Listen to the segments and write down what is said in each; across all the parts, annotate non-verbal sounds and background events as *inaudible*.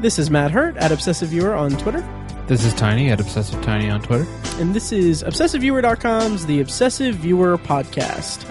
This is Matt Hurt at Obsessive Viewer on Twitter. This is Tiny at Obsessive Tiny on Twitter. And this is ObsessiveViewer.com's The Obsessive Viewer Podcast.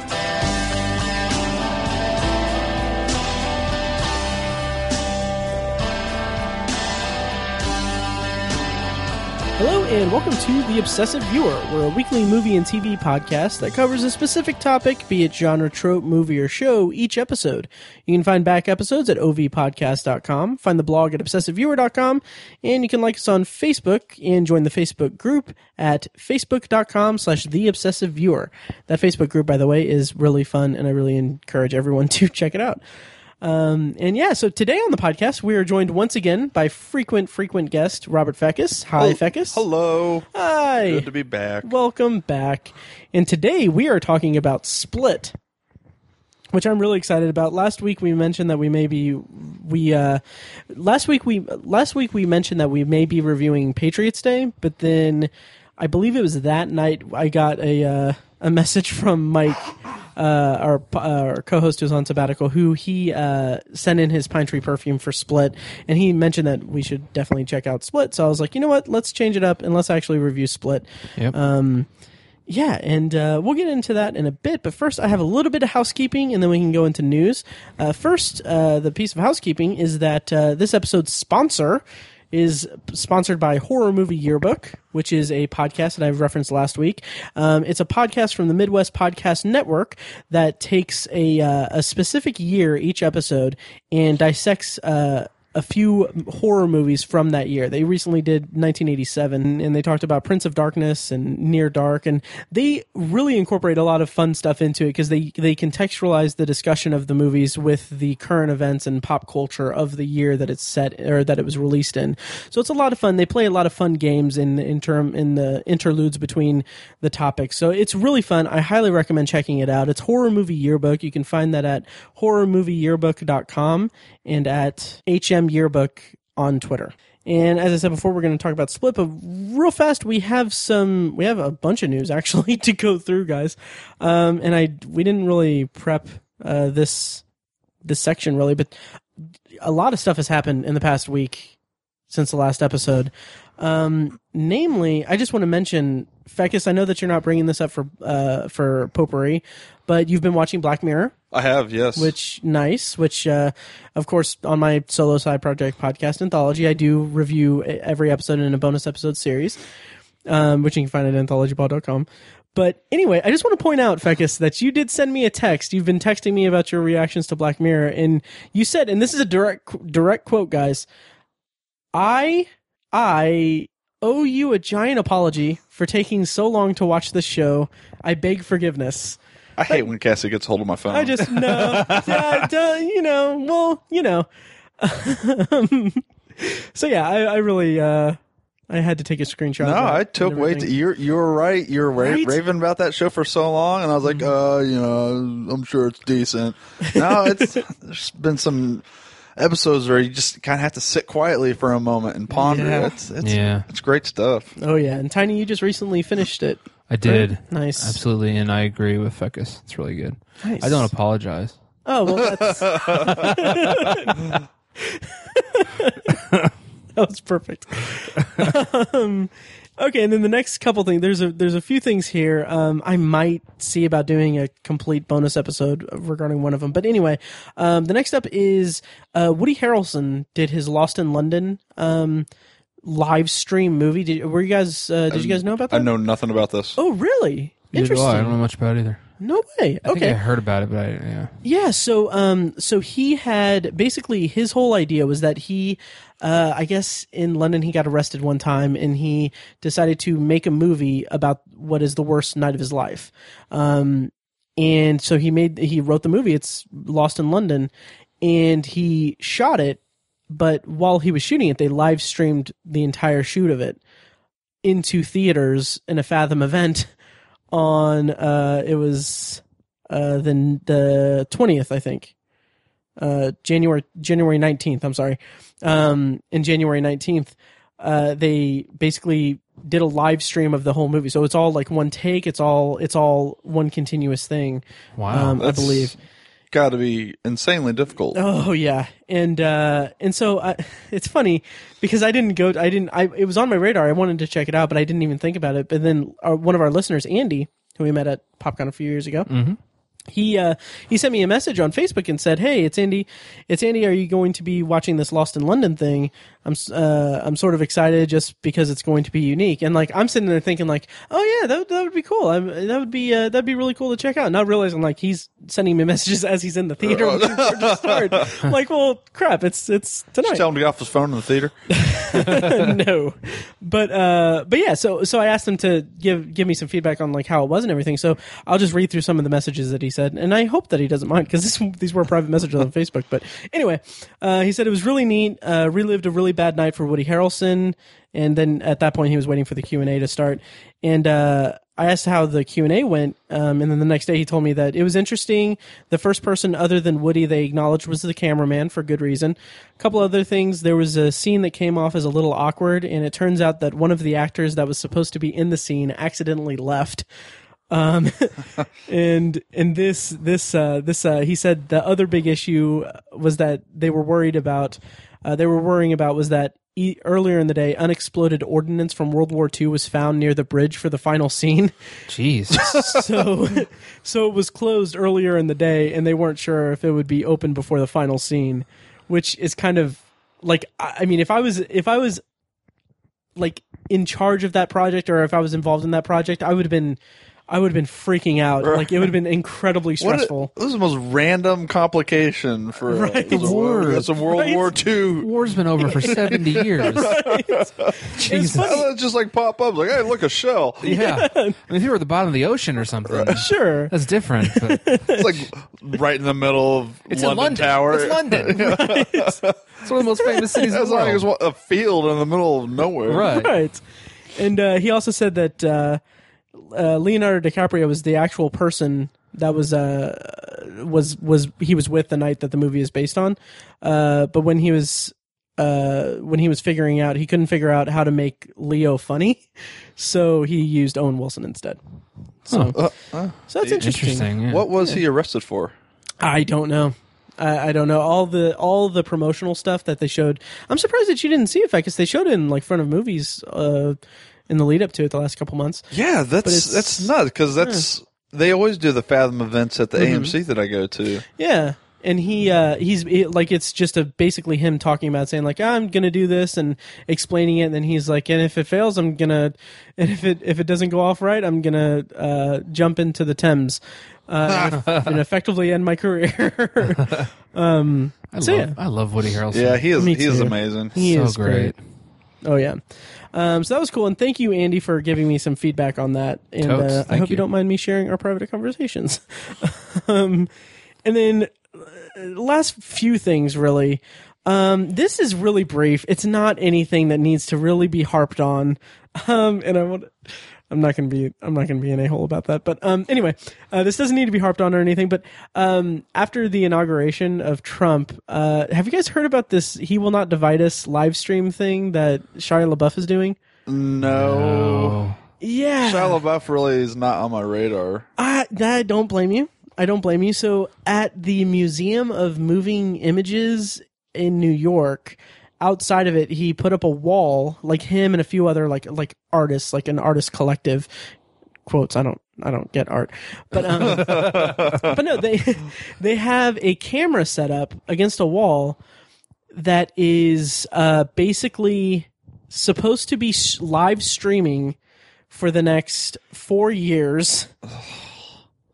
And welcome to The Obsessive Viewer. We're a weekly movie and TV podcast that covers a specific topic, be it genre, trope, movie, or show, each episode. You can find back episodes at ovpodcast.com, find the blog at obsessiveviewer.com, and you can like us on Facebook and join the Facebook group at facebook.com slash The Obsessive Viewer. That Facebook group, by the way, is really fun and I really encourage everyone *laughs* to check it out. Um, and yeah, so today on the podcast, we are joined once again by frequent, frequent guest Robert Fekkes. Hi, Fekkes. Hello. Hi. Good to be back. Welcome back. And today we are talking about Split, which I'm really excited about. Last week we mentioned that we may be we uh last week we last week we mentioned that we may be reviewing Patriots Day, but then I believe it was that night I got a uh, a message from Mike uh, our, uh, our co-host who's on sabbatical, who he uh, sent in his pine tree perfume for Split, and he mentioned that we should definitely check out Split. So I was like, you know what, let's change it up and let's actually review Split. Yep. Um, yeah, and uh, we'll get into that in a bit. But first, I have a little bit of housekeeping, and then we can go into news. Uh, first, uh, the piece of housekeeping is that uh, this episode's sponsor is sponsored by Horror Movie Yearbook, which is a podcast that I've referenced last week. Um, it's a podcast from the Midwest Podcast Network that takes a uh, a specific year each episode and dissects. Uh, a few horror movies from that year. They recently did 1987 and they talked about Prince of Darkness and Near Dark and they really incorporate a lot of fun stuff into it because they they contextualize the discussion of the movies with the current events and pop culture of the year that it's set or that it was released in. So it's a lot of fun. They play a lot of fun games in in term in the interludes between the topics. So it's really fun. I highly recommend checking it out. It's Horror Movie Yearbook. You can find that at horrormovieyearbook.com and at HM Yearbook on Twitter. And as I said before, we're going to talk about Split, but real fast, we have some, we have a bunch of news *laughs* actually to go through, guys. Um, and I, we didn't really prep, uh, this, this section really, but a lot of stuff has happened in the past week since the last episode. Um, namely, I just want to mention, Fekkes, I know that you're not bringing this up for, uh, for potpourri, but you've been watching Black Mirror I have, yes. which nice which uh, of course on my solo side project podcast anthology i do review every episode in a bonus episode series um, which you can find at anthologypod.com but anyway i just want to point out Fekkes that you did send me a text. You've been texting me about your reactions to black mirror and you said and this is a direct direct quote guys i i owe you a giant apology for taking so long to watch this show. I beg forgiveness I hate when Cassie gets hold of my phone. I just know, yeah, duh, you know, well, you know. *laughs* so yeah, I, I really, uh, I had to take a screenshot. no, I took way. Too, you're you were right. You were ra- Right? raving about that show for so long, and I was like, uh, you know, I'm sure it's decent. No, it's *laughs* there's been some episodes where you just kind of have to sit quietly for a moment and ponder. Yeah. It's it's Yeah. it's great stuff. Oh yeah, and Tiny, you just recently finished it. I did. Right? Nice. Absolutely. And I agree with Fekkes. It's really good. Nice. I don't apologize. Oh well, that's *laughs* *laughs* that was perfect. *laughs* um, okay, and then the next couple things. There's a there's a few things here. Um, I might see about doing a complete bonus episode regarding one of them. But anyway, um, the next up is uh, Woody Harrelson did his Lost in London um, live stream movie. Did, were you guys? Uh, did you guys know about that? I know nothing about this. Oh, really? Neither do I. I don't know much about it either. No way. I think Okay. I heard about it, but I, yeah. Yeah, so um so he had basically his whole idea was that he uh I guess in London he got arrested one time and he decided to make a movie about what is the worst night of his life. Um and so he made he wrote the movie it's Lost in London and he shot it but while he was shooting it they live streamed the entire shoot of it into theaters in a Fathom event *laughs* on uh it was uh the the 20th I think. Uh January January 19th I'm sorry. Um in January 19th uh they basically did a live stream of the whole movie. So it's all like one take. It's all it's all one continuous thing. Wow. um I believe got to be insanely difficult. Oh yeah, and uh, and so I, it's funny because I didn't go. I didn't. I it was on my radar. I wanted to check it out, but I didn't even think about it. But then our, one of our listeners, Andy, who we met at PopCon a few years ago, he uh, he sent me a message on Facebook and said, "Hey, it's Andy. It's Andy. Are you going to be watching this Lost in London thing? I'm uh, I'm sort of excited just because it's going to be unique." And like I'm sitting there thinking like, "Oh yeah, that that would be cool. I'm, that would be uh, that'd be really cool to check out." Not realizing like he's sending me *laughs* messages as he's in the theater start. I'm *laughs* like, well, crap, it's it's tonight. Tell him to get off his phone in the theater. *laughs* no, but uh, but yeah. So so I asked him to give give me some feedback on like how it was and everything. So I'll just read through some of the messages that he said, and I hope that he doesn't mind because these were private messages on Facebook. But anyway, uh, he said it was really neat. Uh, relived a really bad night for Woody Harrelson, and then at that point he was waiting for the Q and A to start, and. uh I asked how the Q and A went, um, and then the next day he told me that it was interesting. The first person other than Woody they acknowledged was the cameraman for good reason. A couple other things. There was a scene that came off as a little awkward, and it turns out that one of the actors that was supposed to be in the scene accidentally left. Um, *laughs* and and this this uh, this uh, he said the other big issue was that they were worried about. Uh, they were worrying about was that e- earlier in the day, unexploded ordnance from World War II was found near the bridge for the final scene. Jeez. *laughs* *laughs* so so it was closed earlier in the day and they weren't sure if it would be open before the final scene which is kind of like i I mean if i was if i was like in charge of that project or if i was involved in that project i would have been i would have been freaking out like it would have been incredibly What a- stressful this is the most random complication for *laughs* Right. the war. War. That's a World Right. War II. War's been over for 70 *laughs* years. Jesus. Well, it's just like pop up, like, hey, look, a shell. *laughs* Yeah. I mean, if you were at the bottom of the ocean or something, sure that's different. But It's like right in the middle of it's London, London. Tower. It's London. It's one of the most famous cities in It's the like it's a field in the middle of nowhere. Right. right and uh, he also said that uh, uh, leonardo dicaprio was the actual person that was uh was was he was with the night that the movie is based on uh but when he was uh when he was figuring out he couldn't figure out how to make leo funny so he used owen wilson instead so Uh, uh, so that's interesting, Interesting. Yeah. what was he arrested for? i don't know I, I don't know all the all the promotional stuff that they showed. I'm surprised that you didn't see it because they showed it in like front of movies uh, in the lead up to it the last couple months. Yeah, that's that's nuts because that's they always do the Fathom events at the Mm-hmm. AMC that I go to. Yeah. And he, uh, he's he, like, it's just a basically him talking about saying like, I'm gonna do this and explaining it. And then he's like, and if it fails, I'm gonna, and if it if it doesn't go off right, I'm gonna uh, jump into the Thames uh, and *laughs* effectively end my career. *laughs* um, I, so, love, yeah. I love Woody Harrelson. Yeah, he is he is amazing. he so is great. Oh yeah. Um, so that was cool, and thank you, Andy, for giving me some feedback on that. And Totes, uh, I hope you. you. don't mind me sharing our private conversations. *laughs* um, and then uh, last few things, really. Um, this is really brief. It's not anything that needs to really be harped on. *laughs* Um, and I want. I'm not going to be. I'm not going to be an a hole about that. But um, anyway, uh, this doesn't need to be harped on or anything. But um, after the inauguration of Trump, uh, have you guys heard about this? He will not divide us live stream thing that Shia LaBeouf is doing. No. Yeah, Shia LaBeouf really is not on my radar. I, I don't blame you. I don't blame you. So at the Museum of Moving Images in New York, outside of it, he put up a wall, like him and a few other like like artists, like an artist collective. Quotes. I don't. I don't get art, but um, *laughs* but no, they they have a camera set up against a wall that is uh, basically supposed to be s- live streaming for the next four years.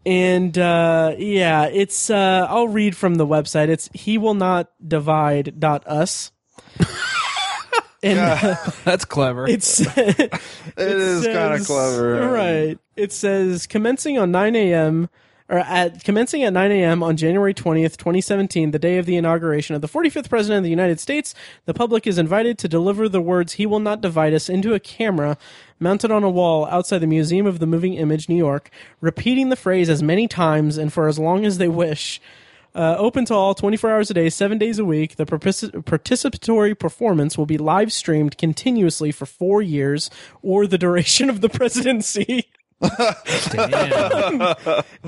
And uh, yeah, it's uh, I'll read from the website. It's he will not divide dot us. *laughs* and uh, That's clever. it's *laughs* It is kind of clever, right? It says commencing on 9 a.m. or at commencing at 9 a.m. on January 20th, 2017, the day of the inauguration of the 45th President of the United States. The public is invited to deliver the words "He will not divide us" into a camera mounted on a wall outside the Museum of the Moving Image, New York, repeating the phrase as many times and for as long as they wish. Uh, open to all 24 hours a day, seven days a week. The participatory performance will be live streamed continuously for four years or the duration of the presidency.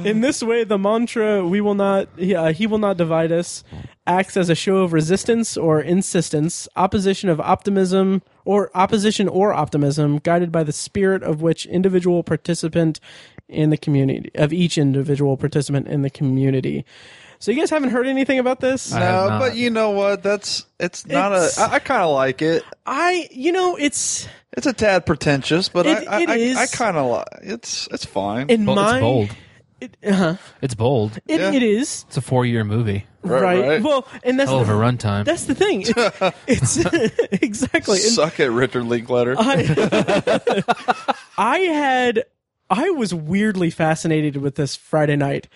In this way, the mantra "We will not, uh, he will not divide us" acts as a show of resistance or insistence, opposition of optimism, or opposition or optimism, guided by the spirit of which individual participant in the community of each individual participant in the community. So, you guys haven't heard anything about this? I have No, not. but you know what? That's it's not It's- a. I, I kind of like it. I, you know, it's It's a tad pretentious, but It- I, I, it I, is. I kind of like it's. It's fine. in Well, my it's bold. It, uh-huh. It's bold. it, Yeah. it is It's a four-year movie. Right, right. right. Well, and that's Hell of a runtime. that's the thing. It- it's *laughs* *laughs* exactly. And Suck it, Richard Linklater. I, *laughs* I had I was weirdly fascinated with this Friday night.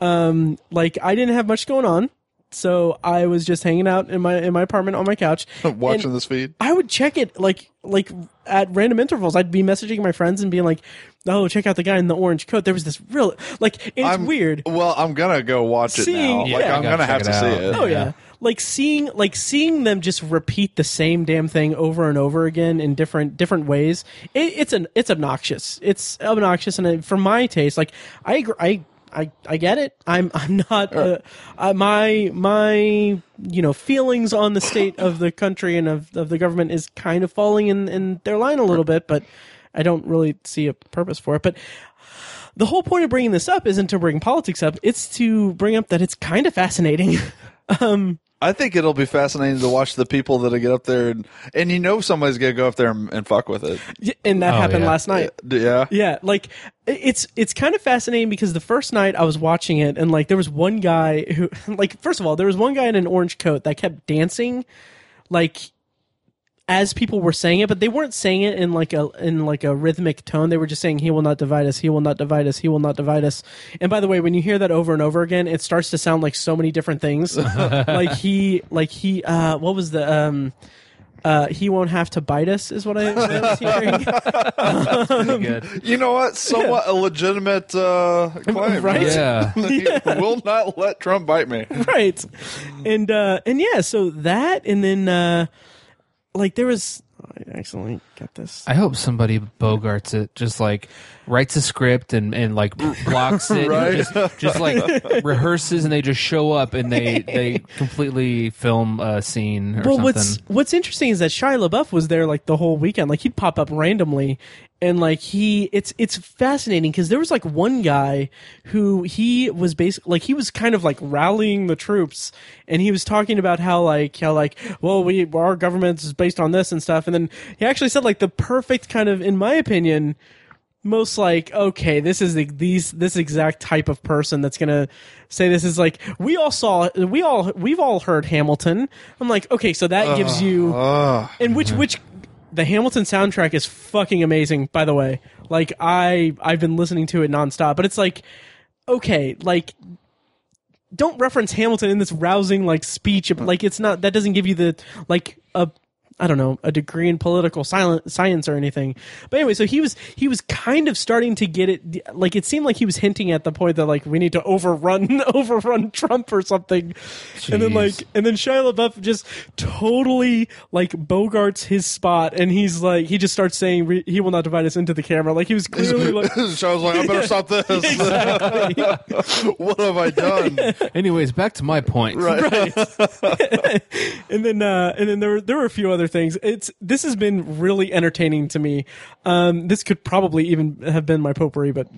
Um, like I didn't have much going on, so I was just hanging out in my in my apartment on my couch. *laughs* Watching and this feed. I would check it like like at random intervals. I'd be messaging my friends and being like, "Oh, check out the guy in the orange coat." There was this real like it's I'm weird. Well, I'm gonna go watch it Seeing- now. yeah, like I'm gotta gonna have to it see it. Oh yeah. Yeah. Like seeing like seeing them just repeat the same damn thing over and over again in different different ways. It, it's an it's obnoxious. It's obnoxious, and it, for my taste, like I agree, I. I, I get it. I'm *laughs* I'm not uh, uh, my my you know feelings on the state of the country and of, of the government is kind of falling in, in their line a little bit, but I don't really see a purpose for it. But the whole point of bringing this up isn't to bring politics up; it's to bring up that it's kind of fascinating. *laughs* I think it'll be fascinating to watch the people that get up there and and you know somebody's gonna go up there and, and fuck with it. Yeah, and that Oh, happened yeah. last night. Yeah. Yeah, like it's it's kind of fascinating because the first night I was watching it and like there was one guy who *laughs* like first of all there was one guy in an orange coat that kept dancing like as people were saying it but they weren't saying it in like a in like a rhythmic tone they were just saying he will not divide us he will not divide us he will not divide us and by the way when you hear that over and over again it starts to sound like so many different things *laughs* like he like he uh what was the um uh he won't have to bite us is what I, what I was *laughs* hearing Pretty good. You know what? Somewhat a legitimate uh, claim, Right? Yeah. *laughs* He will not let Trump bite me. right and uh and yeah so that and then uh like there was i accidentally got this I hope somebody bogarts it, just like writes a script and, and like blocks *laughs* it, Right. and just, just like *laughs* rehearses, and they just show up and they they *laughs* completely film a scene or well something. what's what's interesting is that Shia LaBeouf was there like the whole weekend like he'd pop up randomly and like he it's it's fascinating because there was like one guy who he was basically like he was kind of like rallying the troops and he was talking about how like how like well we our government is based on this and stuff and then he actually said like the perfect kind of in my opinion most like okay this is the, these this exact type of person that's gonna say this is like we all saw we all we've all heard hamilton. I'm like okay so that gives you Ugh. and which which the hamilton soundtrack is fucking amazing by the way. Like i i've been listening to it nonstop but it's like okay like don't reference hamilton in this rousing like speech like it's not that doesn't give you the like a I don't know a degree in political science or anything, but anyway, so he was he was kind of starting to get it. Like it seemed like he was hinting at the point that like we need to overrun *laughs* overrun Trump or something, and then like and then Shia LaBeouf just totally like bogarts his spot, and he's like he just starts saying he will not divide us into the camera. Like he was clearly like so I was like, I better stop *laughs* this. *laughs* what have I done? Anyways, back to my point. Right. and then uh and then there were there were a few other things. It's this has been really entertaining to me. Um this could probably even have been my potpourri but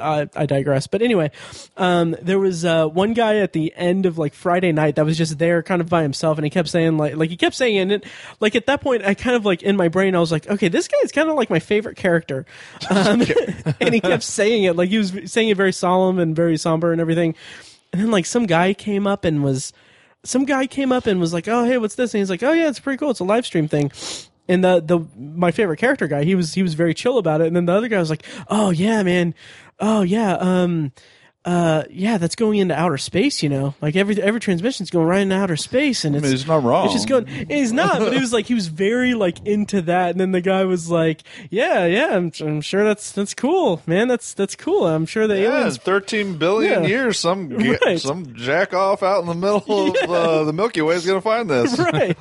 i i digress. But anyway um there was uh one guy at the end of like friday night that was just there kind of by himself and he kept saying like like he kept saying and it like at that point i kind of like in my brain i was like okay this guy is kind of like my favorite character. Um, *laughs* *laughs* and he kept saying it. Like he was saying it very solemn and very somber and everything. And then like some guy came up and was some guy came up and was like, "Oh, hey, what's this?" And he's like, "Oh, yeah, it's pretty cool. It's a live stream thing." And the the my favorite character guy, he was he was very chill about it. And then the other guy was like, "Oh yeah, man. Oh yeah. Um, uh, yeah, that's going into outer space. You know, like every every transmission's going right into outer space, and I it's mean, he's not wrong. it's just going. He's not, but he was like he was very like into that. And then the guy was like, "Yeah, yeah, I'm, I'm sure that's that's cool, man. That's that's cool. I'm sure the Yeah, aliens." 13 billion Yeah. years, some *laughs* Right. some jack off out in the middle *laughs* of uh, the Milky Way is going to find *laughs* this. right,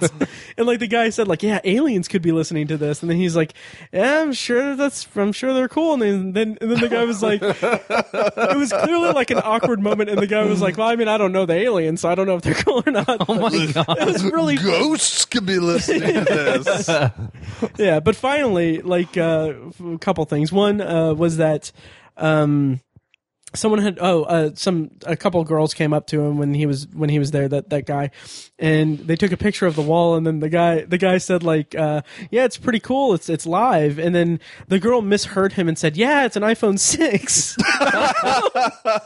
and like the guy said, like, yeah, aliens could be listening to this, and then he's like, yeah, I'm sure that's, I'm sure they're cool, and then, then, and then the guy was like, it was clearly like an awkward moment, and the guy was like, well, I mean, I don't know the aliens, so I don't know if they're *laughs* cool or not. Oh my god! it was really Ghosts could be listening to this. *laughs* yeah, but finally, like uh, a couple things. One uh, was that um, someone had oh uh, some a couple girls came up to him when he was when he was there that that guy, and they took a picture of the wall, and then the guy the guy said like uh, yeah it's pretty cool it's it's live, and then the girl misheard him and said yeah it's an iPhone six. *laughs*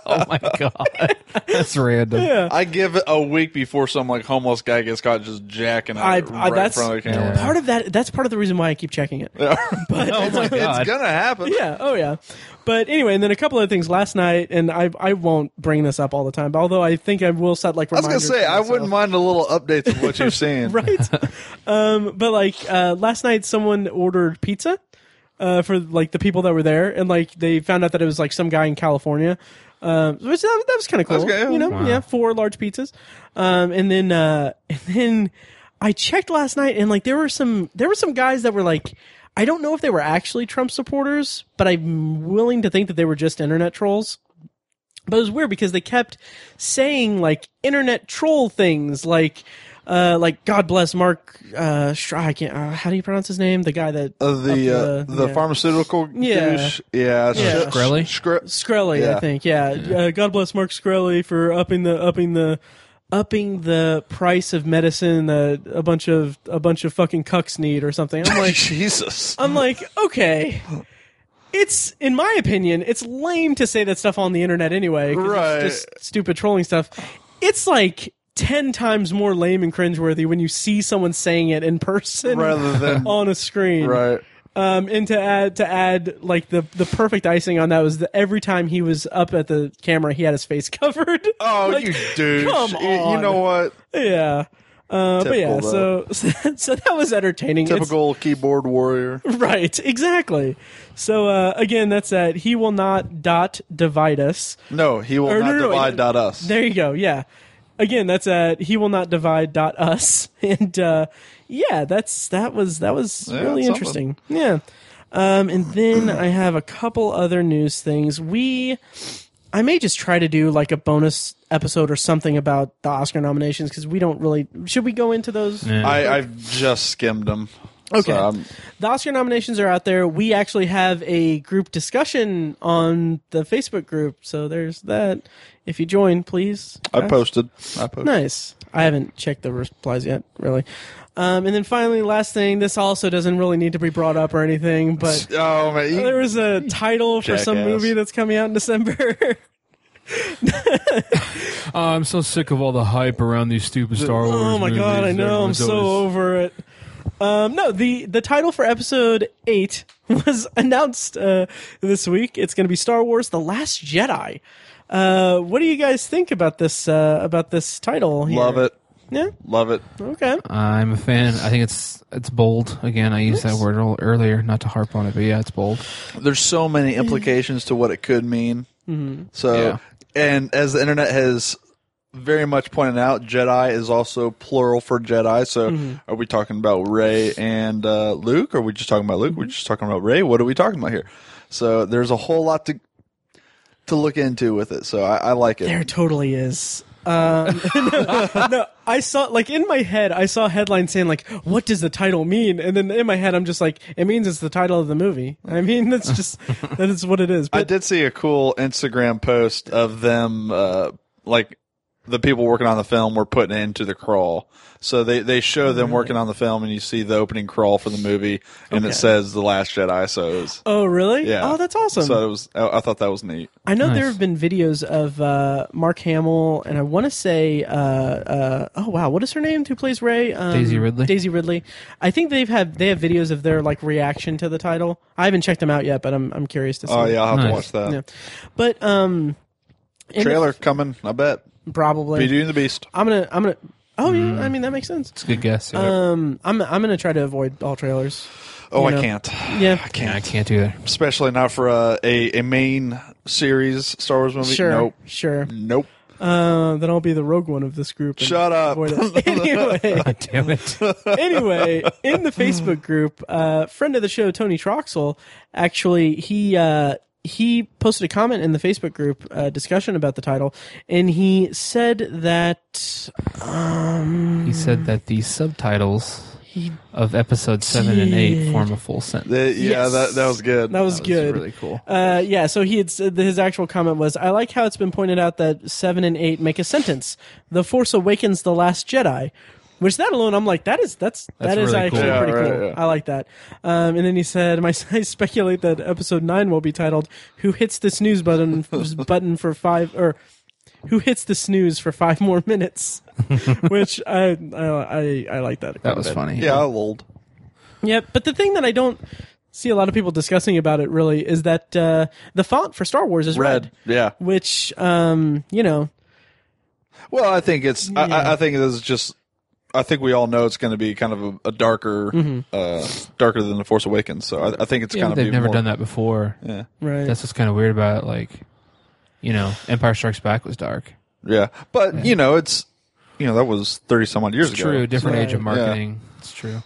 Oh my god! That's random. yeah. I give it a week before some like homeless guy gets caught just jacking out I, right I, that's in front of the camera. Yeah. part of that. That's part of the reason why I keep checking it. yeah Oh my god. It's gonna happen. yeah oh yeah but anyway and then a couple of things last night and i i won't bring this up all the time but although i think i will set like I was gonna say I wouldn't mind a little updates of what you're *laughs* seen. right *laughs* um but like uh last night someone ordered pizza uh for like the people that were there and like they found out that it was like some guy in california um which that, that was kind of cool That's good. you know Wow. yeah four large pizzas um and then uh *laughs* and then i checked last night and like there were some there were some guys that were like I don't know if they were actually Trump supporters, but I'm willing to think that they were just internet trolls. But it was weird because they kept saying like internet troll things, like uh, like God bless Mark. Uh, Str- I can't. Uh, how do you pronounce his name? The guy that Uh, the up uh, the yeah. pharmaceutical Yeah. douche. Yeah, Yeah. Sh- Shkreli? Shkre- Skrelly, I Yeah. think. Yeah. Uh, God bless Mark Skrelly for upping the upping the upping the price of medicine that a bunch of a bunch of fucking cucks need or something. I'm like, *laughs* Jesus. I'm like, okay. It's, in my opinion, it's lame to say that stuff on the internet anyway. Right. It's just stupid trolling stuff. It's like 10 times more lame and cringeworthy when you see someone saying it in person Rather than *laughs* on a screen. right. Um, and to add, to add, like the, the perfect icing on that was that every time he was up at the camera, he had his face *laughs* covered. Oh, Like, you douche! come You- You, know what? Yeah. Uh, but yeah, so, *laughs* so that was entertaining. It's- Typical keyboard warrior. *laughs* Right, exactly. So uh, again, that's that. he will not dot divide us. No, he will Or, not no, no, no, divide it- dot us. There you go. Yeah. Again, that's at he will not divide dot us, and uh, yeah, that's that was that was Yeah, really something. interesting. Yeah. Um, and then I have a couple other news things. We, I may just try to do like a bonus episode or something about the Oscar nominations because we don't really. Should we go into those? Yeah. I, I've just skimmed them. Okay. So I'm- the Oscar nominations are out there. We actually have a group discussion on the Facebook group, so there's that. If you join, please. I posted. I posted. Nice. I haven't checked the replies yet, really. Um, and then finally, last thing. This also doesn't really need to be brought up or anything, but *laughs* Oh man, you- there was a title for some movie that's coming out in December. *laughs* Oh, I'm so sick of all the hype around these stupid Star Wars. Oh my god, I movies. know. I'm so always- over it. Um, no, the the title for episode eight *laughs* was announced uh, this week. It's going to be Star Wars: The Last Jedi. Uh, what do you guys think about this uh, about this title? Here? love it. Yeah. Love it. Okay. I'm a fan. I think it's it's bold. Again, I used that word earl- earlier, not to harp on it, but yeah, it's bold. There's so many implications to what it could mean. Mm-hmm. So, Yeah. and as the internet has very much pointed out, Jedi is also plural for Jedi. So, Mm-hmm. are we talking about Rey and uh, Luke? Or are we just talking about Luke? Mm-hmm. We're just talking about Rey. What are we talking about here? So, there's a whole lot to to look into with it. So, I, I like it. There totally is. Um, *laughs* no, no, I saw like in my head, I saw headlines saying like, "What does the title mean?" And then in my head, I'm just like, "It means it's the title of the movie." I mean, that's just that is what it is. I did see a cool Instagram post of them, uh, like the people working on the film were putting into the crawl. So they, they show them working on the film, and you see the opening crawl for the movie, and Okay. it says "The Last Jedi." So it was, oh, really? yeah. Oh, that's awesome. So it was. I, I thought that was neat. I know Nice. there have been videos of uh, Mark Hamill, and I want to say, uh, uh, oh wow, what is her name? Who plays Rey? Um, Daisy Ridley. Daisy Ridley. I think they've had they have videos of their like reaction to the title. I haven't checked them out yet, but I'm I'm curious to see. Oh yeah, I'll have Nice. to watch that. Yeah. But um And Trailer coming, I bet. Probably. Beauty and the Beast. I'm gonna. I'm gonna. Oh yeah, I mean that makes sense. It's a good guess. Yeah, Um, I'm I'm gonna try to avoid all trailers. Oh, You I know. can't. Yeah, I can't. I can't do either. Especially not for a, a, a main series Star Wars movie. sure, Nope. sure. Nope. Uh, then I'll be the rogue one of this group. and Shut up. avoid *laughs* it. *laughs* anyway, God damn it. *laughs* anyway, in the Facebook group, uh, friend of the show Tony Troxel actually he uh, he posted a comment in the Facebook group uh, discussion about the title, and he said that um, He said that the subtitles of episode seven and eight form a full sentence. The- yeah, Yes. that, that was good. that was That good. really cool. Uh, yeah, so he had said his actual comment was, "I like how it's been pointed out that seven and eight make a sentence. The Force Awakens, the Last Jedi." Which that alone, I'm like, that is that's, That's that is really actually cool. Yeah, pretty right, cool. yeah. I like that. Um, and then he said, "My *laughs* I speculate that episode nine will be titled "Who hits the snooze button *laughs* button for five or who hits the snooze for five more minutes," *laughs* which I I I, I like that. That was bit. funny. yeah, old. Yeah, but the thing that I don't see a lot of people discussing about it really is that uh, the font for Star Wars is red, Red. Yeah. which um, you know, Well, I think it's. I- Yeah. I, I think this is just. I think we all know it's going to be kind of a, a darker, Mm-hmm. uh, darker than the Force Awakens. So I, I think it's Yeah, kind of. they've never done that before. Yeah, right? That's what's kind of weird about it. Like, you know, Empire Strikes Back was dark. yeah, but you know, it's you know that was thirty some odd years It's ago. true. Different age of Right. marketing. It's true.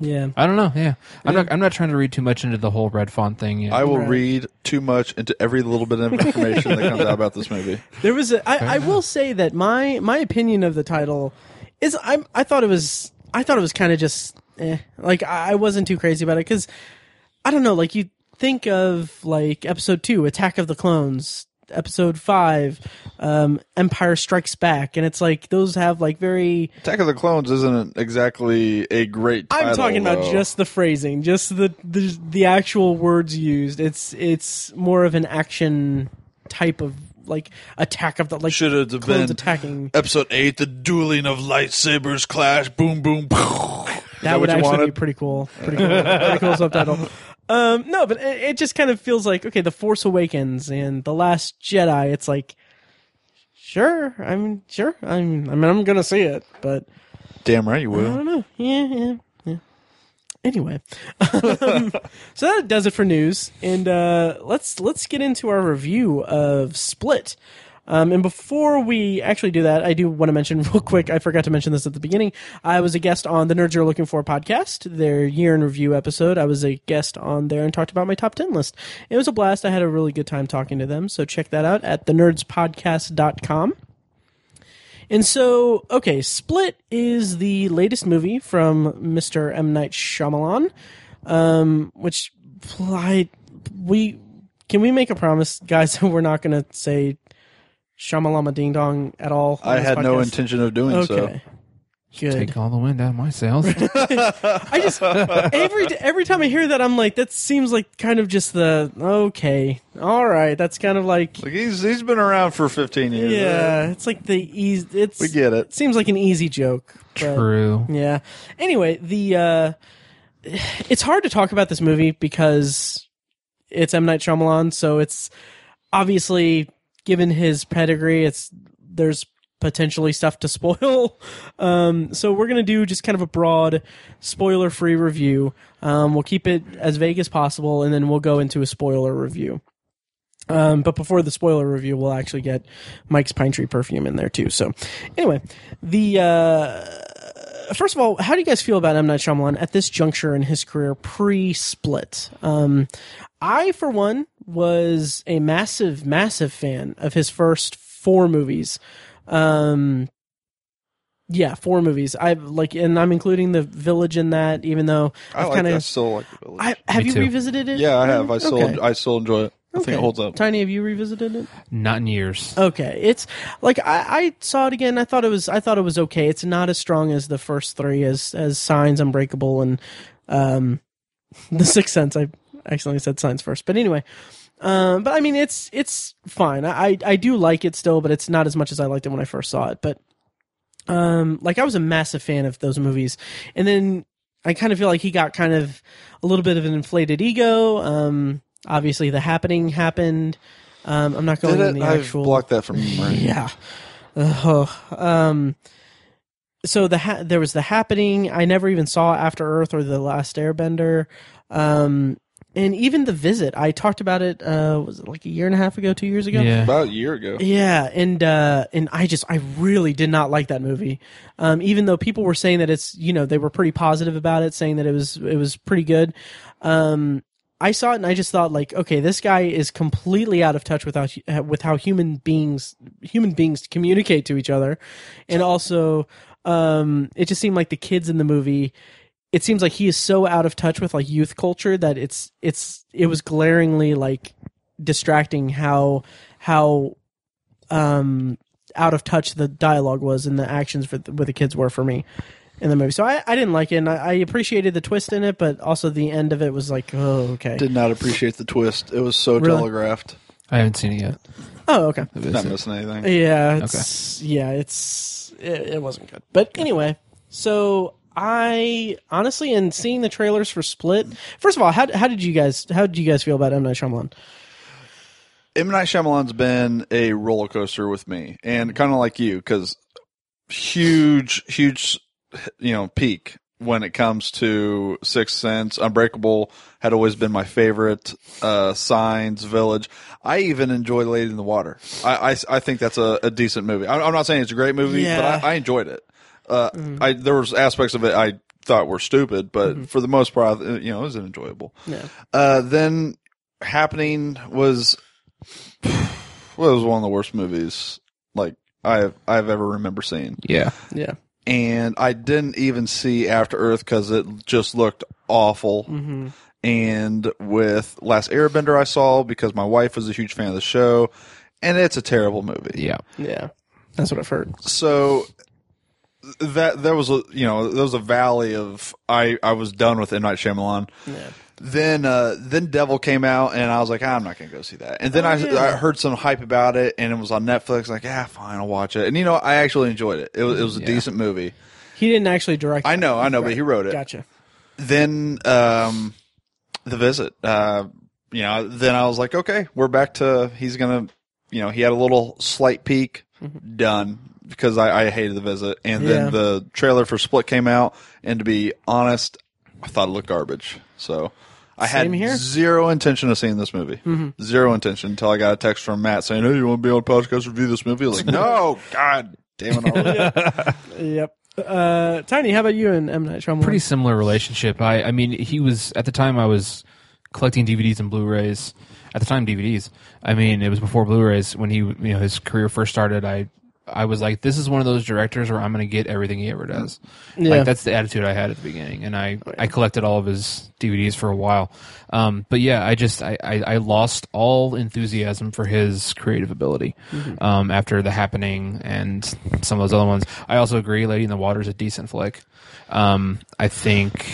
yeah, I don't know. Yeah, I'm not. I'm not trying to read too much into the whole red font thing. Yet. I will Right. read too much into every little bit of information that comes out about this movie. *laughs* there was a. I, I will say that my my opinion of the title is I I thought it was I thought it was kind of just eh. like I I wasn't too crazy about it because I don't know like you think of like episode two Attack of the Clones episode five um empire strikes back and it's like those have like very Attack of the Clones isn't exactly a great. Title, I'm talking about though. just the phrasing, just the, the the actual words used. It's it's more of an action type of like attack of the like Should have been attacking. episode eight, the dueling of lightsabers clash, boom, boom. That, That would what you actually be pretty cool. Pretty cool. pretty cool subtitle. *laughs* Um, no, but it, it just kind of feels like okay, the Force Awakens and the Last Jedi. It's like, sure, I mean, sure, I'm, I mean, I'm gonna see it, but Damn right you will. I will. don't know. Yeah, yeah, yeah. Anyway, um, so that does it for news, and uh, let's let's get into our review of Split. Um, and before we actually do that, I do want to mention *laughs* real quick. I forgot to mention this at the beginning. I was a guest on the Nerds You're Looking For podcast, their year in review episode. I was a guest on there and talked about my top ten list. It was a blast. I had a really good time talking to them. So check that out at thenerdspodcast.com. And so, okay, Split is the latest movie from Mr. M. Night Shyamalan, um, which I, we, can we make a promise, guys, *laughs* that we're not going to say Shyamalama Ding Dong at all? I had no intention of doing so. Okay. Good. take all the wind out of my sails. *laughs* I just every every time I hear that, I'm like, that seems like kind of just the okay, all right. That's kind of like Like he's he's been around for 15 years. yeah, it's like the easy. It's we get it. seems like an easy joke. but- True. Yeah. Anyway, the uh it's hard to talk about this movie because it's M Night Shyamalan, so it's obviously given his pedigree, it's there's potentially stuff to *laughs* spoil. Um so we're going to do just kind of a broad spoiler-free review. Um we'll keep it as vague as possible and then we'll go into a spoiler review. Um, but before the spoiler review, we'll actually get Mike's Pine Tree perfume in there too. So, anyway, the uh, first of all, how do you guys feel about M Night Shyamalan at this juncture in his career, pre-split? Um, I, for one, was a massive, massive fan of his first four movies. Um, yeah, four movies. I like, and I'm including the Village in that, even though I I've like kind of. still like the village. I, have Me you too. revisited it? yeah, I have. I still Okay. I still enjoy it. I think it holds up. Tiny, have you revisited it? Not in years. Okay, it's like I, I saw it again. I thought it was I thought it was okay. It's not as strong as the first three, as as Signs, Unbreakable, and um, *laughs* The Sixth Sense. I accidentally said Signs first, but anyway. Um, but I mean, it's it's fine. I I I do like it still, but it's not as much as I liked it when I first saw it. But um, like I was a massive fan of those movies, and then I kind of feel like he got kind of a little bit of an inflated ego. Um, obviously, The Happening happened. Um, I'm not going Did in the I've actual. blocked that from memory. Yeah. Ugh. um. So the ha- there was the happening. I never even saw After Earth or the Last Airbender. Um, and even the visit. I talked about it. Uh, was it like a year and a half ago, two years ago? Yeah. About a year ago. Yeah, and uh, and I just I really did not like that movie. Um, even though people were saying that it's you know they were pretty positive about it, saying that it was it was pretty good. Um, I saw it and I just thought like, okay, this guy is completely out of touch with how with how human beings human beings communicate to each other, and also um, it just seemed like the kids in the movie. It seems like he is so out of touch with like youth culture that it's it's it was glaringly like distracting how how um out of touch the dialogue was and the actions for the, with the kids were for me in the movie. So I, I didn't like it. And I, I appreciated the twist in it, but also the end of it was like, oh, okay. Did not appreciate the twist. It was so Really? telegraphed. I haven't seen it yet. oh, okay. The Not missing anything. Yeah, it's yeah, it's it, it wasn't good. But anyway, so I honestly, in seeing the trailers for Split, first of all, how how did you guys how did you guys feel about M Night Shyamalan? M Night Shyamalan's been a roller coaster with me, and kind of like you, because huge, huge, you know, peak when it comes to Sixth Sense. Unbreakable had always been my favorite. Uh, Signs, Village. I even enjoy Lady in the Water. I, I, I think that's a, a decent movie. I'm, I'm not saying it's a great movie, Yeah. but I, I enjoyed it. Uh, I there was aspects of it I thought were stupid, but for the most part, you know, it was enjoyable. Yeah. Uh, then happening was well, it was one of the worst movies like I've I've ever remember seeing, Yeah. Yeah. and I didn't even see After Earth because it just looked awful. Mm-hmm. And with Last Airbender, I saw because my wife was a huge fan of the show, and it's a terrible movie. Yeah. Yeah. That's what I've heard. So that there was a you know there was a valley of I I was done with M Night Shyamalan. Yeah. Then uh then Devil came out and I was like, ah, I'm not gonna go see that. And then Oh, I yeah. I heard some hype about it and it was on Netflix. Like, ah, fine, I'll watch it. And you know, I actually enjoyed it. It was it was a Yeah. decent movie. He didn't actually direct. I know, I know, but he wrote it. Gotcha. Then um the visit. Uh you know, then I was like, okay, we're back to he's gonna you know, he had a little slight peak, done. Because I, I hated the visit. And Yeah. then the trailer for Split came out and to be honest, I thought it looked garbage. So I had Same here. zero intention of seeing this movie. Zero intention until I got a text from Matt saying, "Hey, you want to be on podcast review this movie?" I was like, *laughs* "No, God damn it!" already." *laughs* Yep. Uh, Tiny, how about you and M Night Shyamalan? Pretty similar relationship. I, I mean, he was at the time I was collecting DVDs and Blu-rays. At the time, DVDs. I mean, it was before Blu-rays when he, you know, his career first started. I, I was like, this is one of those directors where I'm going to get everything he ever does. Yeah. Like that's the attitude I had at the beginning, and I, I collected all of his DVDs for a while. Um, but yeah, I just I, I, I lost all enthusiasm for his creative ability um, after The Happening and some of those other ones. I also agree, Lady in the Water is a decent flick. Um, I think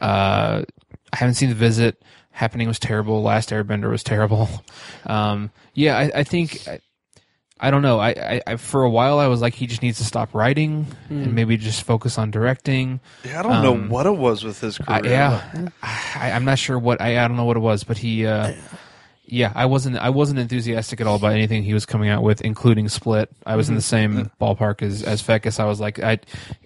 uh, I haven't seen The Visit. Happening was terrible. Last Airbender was terrible. *laughs* Um, yeah, I, I think. I, I don't know. I, I, I for a while I was like he just needs to stop writing and maybe just focus on directing. Yeah, I don't know Um, what it was with his I, career. yeah, I, I'm not sure what I, I don't know what it was, but he, uh, yeah, I wasn't I wasn't enthusiastic at all about anything he was coming out with, including Split. I was in the same ballpark as as Fekkes. I was like, I,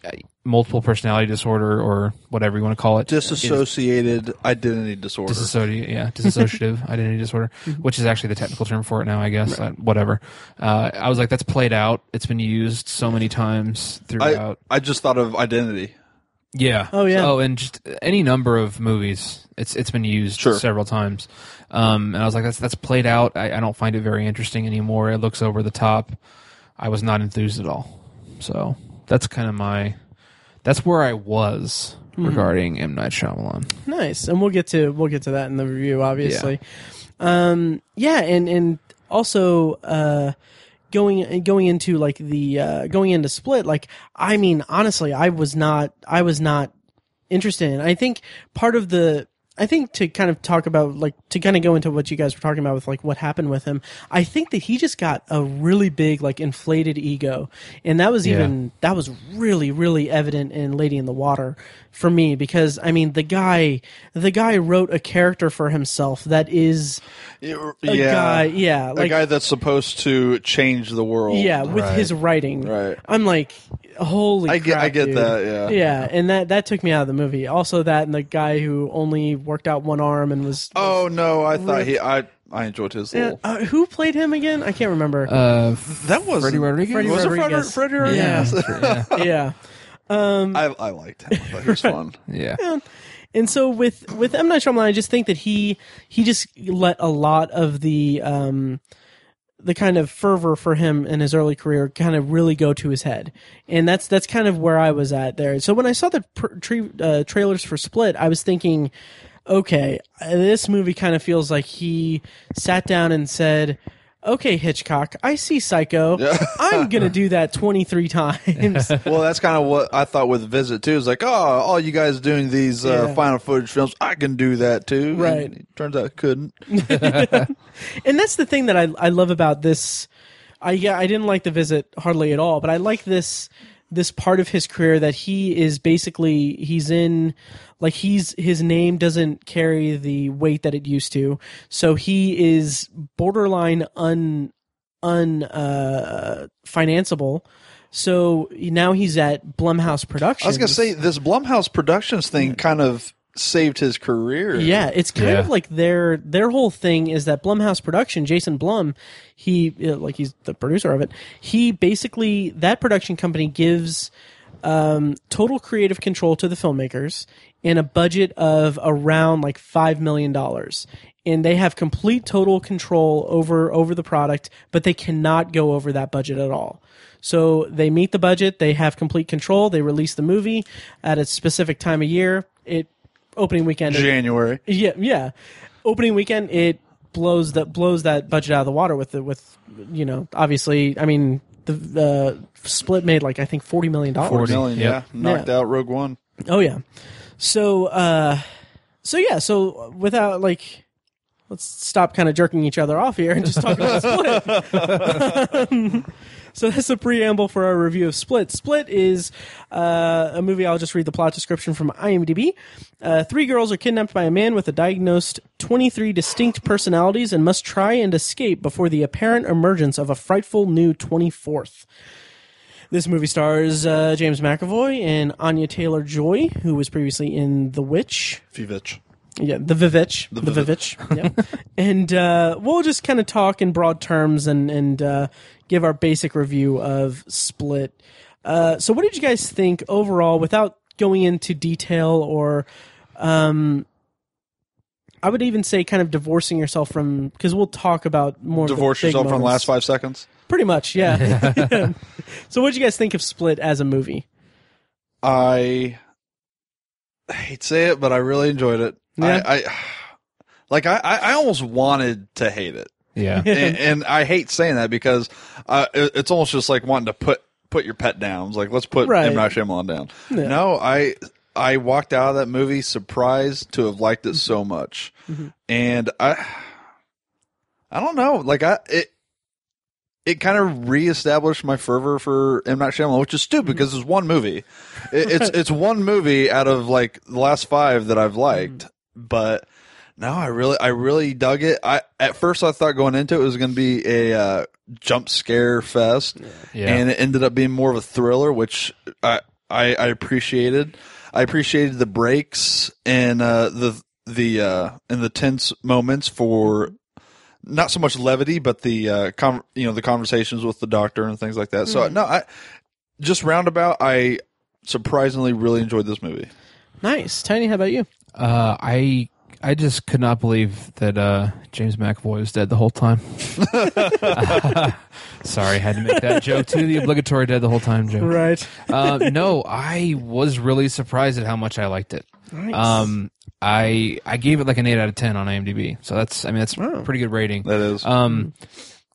I multiple personality disorder or whatever you want to call it. Disassociated identity disorder. Dissociative, yeah, dissociative *laughs* identity disorder, which is actually the technical term for it now, I guess. Uh, whatever. Uh, I was like, that's played out. It's been used so many times I throughout. I just thought of identity. Yeah. Oh, yeah. Oh, and just any number of movies. It's it's been used Sure. several times. Um, and I was like, that's that's played out. I, I don't find it very interesting anymore. It looks over the top. I was not enthused at all. So that's kind of my. That's where I was regarding M Night Shyamalan. Nice, and we'll get to we'll get to that in the review, obviously. Yeah. Um, yeah, and and also uh, going going into like the uh, going into Split, like I mean, honestly, I was not I was not interested in. I think part of the I think to kind of talk about like to kind of go into what you guys were talking about with like what happened with him. I think that he just got a really big like inflated ego, and that was Yeah. even that was really really evident in Lady in the Water for me because I mean the guy the guy wrote a character for himself that is Yeah, a guy yeah a guy that's supposed to change the world. yeah with Right. his writing Right. I'm like holy I get- crap, I get dude. that, yeah. yeah and that that took me out of the movie also that and the guy who only worked out one arm and was Oh no, I thought he. I I enjoyed his Yeah, little. uh, who played him again? I can't remember. Uh, That was Freddy Rodriguez. Freddie Was it Freddie, Freddie Yeah. Rodriguez? yeah. *laughs* yeah. I I liked him. I thought he was *laughs* fun. yeah. Yeah. And so with with M Night Shyamalan, I just think that he he just let a lot of the um the kind of fervor for him in his early career kind of really go to his head, and that's that's kind of where I was at there. So when I saw the pr- tre- uh, trailers for Split, I was thinking, okay, uh, this movie kind of feels like he sat down and said. Okay, Hitchcock, I see Psycho. I'm gonna do that 23 times. *laughs* Well, that's kind of what I thought with Visit too. It's like, oh, all you guys doing these uh, Yeah. found footage films, I can do that too. Right. it turns out I couldn't. *laughs* and that's the thing that I I love about this. I yeah, I didn't like the visit hardly at all, but I like this this part of his career that he is basically he's in like he's his name doesn't carry the weight that it used to, so he is borderline un un uh financeable. So now he's at Blumhouse Productions. I was gonna say this Blumhouse Productions thing kind of saved his career. Yeah, it's kind Yeah. of like their their whole thing is that Blumhouse production, Jason Blum, he like he's the producer of it. He basically that production company gives um, total creative control to the filmmakers in a budget of around like five million dollars, and they have complete total control over over the product, but they cannot go over that budget at all. So they meet the budget, they have complete control. They release the movie at a specific time of year. It opening weekend. January. Yeah, yeah. Opening weekend, it blows that blows that budget out of the water with the with you know obviously I mean the the split made like I think forty million dollars. 40. Million, Yep. yeah, knocked out Rogue One. Oh yeah. So uh, so yeah. So without like. Let's stop kind of jerking each other off here and just talk about Split. Um, *laughs* *laughs* so *laughs* that's the preamble for our review of Split. Split is uh, a movie. I'll just read the plot description from IMDb. Uh, three girls are kidnapped by a man with a diagnosed 23 distinct personalities and must try and escape before the apparent emergence of a frightful new 24th. This movie stars uh, James McAvoy and Anya Taylor Joy, who was previously in The Witch. Fivich. Yeah, the Vivitch. The, Vivitch. Vivitch. yeah. *laughs* and uh, we'll just kind of talk in broad terms and, and uh, give our basic review of Split. Uh, so, what did you guys think overall, without going into detail or. Um, I would even say kind of divorcing yourself from because we'll talk about more. of the Divorce big yourself from the last five seconds. Pretty much, yeah. *laughs* *laughs* so, what did you guys think of Split as a movie? I hate to say it, but I really enjoyed it. Yeah. I, I like I, I I almost wanted to hate it. Yeah. *laughs* and, and I hate saying that because uh, it, it's almost just like wanting to put put your pet down. It's like let's put Right. M Night Shyamalan down. Yeah. No, I I walked out of that movie surprised to have liked it so much, Mm-hmm. and I I don't know, like I it. It kind of reestablished my fervor for M Night Shyamalan, which is stupid Mm-hmm. because it's one movie. It, it's it's one movie out of like the last five that I've liked, *laughs* Mm-hmm. but no, I really, I really dug it. I at first I thought going into it, it was going to be a uh, jump scare fest, Yeah. and it ended up being more of a thriller, which I I, I appreciated. I appreciated the breaks and uh, the the uh, and the tense moments for not so much levity, but the uh, com- you know the conversations with the doctor and things like that. So no, I just roundabout, I surprisingly really enjoyed this movie. Nice, Tiny. How about you? Uh, I I just could not believe that uh, James McAvoy was dead the whole time. *laughs* *laughs* Sorry, I had to make that joke too. The obligatory dead the whole time joke. Right. *laughs* Uh, no, I was really surprised at how much I liked it. Nice. Um, I I gave it like an eight out of ten on IMDb. So that's I mean that's Wow. pretty good rating. That is. Um,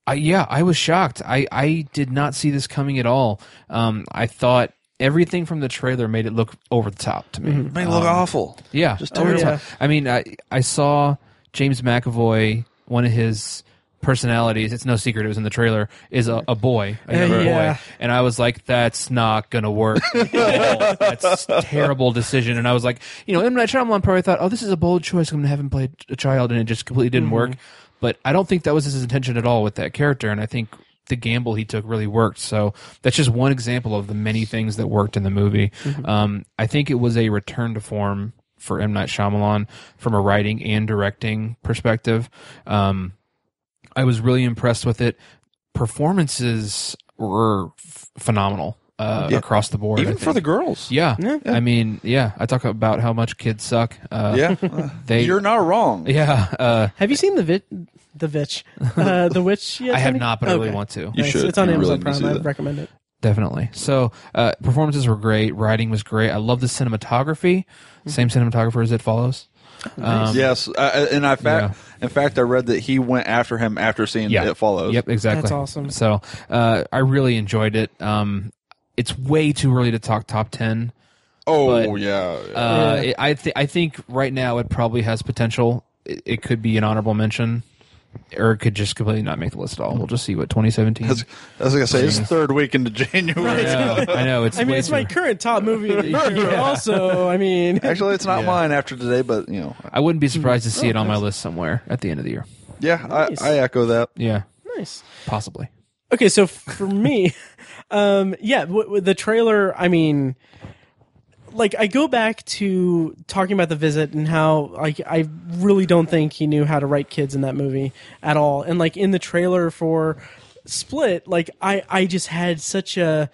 I, yeah, I was shocked. I, I did not see this coming at all. Um, I thought everything from the trailer made it look over the top to me. Made it look awful. Yeah, Just over the top. I mean, I I saw James McAvoy. One of his personalities, it's no secret, it was in the trailer, is a, a boy, a Uh, yeah. boy, and I was like, "That's not gonna work. *laughs* That's a terrible decision." And I was like, you know, M Night Shyamalan probably thought, "Oh, this is a bold choice. I'm gonna have him play a child," and it just completely didn't work. But I don't think that was his intention at all with that character, and I think the gamble he took really worked. So that's just one example of the many things that worked in the movie. Um, I think it was a return to form for M Night Shyamalan from a writing and directing perspective. Um, I was really impressed with it. Performances were f- phenomenal uh, Yeah. across the board. Even for the girls. yeah. Yeah. I mean, yeah. I talk about how much kids suck. Uh, Yeah. *laughs* they. You're not wrong. yeah. Uh, Have you seen the vit, the Vitch, *laughs* uh, the Witch? Yet, I have not, but I really want to. You Nice. should. It's on You Amazon need to see Prime. I recommend it. Definitely. So uh, performances were great. Writing was great. I love the cinematography. Same cinematographer as It Follows. Um, yes, uh, and I fact, in fact, I read that he went after him after seeing Yeah. It Follows. Yep, exactly. That's awesome. So uh, I really enjoyed it. Um, it's way too early to talk top ten. Oh But, yeah. yeah. Uh, it- I th- I think right now it probably has potential. It, it could be an honorable mention, or it could just completely not make the list at all. We'll just see what 2017. I was, I was gonna say it's third week into *laughs* January. I know, I know. It's *laughs* I mean, way it's my current top movie. of the *laughs* year. Also, I mean, Actually, it's not Yeah. mine after today, but you know, I wouldn't be surprised to see Oh, it on my list somewhere at the end of the year. yeah, Nice. I, I echo that. Yeah, nice. possibly. Okay, so for me, um, yeah, w- w- the trailer. I mean, like I go back to talking about the visit and how like I really don't think he knew how to write kids in that movie at all. And like in the trailer for Split, like I I just had such a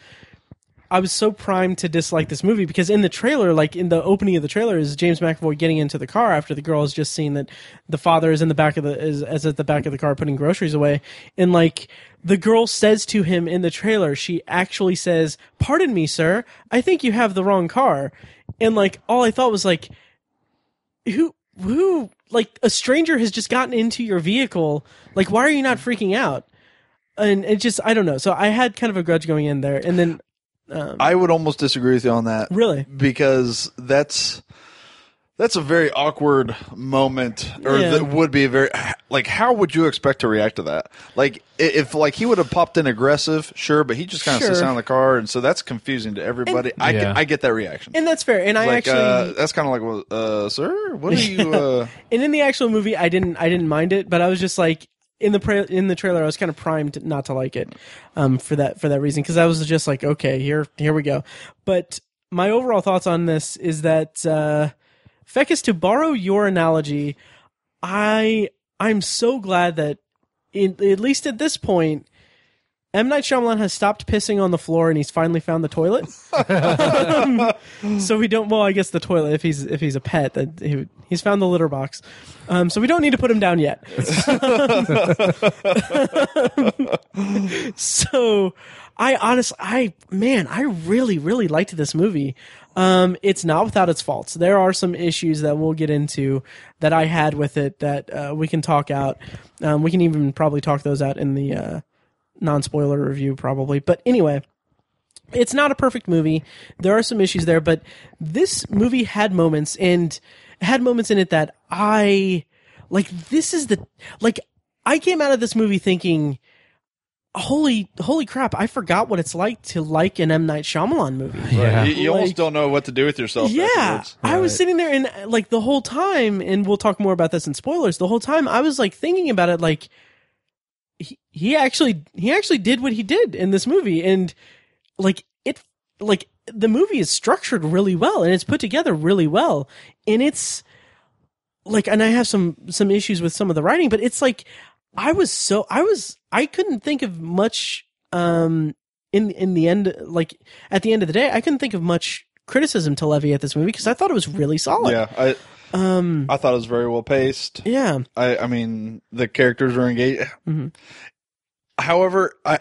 I was so primed to dislike this movie because in the trailer, like in the opening of the trailer, is James McAvoy getting into the car after the girl has just seen that the father is in the back of the is, is at the back of the car putting groceries away, and like the girl says to him in the trailer, she actually says, "Pardon me, sir, I think you have the wrong car," and like all I thought was like, who who like a stranger has just gotten into your vehicle, like why are you not freaking out? And it just I don't know. So I had kind of a grudge going in there, and then. Um, I would almost disagree with you on that. Really? because that's that's a very awkward moment, or Yeah. that would be a very like. How would you expect to react to that? Like if like he would have popped in aggressive, sure, but he just kind of sits Sure. down in the car, and so that's confusing to everybody. I Yeah. get, I get that reaction. And that's fair. And I like actually, uh, that's kind of like, well, uh, sir, what are you? *laughs* Uh, and in the actual movie, I didn't, I didn't mind it, but I was just like in the pra- in the trailer, I was kind of primed not to like it, um, for that for that reason, because I was just like, okay, here, here we go. But my overall thoughts on this is that, uh, Fekkes, to borrow your analogy, I I'm so glad that, in, at least at this point. M Night Shyamalan has stopped pissing on the floor and he's finally found the toilet. Um, *laughs* so we don't. Well, I guess the toilet. If he's if he's a pet, that he, he's found the litter box. Um, so we don't need to put him down yet. *laughs* so I honestly, I man, I really really liked this movie. Um, it's not without its faults. There are some issues that we'll get into that I had with it that uh, we can talk out. Um, we can even probably talk those out in the uh, non spoiler review, probably. But anyway it's not a perfect movie. There are some issues there, but this movie had moments and had moments in it that I like. This is the like I came out of this movie thinking, "Holy, holy crap! I forgot what it's like to like an M Night Shyamalan movie." Yeah. you, you Like- almost don't know what to do with yourself. Yeah, afterwards. I was sitting there and like the whole time, and we'll talk more about this in spoilers. The whole time, I was like thinking about it, like he, actually he actually did what he did in this movie, and like it like the movie is structured really well and it's put together really well, and it's like, and I have some some issues with some of the writing, but it's like I was so I was I couldn't think of much um in in the end like at the end of the day I couldn't think of much criticism to levy at this movie because I thought it was really solid. Yeah, I Um. I thought it was very well paced. Yeah. I I mean the characters were engaged. Mhm. However, I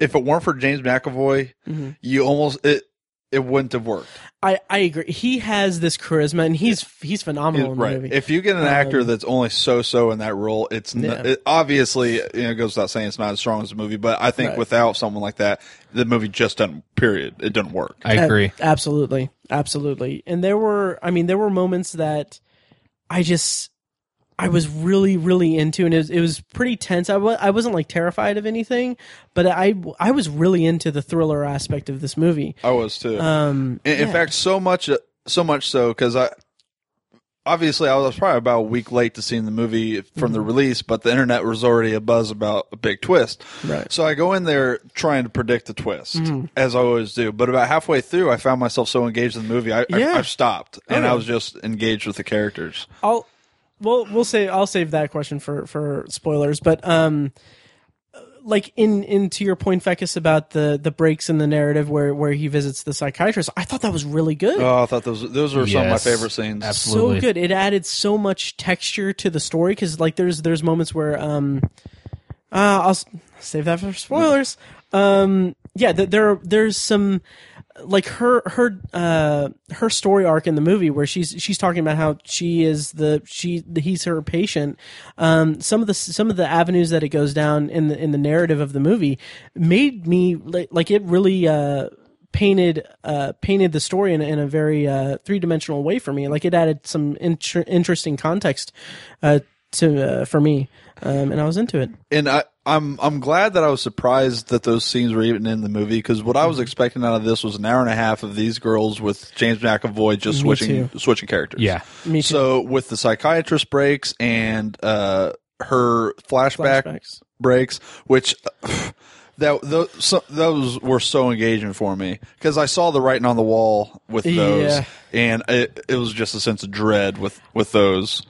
if it weren't for James McAvoy, Mhm. you almost it it wouldn't have worked. I, I agree. He has this charisma, and he's he's phenomenal in the right. movie. If you get an actor that's only so-so in that role, it's n Yeah. it, obviously you know it goes without saying it's not as strong as the movie. But I think Right. without someone like that, the movie just doesn't. Period. It doesn't work. I Ab- agree. absolutely, absolutely. And there were, I mean, there were moments that I just, I was really, really into, and it was, it was pretty tense. I was, I wasn't like terrified of anything, but I, I was really into the thriller aspect of this movie. I was too. Um, In, in fact, so much, so much so because I obviously I was probably about a week late to seeing the movie from the Mm-hmm. release, but the internet was already a buzz about a big twist. Right. So I go in there trying to predict the twist, Mm-hmm. as I always do. But about halfway through, I found myself so engaged in the movie, I, Yeah. I, I stopped and Okay. I was just engaged with the characters. I'll well we'll say I'll save that question for for spoilers, but um like in into your point Fekkes about the the breaks in the narrative where where he visits the psychiatrist, I thought that was really good. Oh, I thought those those were some of my Yes. favorite scenes. Absolutely. so good. It added so much texture to the story because like there's there's moments where um uh, I'll s- save that for spoilers. Um yeah, th- there there's some like her her uh her story arc in the movie where she's she's talking about how she is the she he's her patient um some of the some of the avenues that it goes down in the in the narrative of the movie made me like, it really uh painted uh painted the story in, a- in a very uh three-dimensional way for me. Like it added some inter- interesting context uh to uh, for me um and I was into it and I, I'm I'm glad that I was surprised that those scenes were even in the movie because what I Mm-hmm. was expecting out of this was an hour and a half of these girls with James McAvoy just Me switching too. switching characters. Yeah. me too So with the psychiatrist breaks and uh, her flashback flashbacks breaks, which that those so, those were so engaging for me because I saw the writing on the wall with those, Yeah. and it, it was just a sense of dread with with those.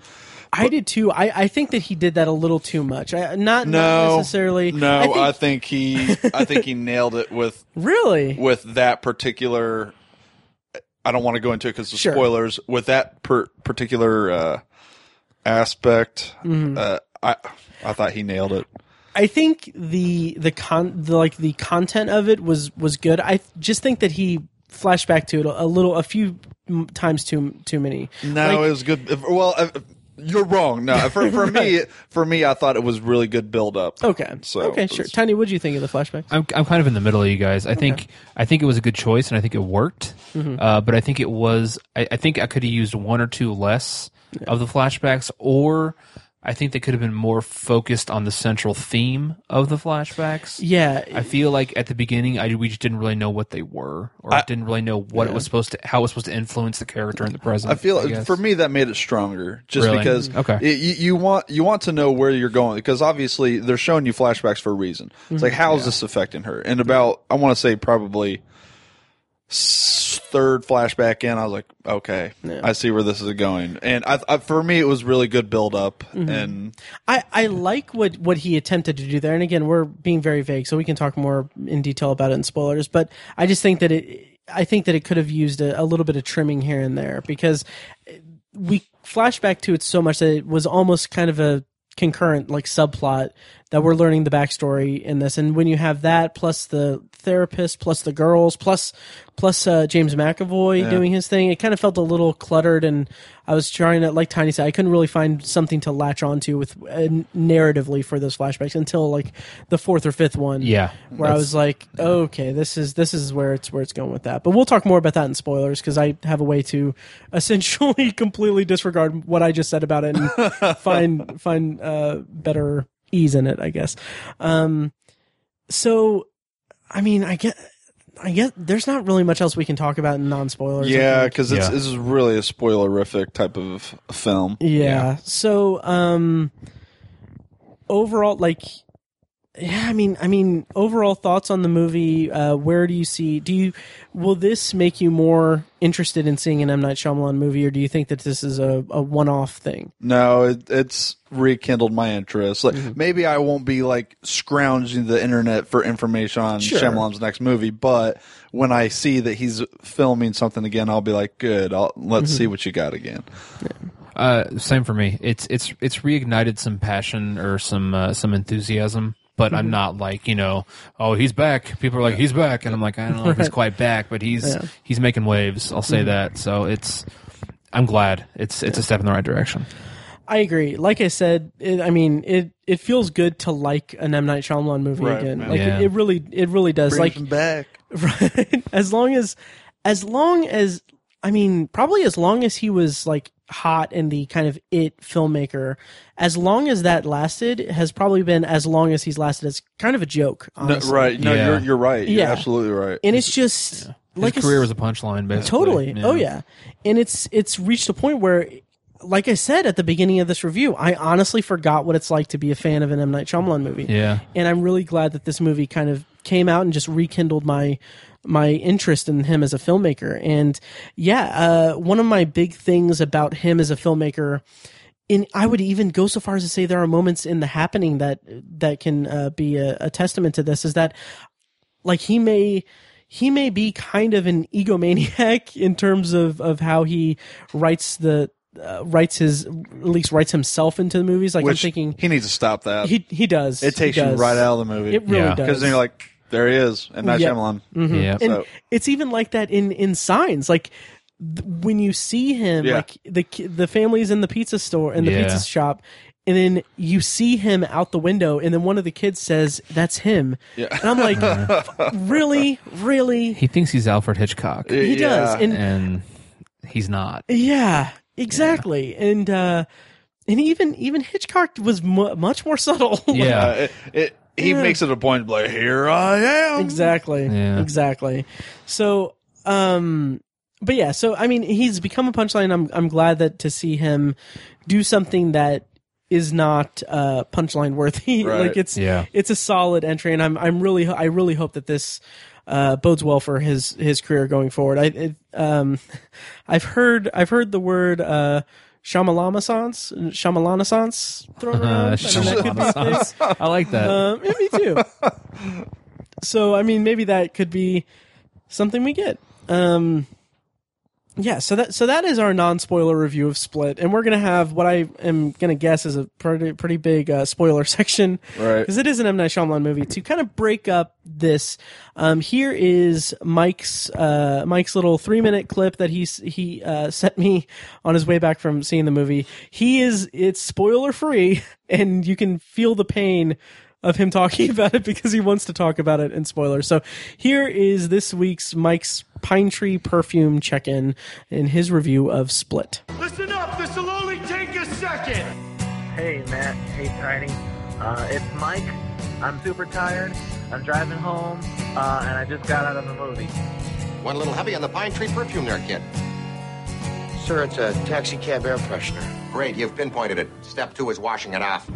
I did too. I, I think that he did that a little too much. I, not, not necessarily. No, I think, he I think he *laughs* nailed it with really. with that particular. I don't want to go into it because of Sure. spoilers. With that per, particular uh, aspect, Mm-hmm. uh, I I thought he nailed it. I think the the con the like the content of it was was good. I just think that he flashed back to it a little, a few times too too many. No, Like- it was good. Well, if- you're wrong. No, *laughs* for for me, for me, I thought it was really good build up. Okay. So, okay, sure. Tiny, what do you think of the flashbacks? I'm I'm kind of in the middle of you guys. I think I think it was a good choice, and I think it worked. Uh, but I think it was. I, I think I could have used one or two less of the flashbacks, or I think they could have been more focused on the central theme of the flashbacks. Yeah, I feel like at the beginning, I we just didn't really know what they were, or I- didn't really know what it was supposed to, how it was supposed to influence the character in the present. I feel guess. for me that made it stronger, just Really? because mm-hmm. Okay. it- you, you want you want to know where you're going because obviously they're showing you flashbacks for a reason. It's like mm-hmm. how is this affecting her? And about I want to say probably s- third flashback in, I was like, okay, I see where this is going. And I, I, for me, it was really good build up mm-hmm. and. I, I like what, what he attempted to do there. And again, we're being very vague, so we can talk more in detail about it in spoilers. But I just think that it, I think that it could have used a, a little bit of trimming here and there because we flashback to it so much that it was almost kind of a concurrent like subplot that we're learning the backstory in this. And when you have that plus the therapist plus the girls plus plus uh, James McAvoy doing his thing, it kind of felt a little cluttered. And I was trying to, like Tiny said, I couldn't really find something to latch onto with uh, narratively for those flashbacks until like the fourth or fifth one. Yeah, where I was like, okay, this is this is where it's where it's going with that. But we'll talk more about that in spoilers because I have a way to *laughs* essentially completely disregard what I just said about it and *laughs* find find uh, better ease in it, I guess. Um, so, I mean, I get. I guess there's not really much else we can talk about in non spoilers. Yeah, because Yeah. this is really a spoilerific type of film. Yeah. So, um, overall, like, yeah, I mean, I mean, overall thoughts on the movie. Uh, where do you see? Do you will this make you more interested in seeing an M Night Shyamalan movie, or do you think that this is a, a one off thing? No, it, it's rekindled my interest. Like Mm-hmm. maybe I won't be like scrounging the internet for information on Sure. Shyamalan's next movie, but when I see that he's filming something again, I'll be like, "Good, I'll, let's Mm-hmm. see what you got again." Uh, same for me. It's it's it's reignited some passion or some uh, some enthusiasm but I'm mm-hmm. not like you know, oh he's back. People are like he's back, and I'm like I don't know if he's *laughs* quite back, but he's Yeah. he's making waves. I'll say mm-hmm. that. So it's I'm glad it's it's a step in the right direction. I agree. Like I said, it, I mean, it it feels good to like an M Night Shyamalan movie Right, again. man. Like Yeah. it, it really, it really does. like him back. *laughs* right, as long as, as long as, I mean, probably as long as he was like hot and the kind of it filmmaker, as long as that lasted, has probably been as long as he's lasted as kind of a joke. No, right. No, Yeah. you're you're right. You're Yeah. absolutely right. And it's just like His career s- was a punchline, basically. Totally. Oh yeah. And it's it's reached a point where like I said at the beginning of this review, I honestly forgot what it's like to be a fan of an M Night Shyamalan movie. Yeah. And I'm really glad that this movie kind of came out and just rekindled my my interest in him as a filmmaker. And yeah, uh, one of my big things about him as a filmmaker in I would even go so far as to say there are moments in the happening that that can uh, be a, a testament to this is that like he may he may be kind of an *laughs* egomaniac in terms of of how he writes the uh, writes his at least writes himself into the movies like Which i'm thinking he needs to stop that. he he does it takes He you right out of the movie. it really Yeah. does Because then you're like, there he is, and Night Yeah. Shyamalan. Yeah. and So- it's even like that in in signs like th- when you see him Yeah. like the ki- the family's in the pizza store in the Yeah. pizza shop and then you see him out the window and then one of the kids says that's him Yeah. and i'm like *laughs* really really He thinks he's Alfred Hitchcock, he does and and he's not. Yeah, exactly. And uh and even even Hitchcock was mu much more *laughs* subtle. Yeah. Uh, it, it, he Yeah. makes it a point, to like, here I am. exactly. Yeah. Exactly. So, um but yeah, so I mean, he's become a punchline. I'm I'm glad that to see him do something that is not uh punchline worthy. *laughs* Right. like it's Yeah. it's a solid entry and I'm I'm really I really hope that this uh, bodes well for his his career going forward. I it, um, *laughs* I've heard I've heard the word uh, Shyamalama-sans, Shyamalana-sans thrown around. I mean, that could be a thing. I like that. Um, yeah, me too. so I mean, maybe that could be something we get. Um, yeah, so that so that is our non-spoiler review of Split, and we're gonna have what I am gonna guess is a pretty pretty big uh, spoiler *laughs* section, Right. Because it is an M Night Shyamalan movie. To kind of break up this, um, here is Mike's uh, Mike's little three minute clip that he's he uh, sent me on his way back from seeing the movie. He is it's spoiler free, *laughs* and you can feel the pain of him talking *laughs* about it because he wants to talk about it in spoilers. So here is this week's Mike's Pine Tree Perfume check in in his review of Split. Listen up, this'll only take a second. Hey, Matt. Hey, Tiny. Uh, it's Mike. I'm super tired. I'm driving home, uh, and I just got out of the movie. Went a little heavy on the pine tree perfume there, kid. Sir, it's a taxi cab air freshener. Great, you've pinpointed it. Step two is washing it off.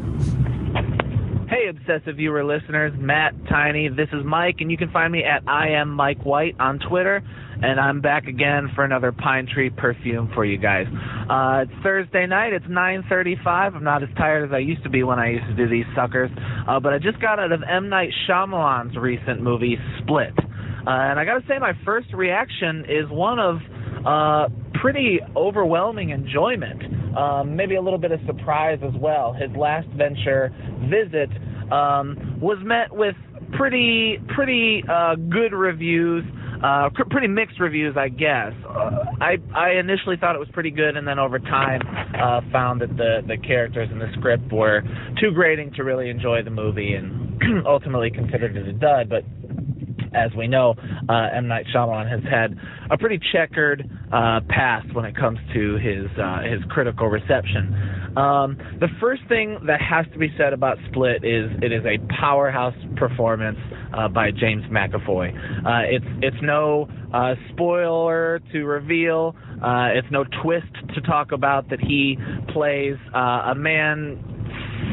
Hey, obsessive viewer listeners, Matt, Tiny. This is Mike, and you can find me at I am Mike White on Twitter. And I'm back again for another Pine Tree perfume for you guys. Uh, it's Thursday night. It's 9:35. I'm not as tired as I used to be when I used to do these suckers. Uh, but I just got out of M Night Shyamalan's recent movie Split, uh, and I got to say my first reaction is one of uh, pretty overwhelming enjoyment. Um, maybe a little bit of surprise as well. His last venture, Visit, um, was met with pretty pretty uh, good reviews. Uh, pretty mixed reviews, I guess. Uh, I I initially thought it was pretty good, and then over time uh, found that the the characters in the script were too grating to really enjoy the movie, and *clears throat* ultimately considered it a dud. But as we know, uh, M Night Shyamalan has had a pretty checkered uh, past when it comes to his uh, his critical reception. Um, the first thing that has to be said about Split is it is a powerhouse performance uh, by James McAvoy. Uh, it's it's no uh, spoiler to reveal. Uh, it's no twist to talk about that he plays uh, a man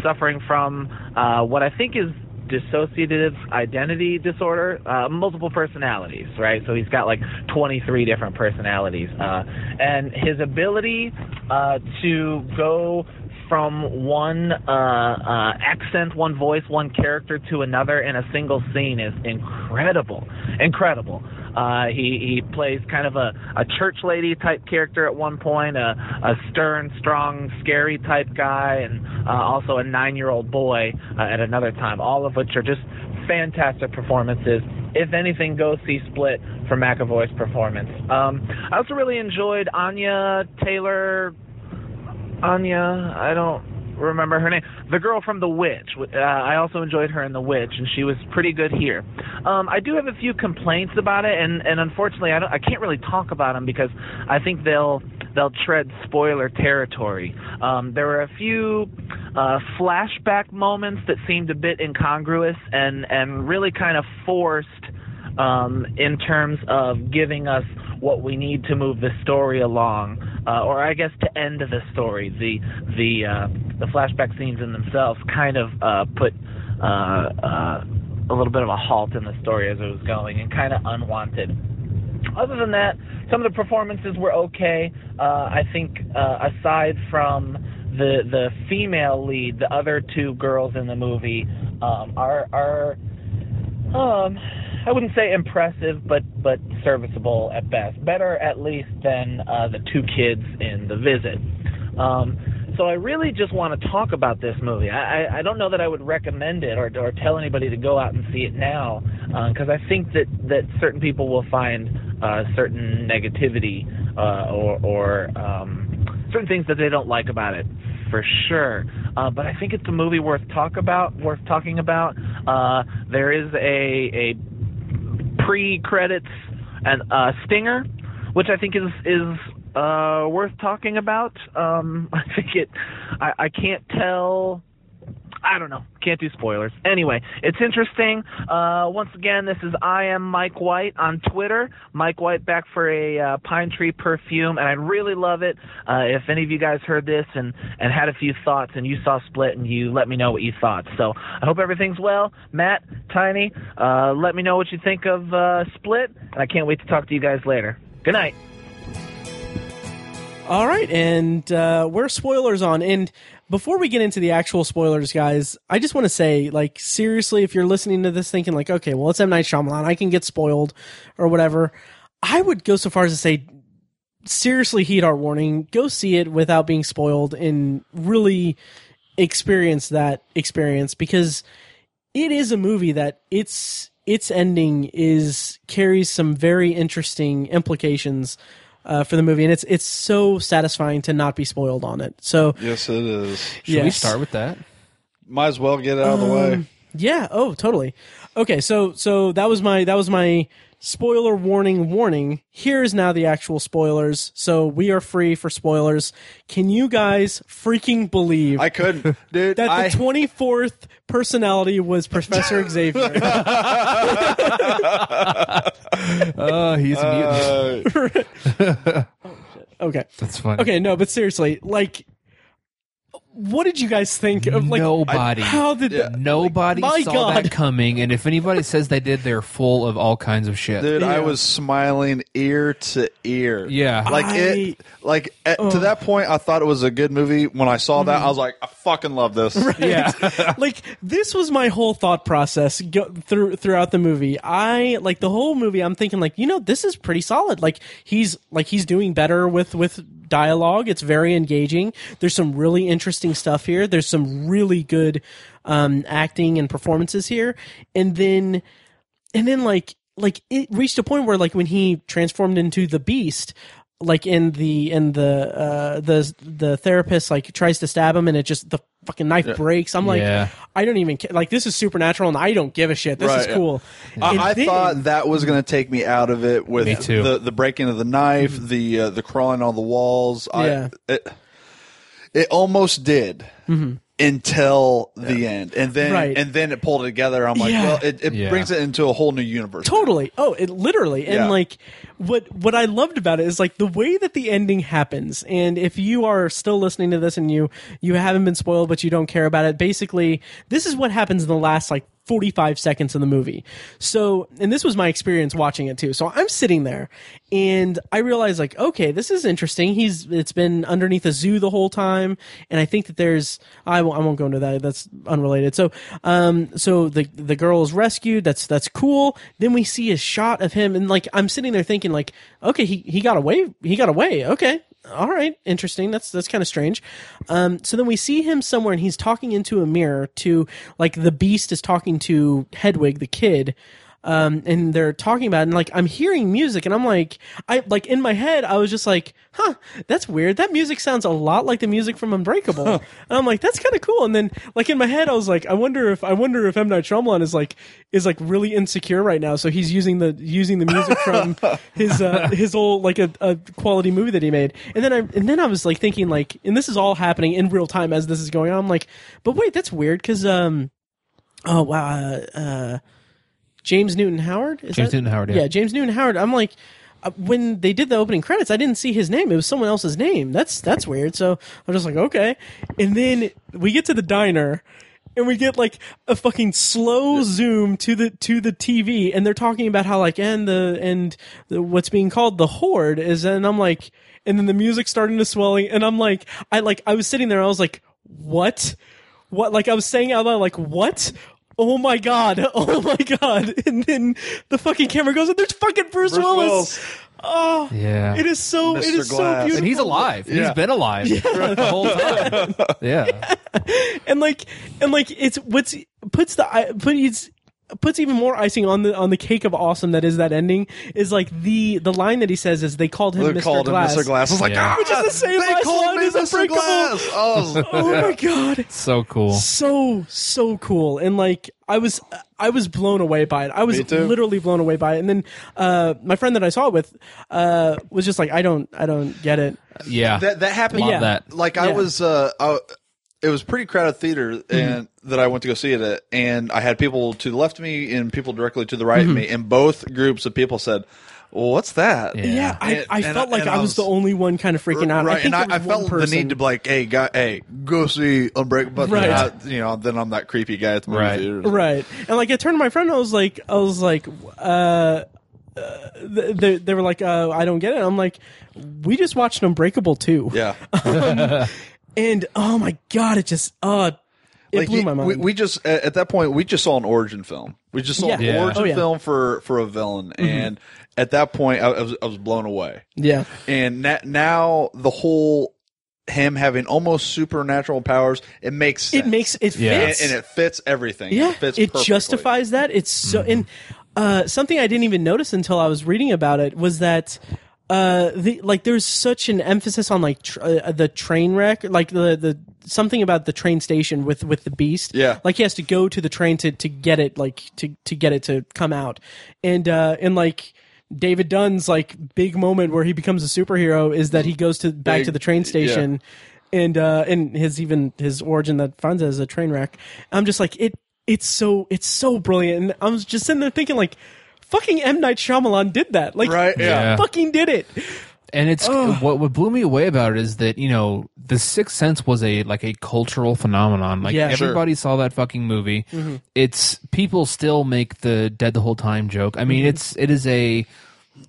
suffering from uh, what I think is dissociative identity disorder, uh, multiple personalities, right? So he's got like 23 different personalities, uh, and his ability uh, to go from one uh, uh, accent, one voice, one character to another in a single scene is incredible, incredible. Uh, he he plays kind of a a church lady type character at one point, a a stern, strong, scary type guy, and uh, also a nine year old boy uh, at another time. All of which are just fantastic performances. If anything, go see Split for McAvoy's performance. Um, I also really enjoyed Anya Taylor. Anya, I don't remember her name. The girl from The Witch. Uh, I also enjoyed her in The Witch, and she was pretty good here. Um, I do have a few complaints about it, and, and unfortunately, I, don't, I can't really talk about them because I think they'll they'll tread spoiler territory. Um, there were a few uh, flashback moments that seemed a bit incongruous and and really kind of forced um, in terms of giving us what we need to move the story along, uh, or I guess to end the story. The the uh, the flashback scenes in themselves kind of uh, put uh, uh, a little bit of a halt in the story as it was going, and kind of unwanted. Other than that, some of the performances were okay. Uh, I think aside from the the female lead, the other two girls in the movie um, are are um, I wouldn't say impressive, but but serviceable at best. Better at least than uh, the two kids in The Visit. Um, so I really just want to talk about this movie. I, I, don't know that I would recommend it or, or tell anybody to go out and see it now, because I think that that certain people will find uh, certain negativity uh, or or um, certain things that they don't like about it for sure. Uh, but I think it's a movie worth talk about, worth talking about. Uh, there is a a pre-credits and uh, stinger, which I think is is uh, worth talking about. Um, *laughs* I think it. I, I can't tell. I don't know. Can't do spoilers. Anyway, it's interesting. Uh, once again, this is I am Mike White on Twitter. Mike White back for a uh, Pine Tree perfume, and I really love it. Uh, if any of you guys heard this and and had a few thoughts, and you saw Split, and you let me know what you thought. So I hope everything's well. Matt, Tiny, uh, let me know what you think of uh, Split, and I can't wait to talk to you guys later. Good night. All right, and uh, we're spoilers on. And before we get into the actual spoilers, guys, I just want to say, like, seriously, if you're listening to this thinking, like, okay, well, it's M Night Shyamalan, I can get spoiled or whatever, I would go so far as to say, seriously, heed our warning. Go see it without being spoiled and really experience that experience because it is a movie that its its ending is carries some very interesting implications uh, for the movie, and it's it's so satisfying to not be spoiled on it. So Yes, it is. Should we start with that? Might as well get it out of the way. yeah, oh, totally. Okay, so so that was my that was my spoiler warning warning. Here is now the actual spoilers. So we are free for spoilers. Can you guys freaking believe I couldn't, dude. that I, the twenty fourth personality was Professor *laughs* Xavier? Oh, *laughs* he's a mutant. uh, *laughs* okay. That's funny. Okay, no, but seriously, like, what did you guys think of like Nobody. How did Yeah. Nobody My saw God. that coming, and if anybody *laughs* says they did, they're full of all kinds of shit. dude, I was smiling ear to ear. Yeah. like I- it. Like at, to that point, I thought it was a good movie. When I saw Mm-hmm. that, I was like, I fucking love this. *laughs* yeah, *laughs* like this was my whole thought process go, through throughout the movie. I like the whole movie. I'm thinking like, you know, this is pretty solid. Like he's like he's doing better with with dialogue. It's very engaging. There's some really interesting stuff here. There's some really good um, acting and performances here. And then and then like like it reached a point where like when he transformed into the beast like in the in the uh the the therapist like tries to stab him and it just the fucking knife breaks i'm like Yeah. i don't even care. like this is supernatural and i don't give a shit this Right, is yeah. cool And I, I then- thought that was going to take me out of it with too. the the breaking of the knife, the uh, the crawling on the walls. Yeah. I, it, it almost did until the end, and then Mm-hmm. Right. and then it pulled it together. I'm like, Yeah. well, it, it Yeah. brings it into a whole new universe. Totally. Oh, it literally. And Yeah. like what what I loved about it is like the way that the ending happens. And if you are still listening to this and you you haven't been spoiled but you don't care about it, basically this is what happens in the last like 45 seconds of the movie. So, and this was my experience watching it too. So I'm sitting there and I realize like, okay, this is interesting. He's, it's been underneath a zoo the whole time. And I think that there's, I won't, I won't go into that. That's unrelated. So, um, so the, the girl is rescued. That's, that's cool. Then we see a shot of him and like, I'm sitting there thinking like, okay, he, he got away. He got away. Okay all right, interesting. That's that's kind of strange. Um, so then we see him somewhere, and he's talking into a mirror to like the Beast is talking to Hedwig, the kid. Um, and they're talking about it, and like I'm hearing music, and I'm like, I like in my head, I was just like, huh, that's weird. That music sounds a lot like the music from Unbreakable, and I'm like, that's kind of cool. And then like in my head, I was like, I wonder if I wonder if M Night Shyamalan is like is like really insecure right now, so he's using the using the music from *laughs* his uh, his old like a, a quality movie that he made. And then I and then I was like thinking like, and this is all happening in real time as this is going on. I'm like, but wait, that's weird because um, oh wow, uh, uh James Newton Howard. Is James that- Newton Howard, yeah. James Newton Howard. I'm like, uh, when they did the opening credits, I didn't see his name. It was someone else's name. That's that's weird. So I'm just like, okay. And then we get to the diner. And we get like a fucking slow zoom to the to the TV, and they're talking about how like and the and the, what's being called the horde is, and I'm like, and then the music starting to swelling, and I'm like, I like I was sitting there, I was like, what? what like I was saying out loud like what oh my god *laughs* oh my god *laughs* and then the fucking camera goes and there's fucking Bruce, Bruce Willis. Willis. oh Yeah. it is so it Mr. is so beautiful and he's alive. Yeah. He's been alive *laughs* the whole time. Yeah. and like and like it's what's puts the i- put it's puts even more icing on the on the cake of awesome that is that ending is like the the line that he says is they called him They Mr. called Glass. him Mr. Glass. I was like, Yeah. ah, Which is the same they last called line me as Mr. Glass. Oh, *laughs* Oh my god. *laughs* So cool. so so cool and like i was i was blown away by it i was literally blown away by it and then uh my friend that i saw it with uh was just like i don't i don't get it Yeah. that that happened. Love Yeah. that. Like I Yeah. was, uh, I, it was pretty crowded theater, Mm-hmm. and that I went to go see it at, and I had people to the left of me and people directly to the right Mm-hmm. of me, and both groups of people said, well, "What's that?" Yeah. yeah i, And- I and felt I- like and I I was, was- the only one kind of freaking out Right, i think and I, I felt the need to be like, "Hey, guy, hey, go see Unbreakable." But Right. not, you know, then I'm that creepy guy at the movie Right. theater. right and like i turned to my friend and i was like i was like uh uh, they, they were like, uh, I don't get it. I'm like, we just watched Unbreakable too. Yeah, *laughs* And oh my god, it just uh it like blew he- my mind. We, we just at at that point we just saw an origin film. We just saw Yeah. an Yeah. origin Oh, yeah. Mm-hmm. film for for a villain, and at that point I, I was I was blown away. yeah. And na- now the whole him having almost supernatural powers, it makes sense. It makes it Yeah. fits. and, and it fits everything. yeah it fits. it justifies that it's so and uh something i didn't even notice until i was reading about it was that uh the like there's such an emphasis on like tr- uh, the train wreck like the the something about the train station with with the beast Yeah. like he has to go to the train to to get it like to to get it to come out and uh and like David Dunn's like big moment where he becomes a superhero is that he goes to back Big- to the train station and uh and his even his origin that finds it as a train wreck. I'm just like it it's so it's so brilliant and I was just sitting there thinking like fucking M Night Shyamalan did that. Like Right, yeah. Yeah. fucking did it. And it's what what blew me away about it is that you know the Sixth Sense was a like a cultural phenomenon. Like Yeah. Sure. everybody saw that fucking movie. Mm-hmm. It's people still make the dead the whole time joke. I mean, mm-hmm. it's it is a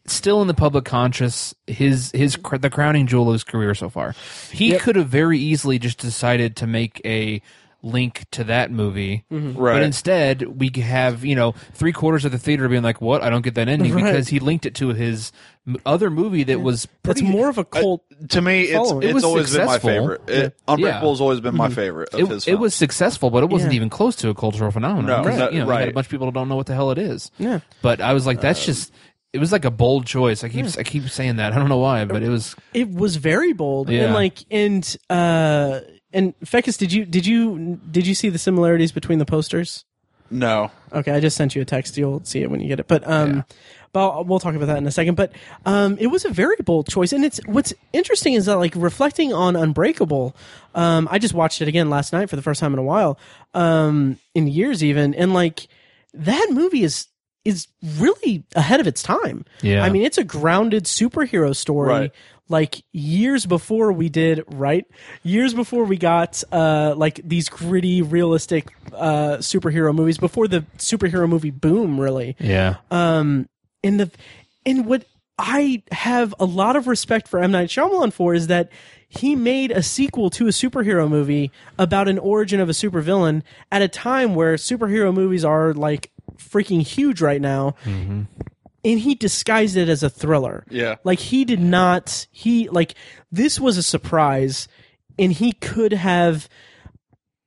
still in the public conscious. His his cr- the crowning jewel of his career so far. He could have very easily just decided to make a link to that movie, mm-hmm. Right. but instead we have you know three quarters of the theater being like, "What? I don't get that ending," Right. because he linked it to his m- other movie that was That's pretty more of a uh, cult To me, it's Following. it's It was always successful. been my favorite. It, Unbreakable's always been my mm-hmm. favorite of it, his. it was successful, but it wasn't Yeah. even close to a cultural phenomenon. No, 'Cause, no, you know, you got a bunch of people that don't know what the hell it is. Yeah. But I was like, that's uh, just. It was like a bold choice. I keep I keep saying that. I don't know why, but it was. it was very bold Yeah. and like and uh and Fekkes, did you did you did you see the similarities between the posters? no. Okay, I just sent you a text. You'll see it when you get it. But um, Yeah. but we'll talk about that in a second. But um, it was a very bold choice, and it's what's interesting is that like reflecting on Unbreakable. Um, I just watched it again last night for the first time in a while, um, in years even, and like that movie is is really ahead of its time. Yeah. I mean, it's a grounded superhero story. Right. Like years before we did, right? Years before we got uh, like these gritty, realistic uh, superhero movies. Before the superhero movie boom, really. Yeah. Um, in the and what I have a lot of respect for M Night Shyamalan for is that he made a sequel to a superhero movie about an origin of a supervillain at a time where superhero movies are like freaking huge right now. And he disguised it as a thriller. Yeah. Like he did not he like this was a surprise and he could have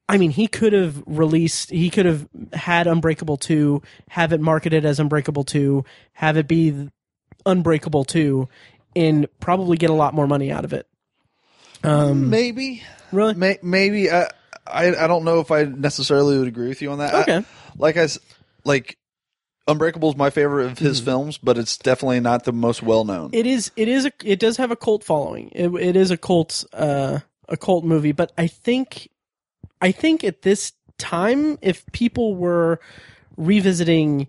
I mean, he could have released, he could have had Unbreakable 2, have it marketed as Unbreakable 2, have it be Unbreakable 2, and probably get a lot more money out of it. Um, maybe. Really? May, maybe. I, I I don't know if I necessarily would agree with you on that. I- Okay. like I s- like Unbreakable is my favorite of his films, but it's definitely not the most well known. It is, it is, a, it does have a cult following. It, it is a cult, uh, a cult movie, but I think, I think at this time, if people were revisiting,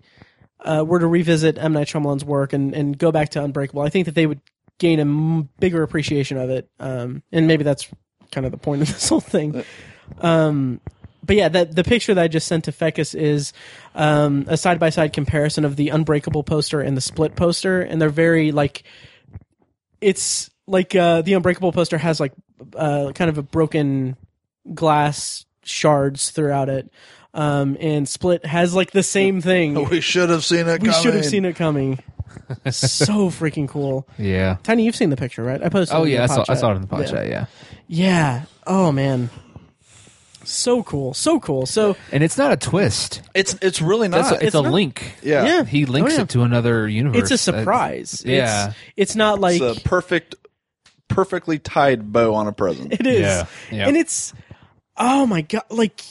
uh, were to revisit M. Night Shyamalan's work and, and go back to Unbreakable, I think that they would gain a m- bigger appreciation of it. Um, and maybe that's kind of the point of this whole thing. Um, but yeah, that the picture that I just sent to Fekkes is um, a side by side comparison of the Unbreakable poster and the Split poster, and they're very like it's like uh, the Unbreakable poster has like uh, kind of a broken glass shards throughout it, um, and Split has like the same *laughs* thing. we should have seen it. we should have seen it coming. *laughs* so freaking cool. Yeah. Tiny, you've seen the picture, right? I posted. Oh yeah, I saw, I saw it in the pod Yeah. chat. Yeah. Yeah. Oh man. So cool. So cool. So And it's not a twist. It's it's really not. That's a, it's, it's a not- link. yeah. yeah. He links Oh, yeah. it to another universe. it's a That's- surprise. yeah. It's, it's not like It's a perfect, perfectly tied bow on a present. *laughs* it is. Yeah. Yeah. And it's oh my god, like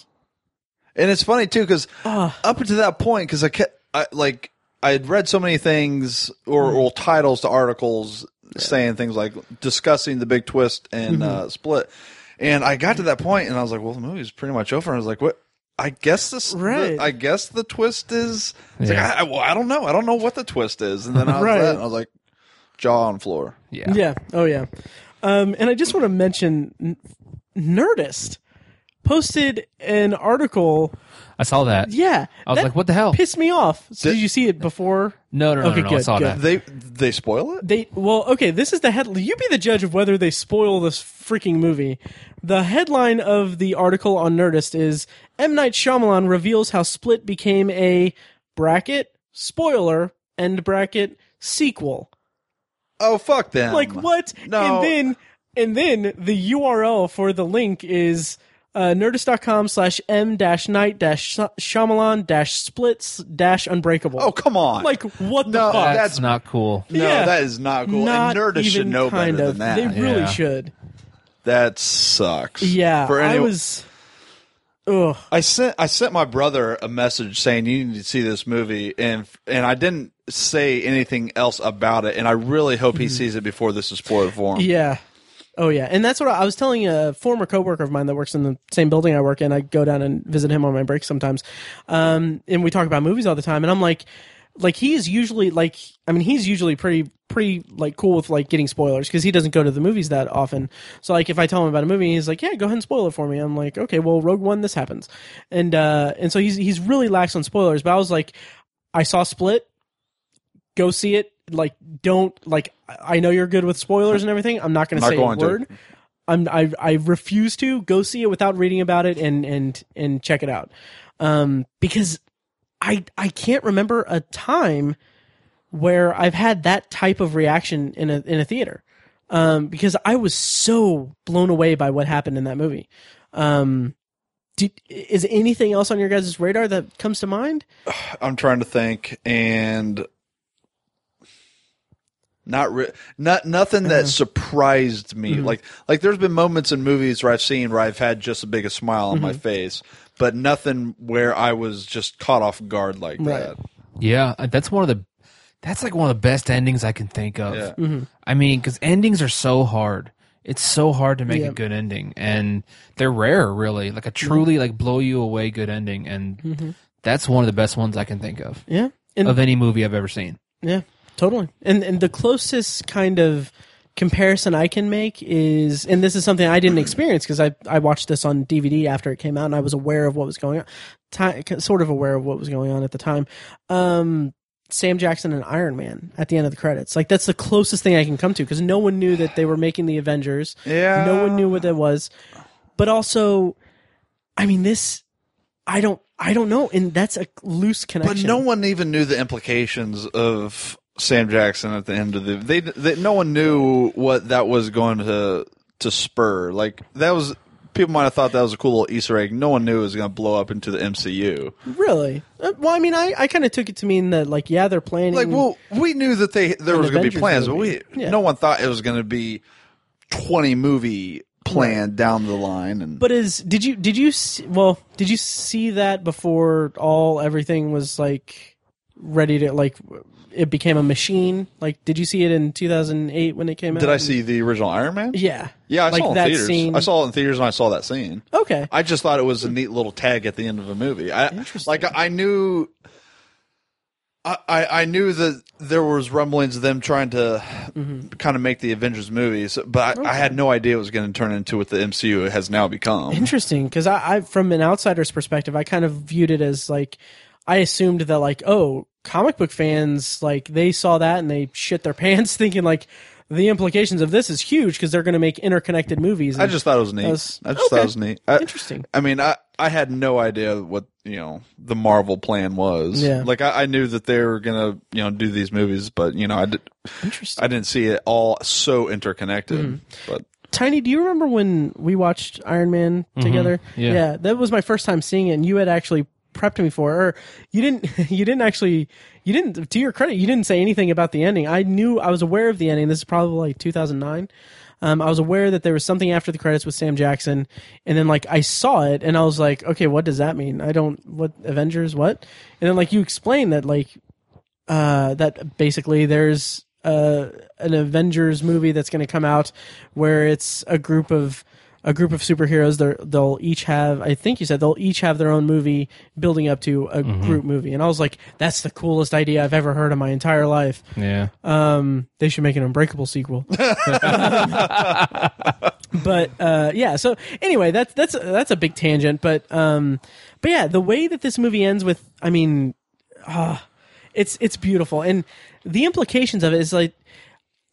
And it's funny too because Ah. up to that point, because I kept I, like I had read so many things or, Hmm. or titles to articles saying things like discussing the big twist and Mm-hmm. uh, split, and I got to that point and I was like, well, the movie's pretty much over. And I was like, what? I guess this. the- Right. I guess the twist is. It's Yeah. like I, I, well, I don't know. I don't know what the twist is. And then I *laughs* was, Right. that, and I was like, jaw on floor. yeah. yeah. Oh yeah. Um and I just want to mention Nerdist posted an article. I saw that. Yeah. I was that like, what the hell? Pissed me off. So Did- did you see it before? No, no, no, Okay, no, no, I good, saw good. that. They they spoil it. They well, okay. This is the head. You be the judge of whether they spoil this freaking movie. The headline of the article on Nerdist is M Night Shyamalan reveals how Split became a bracket spoiler end bracket sequel. Oh fuck them! Like what? No. And then and then the URL for the link is uh, nerdist.com slash m dash night dash Shyamalan dash splits dash unbreakable. Oh come on! like what the No, fuck? That's, that's- not cool. no, yeah. that is not cool. Not and Nerdist should know kind better of. than that. They really Yeah. should. That sucks. Yeah, For I was. Ugh. I sent I sent my brother a message saying you need to see this movie, and and I didn't say anything else about it, and I really hope he sees it before this is spoiled for him. Mm-hmm. Yeah. Oh yeah, and that's what I, I was telling a former coworker of mine that works in the same building I work in. I go down and visit him on my break sometimes, um, and we talk about movies all the time. And I'm like, like he's usually like, I mean, he's usually pretty pretty like cool with like getting spoilers because he doesn't go to the movies that often. So like, if I tell him about a movie, he's like, yeah, go ahead and spoil it for me. I'm like, okay, well, Rogue One, this happens, and uh, and so he's he's really lax on spoilers. But I was like, I saw Split. Go see it. Like, don't like. I I know you're good with spoilers and everything. I'm not going to Not say going a to. word. I'm I I refuse to go see it without reading about it and and and check it out. Um because I I can't remember a time where I've had that type of reaction in a in a theater. Um because I was so blown away by what happened in that movie. Um did, is anything else on your guys' radar that comes to mind? I'm trying to think, and not re- not nothing that surprised me. Mm-hmm. Like like there's been moments in movies where I've seen where I've had just as big a smile on my Mm-hmm. face, but nothing where I was just caught off guard like Right. that. Yeah, uh, that's one of the. That's like one of the best endings I can think of. Yeah. Mm-hmm. I mean, because endings are so hard. It's so hard to make Yeah. a good ending, and they're rare, really. Like a truly like blow you away good ending, and Mm-hmm. that's one of the best ones I can think of. Yeah. And- of any movie I've ever seen. Yeah, totally. And and the closest kind of comparison I can make is, and this is something I didn't experience because I I watched this on DVD after it came out, and I was aware of what was going on, ti sort of aware of what was going on at the time. Um, Sam Jackson and Iron Man at the end of the credits, like that's the closest thing I can come to because no one knew that they were making the Avengers. Yeah. no one knew what that was, but also, I mean this. I don't. I don't know, and that's a loose connection. But no one even knew the implications of Sam Jackson at the end of the. They, they no one knew what that was going to to spur. Like that was people might have thought that was a cool little Easter egg. No one knew it was going to blow up into the MCU. Really? Uh, well, I mean, I, I kind of took it to mean that, like, yeah, they're planning. Like, well, we knew that they there was going to be plans, movie. but we Yeah. no one thought it was going to be twenty movie plan down the line. And but is did you did you see, well did you see that before all everything was like ready to like it became a machine? Like, did you see it in two thousand eight when it came out? did I see the original Iron Man? Yeah, Yeah, I like saw it in theaters. scene. I saw it in theaters and I saw that scene. Okay, I just thought it was a neat little tag at the end of a movie. I Interesting. like I knew I, I I knew that there was rumblings of them trying to Mm-hmm. kind of make the Avengers movies, but I, I had no idea it was going to turn into what the MCU has now become. interesting because I, I from an outsider's perspective i kind of viewed it as like i assumed that like oh comic book fans like they saw that and they shit their *laughs* pants thinking like the implications of this is huge because they're going to make interconnected movies I just thought it was neat. Was- I just thought it was neat. I, Interesting. I mean, I I had no idea what you know the Marvel plan was. Yeah. Like I, I knew that they were gonna you know do these movies, but you know I did interesting I didn't see it all so interconnected. Mm-hmm. But Tiny, do you remember when we watched Iron Man together? Yeah. that was my first time seeing it, and you had actually prepped me for, or you didn't. *laughs* You didn't actually. You didn't. To your credit, you didn't say anything about the ending. I knew. I was aware of the ending. This is probably like 2009. Um, I was aware that there was something after the credits with Sam Jackson, and then like I saw it, and I was like, okay, what does that mean? I don't. What Avengers? What? And then like you explained that like uh, that basically there's uh, an Avengers movie that's going to come out where it's a group of a group of superheroes. They're, they'll each have, I think you said they'll each have their own movie building up to a group movie. And I was like, that's the coolest idea I've ever heard in my entire life. Yeah. Um, they should make an Unbreakable sequel. *laughs* *laughs* but uh, yeah, so anyway, that's that's that's a big tangent. But um, but yeah, the way that this movie ends with, I mean, ah, it's it's beautiful, and the implications of it is like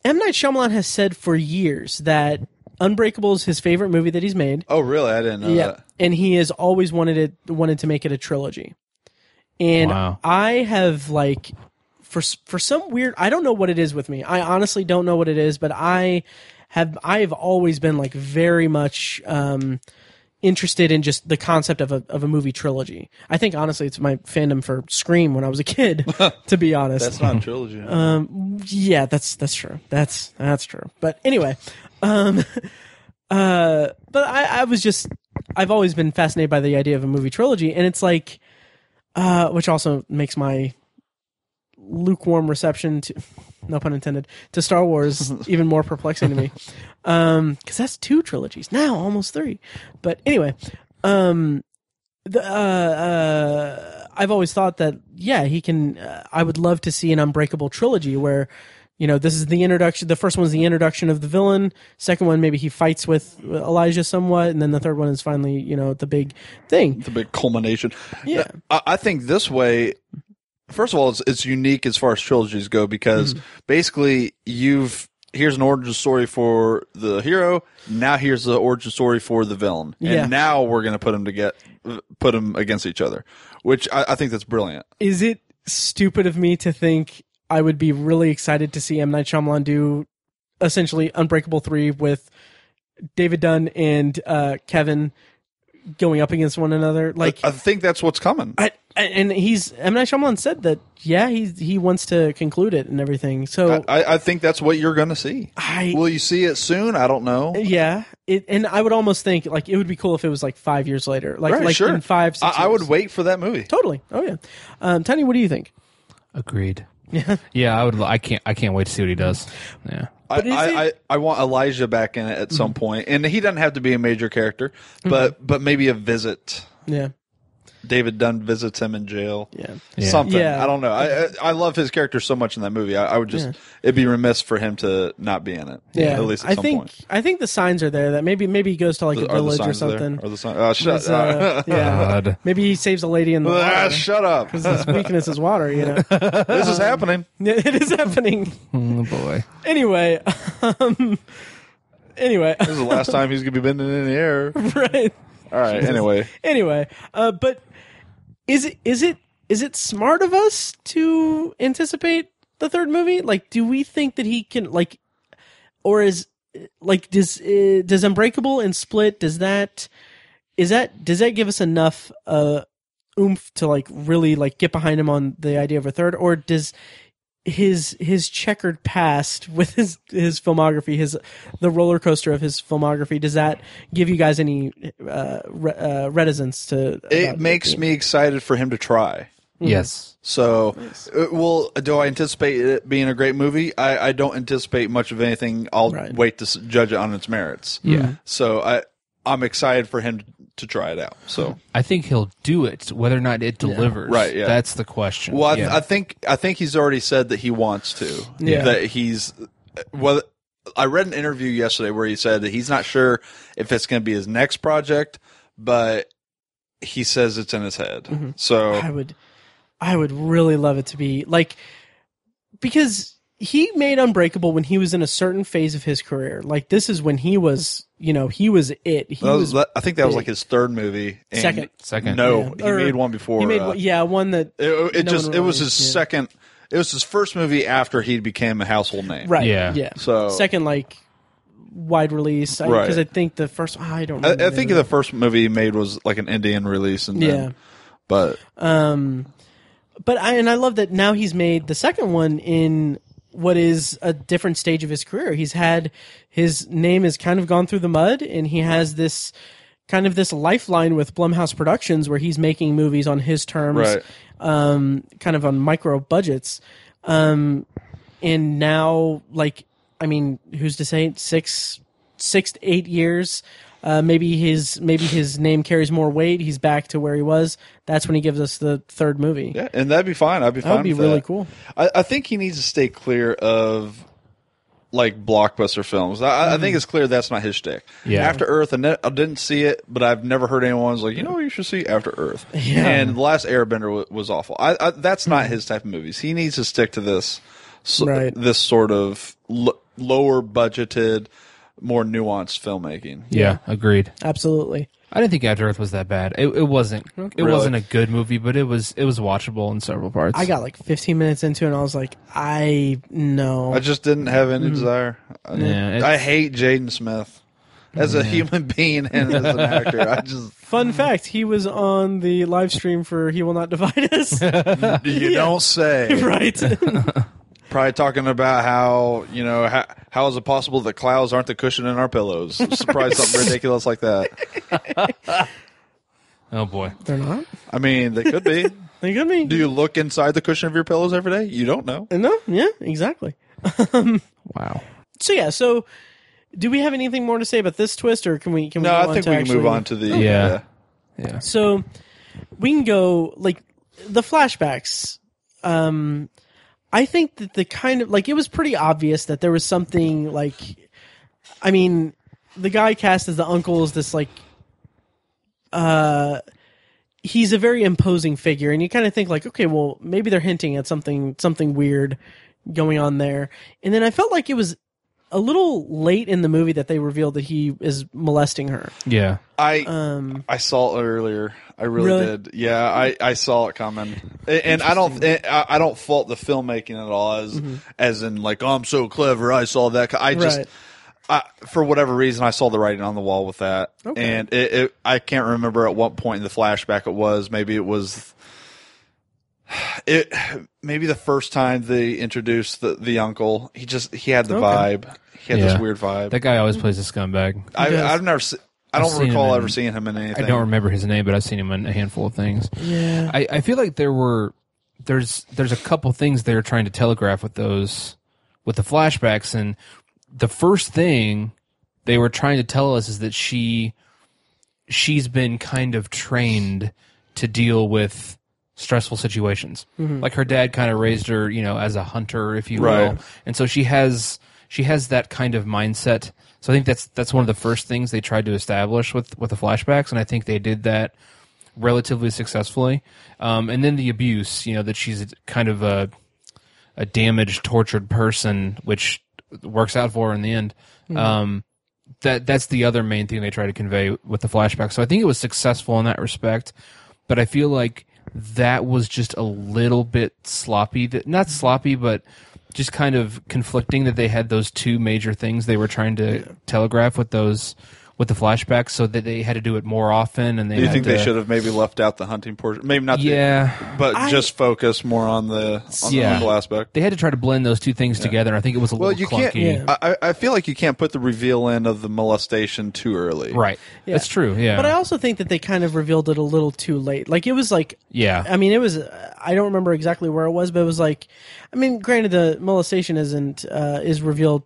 M Night Shyamalan has said for years that Unbreakable is his favorite movie that he's made. oh really? I didn't know Yeah, that. and he has always wanted it wanted to make it a trilogy. And Wow. I have like for s- for some weird I don't know what it is with me. I honestly don't know what it is, but I have I have always been like very much um interested in just the concept of a of a movie trilogy. I think honestly it's my fandom for Scream when I was a kid, *laughs* to be honest. That's not a trilogy. Um, yeah, that's that's true. That's that's true. But anyway, um, *laughs* uh, but I, I was just I've always been fascinated by the idea of a movie trilogy, and it's like, uh, which also makes my lukewarm reception to *laughs* no pun intended to Star Wars *laughs* even more perplexing to me. Um, because that's two trilogies now, almost three. But anyway, um, the uh, uh, I've always thought that yeah, he can. Uh, I would love to see an Unbreakable trilogy where. You know, this is the introduction. The first one is the introduction of the villain. Second one, maybe he fights with Elijah somewhat, and then the third one is finally, you know, the big thing. the big culmination. Yeah. I, I think this way. First of all, it's, it's unique as far as trilogies go because Mm-hmm. basically you've here's an origin story for the hero. Now here's the origin story for the villain, Yeah. and now we're going to put them to get put them against each other, which I, I think that's brilliant. is it stupid of me to think I would be really excited to see M Night Shyamalan do essentially Unbreakable three with David Dunn and uh, Kevin going up against one another? Like, I think that's what's coming. I, and he's M Night Shyamalan said that yeah he he wants to conclude it and everything. So I, I think that's what you're going to see. I- Will you see it soon? I don't know. yeah, it, and I would almost think like it would be cool if it was like five years later, like Right, like sure. in five. Six I, I would wait for that movie. totally. Oh yeah, um, Tiny, what do you think? Agreed. Yeah. *laughs* Yeah, I would. I can't. I can't wait to see what he does. Yeah. I, I, I, I want Elijah back in it at some mm-hmm. point, and he doesn't have to be a major character, but but maybe a visit. Yeah. David Dunn visits him in jail. Yeah. Yeah. Something Yeah. I don't know. I I I love his character so much in that movie. I, I would just Yeah. it'd be remiss for him to not be in it. Yeah, at least at I some think point. I think the signs are there that maybe maybe he goes to like The- a are the village or something. Or the signs? Oh, shut, It's, uh, yeah, God. *laughs* maybe he saves a lady in the Ah, water. shut up! Because his weakness is water, you know. *laughs* this is happening. *laughs* It is happening. Oh boy. Anyway, um, anyway, This is the last time he's gonna be bending in the air. right. All right. Anyway, Anyway, uh, but is it is it is it smart of us to anticipate the third movie? Like, do we think that he can like, or is like does uh, does Unbreakable and Split does that is that does that give us enough uh oomph to like really like get behind him on the idea of a third, or does his his checkered past with his his filmography, his the roller coaster of his filmography, does that give you guys any uh, re- uh reticence to? it makes being- me excited for him to try. Yes. So, uh, well, do I anticipate it being a great movie? I, I don't anticipate much of anything. I'll Right. wait to judge it on its merits. Yeah. So I I'm excited for him to try it out. So, I think he'll do it, whether or not it delivers. Right, yeah. That's the question. well, I, yeah. I think I think he's already said that he wants to. Yeah. That he's well. I read an interview yesterday where he said that he's not sure if it's going to be his next project, but he says it's in his head. Mm-hmm. So I would, I would really love it to be like, because he made Unbreakable when he was in a certain phase of his career. Like this is when he was, you know, he was it. He was, was I think that was like his third movie. and- Second. Second. No, Yeah. he Or- made one before. He made uh, yeah one that It, it no just one it was his yeah. second. It was his first movie after he became a household name. right. Yeah. yeah. So- second like wide release because Right. I, think the first I don't. I, I think the first movie he made was like an Indian release, and Yeah. then, but Um, but I and I love that now he's made the second one in what is a different stage of his career. He's had his name has kind of gone through the mud, and he has this kind of this lifeline with Blumhouse Productions where he's making movies on his terms, Right. um, kind of on micro budgets. Um, and now, like, I mean, who's to say six, six to eight years? Uh, maybe his maybe his name carries more weight. He's back to where he was. That's when he gives us the third movie. yeah, and that'd be fine. I'd be fine. That'd be really that. cool. I, I think he needs to stay clear of like blockbuster films. I, I think it's clear that's not his shtick. Yeah. After Earth, I, ne- I didn't see it, but I've never heard anyone's like, you know, what you should see After Earth. Yeah. And the last Airbender was, was awful. I, that's not his type of movies. He needs to stick to this, so, Right. this sort of l- lower budgeted, more nuanced filmmaking. yeah, agreed. Absolutely. I didn't think After Earth was that bad. It, it wasn't. It Really? wasn't a good movie, but it was. It was watchable in several parts. I got like 15 minutes into it, and I was like, I no. I just didn't have any hmm. desire. I, Yeah, it's- I hate Jaden Smith as a human *laughs* being and as an actor. I just Fun fact: He was on the live stream for "He Will Not Divide Us." *laughs* you *laughs* don't say. right. Probably talking about how you know how, how is it possible that clouds aren't the cushion in our pillows? Surprise *laughs* something ridiculous like that. *laughs* oh boy. They're not. I mean, they could be. *laughs* They could be. Do you look inside the cushion of your pillows every day? You don't know. No. Yeah. Exactly. Wow. So yeah. So, do we have anything more to say about this twist, or can we? Can we? No, go I on think to we can actually- move on to the Yeah. Yeah. So we can go like the flashbacks. Um, I think that the kind of like it was pretty obvious that there was something like, I mean, the guy cast as the uncle is this like, uh, he's a very imposing figure, and you kind of think like, okay, well, maybe they're hinting at something something weird going on there, and then I felt like it was a little late in the movie that they revealed that he is molesting her. Yeah. I Um, I saw it earlier. I really, Really? did. Yeah, I, I saw it coming, and, and I don't eh, I, I don't fault the filmmaking at all as as in like oh, I'm so clever. I saw that. I just Right. I, for whatever reason I saw the writing on the wall with that, Okay. and it, it I can't remember at what point in the flashback it was. Maybe it was. It maybe the first time they introduced the, the uncle, he just he had the Okay. vibe. He had Yeah. this weird vibe. That guy always plays a scumbag. I, I've never. Se- I don't recall in- ever seeing him in anything. I don't remember his name, but I've seen him in a handful of things. yeah. I, I feel like there were there's there's a couple things they're trying to telegraph with those with the flashbacks and the first thing they were trying to tell us is that she she's been kind of trained to deal with stressful situations. Mm-hmm. Like her dad kind of raised her, you know, as a hunter, if you will, and so she has she has that kind of mindset. So I think that's that's one of the first things they tried to establish with with the flashbacks, and I think they did that relatively successfully. Um, and then the abuse, you know, that she's kind of a a damaged, tortured person, which works out for her in the end. Um, that that's the other main thing they try to convey with the flashback. So I think it was successful in that respect, but I feel like that was just a little bit sloppy. That not sloppy, but just kind of conflicting that they had those two major things they were trying to telegraph with those with the flashbacks, so that they had to do it more often. And they Do you think to, they should have maybe left out the hunting portion? Maybe not. the- Yeah. but I- just focus more on the on Yeah. mental aspect. They had to try to blend those two things together. and I think it was a Well, little you clunky. can't. I, I- I feel like you can't put the reveal in of the molestation too early. Right. Yeah. That's true. Yeah. But I also think that they kind of revealed it a little too late. Like it was like yeah. I mean, it was. I don't remember exactly where it was, but it was like. I mean, granted, the molestation isn't uh, is revealed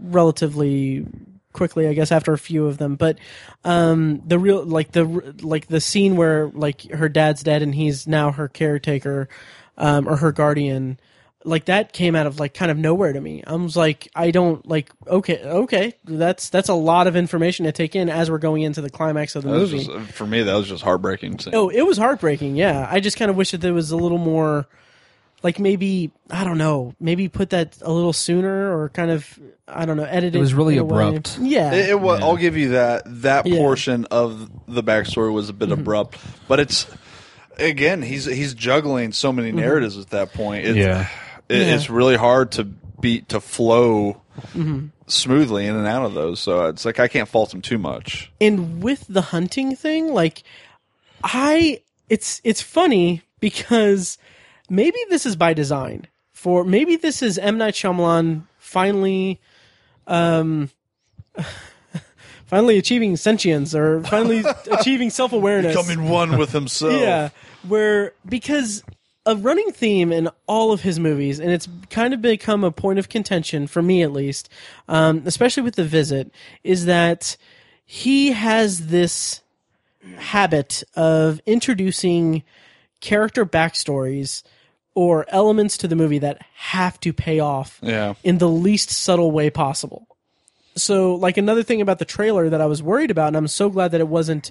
relatively quickly, I guess, after a few of them. But um, the real, like the like the scene where like her dad's dead and he's now her caretaker um, or her guardian. Like that came out of like kind of nowhere to me. I was like, I don't like. Okay, okay, that's that's a lot of information to take in as we're going into the climax of the That was movie. just, for me, that was just heartbreaking. scene. Oh, it was heartbreaking. Yeah, I just kind of wish that there was a little more, like maybe I don't know, maybe put that a little sooner or kind of I don't know, edit it. It was really in a way. abrupt. Yeah, It, it wa- I'll give you that. That Yeah. Mm-hmm. portion of the backstory was a bit abrupt, but it's again he's he's juggling so many Mm-hmm. narratives at that point. It's, Yeah. it, Yeah. it's really hard to be to flow Mm-hmm. smoothly in and out of those. So it's like I can't fault him too much. and with the hunting thing, like I, it's it's funny because maybe this is by design. For maybe this is M Night Shyamalan finally, um, *laughs* finally achieving sentience or finally *laughs* achieving self awareness. Becoming one with himself. *laughs* Yeah, where because a running theme in all of his movies, and it's kind of become a point of contention for me at least, um, especially with the visit, is that he has this habit of introducing character backstories or elements to the movie that have to pay off Yeah. in the least subtle way possible. So, like another thing about the trailer that I was worried about, and I'm so glad that it wasn't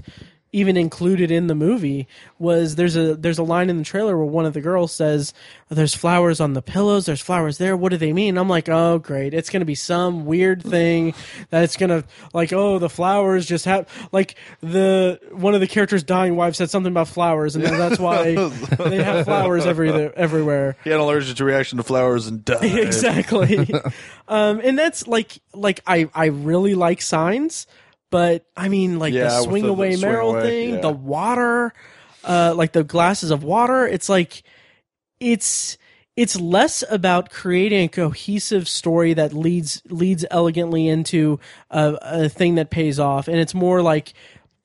even included in the movie, was there's a there's a line in the trailer where one of the girls says, "There's flowers on the pillows. There's flowers there. What do they mean?" I'm like, "Oh, great! It's gonna be some weird thing that it's gonna like, oh, the flowers just have like the one of the characters' dying wife said something about flowers, and that's why *laughs* they have flowers every everywhere." He had an allergic reaction to flowers and died. *laughs* exactly *laughs* um and that's like like i i really like signs but i mean like Yeah, the swing the- the away swing Merrill away, thing yeah. the water uh like the glasses of water it's like it's it's less about creating a cohesive story that leads leads elegantly into a, a thing that pays off and it's more like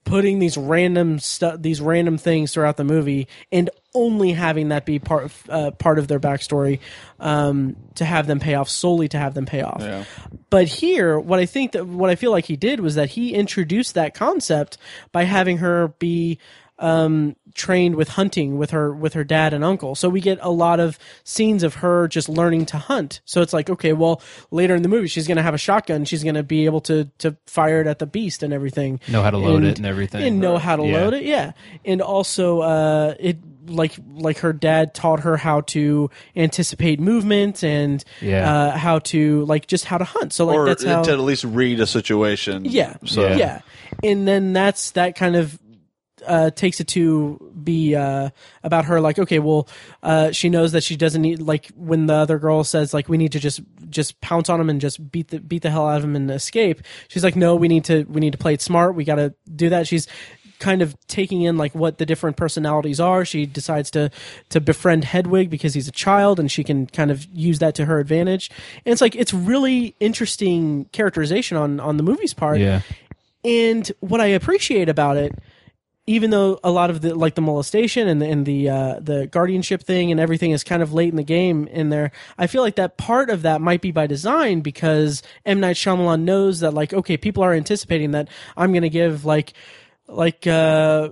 putting these random stuff these random things throughout the movie and only having that be part of, uh, part of their backstory um, to have them pay off solely to have them pay off Yeah. but here what i think that what i feel like he did was that he introduced that concept by having her be um, trained with hunting with her with her dad and uncle. So we get a lot of scenes of her just learning to hunt. So it's like, okay, well, later in the movie, she's going to have a shotgun. She's going to be able to to fire it at the beast and everything. Know how to load it and everything. And know how to Yeah. load it. Yeah, and also uh, it like like her dad taught her how to anticipate movement and Yeah. uh, how to like just how to hunt. So like or that's how to at least read a situation. yeah. So Yeah. yeah. And then that's that kind of uh, takes it to be uh, about her like okay well uh, she knows that she doesn't need like when the other girl says like we need to just just pounce on him and just beat the beat the hell out of him and escape she's like no we need to we need to play it smart we got to do that she's kind of taking in like what the different personalities are. She decides to to befriend hedwig because he's a child and she can kind of use that to her advantage. And it's like it's really interesting characterization on on the movie's part. Yeah. and what I appreciate about it, even though a lot of the like the molestation and the and the uh, the guardianship thing and everything is kind of late in the game in there, I feel like that part of that might be by design because M. Night Shyamalan knows that like okay, people are anticipating that I'm going to give like like uh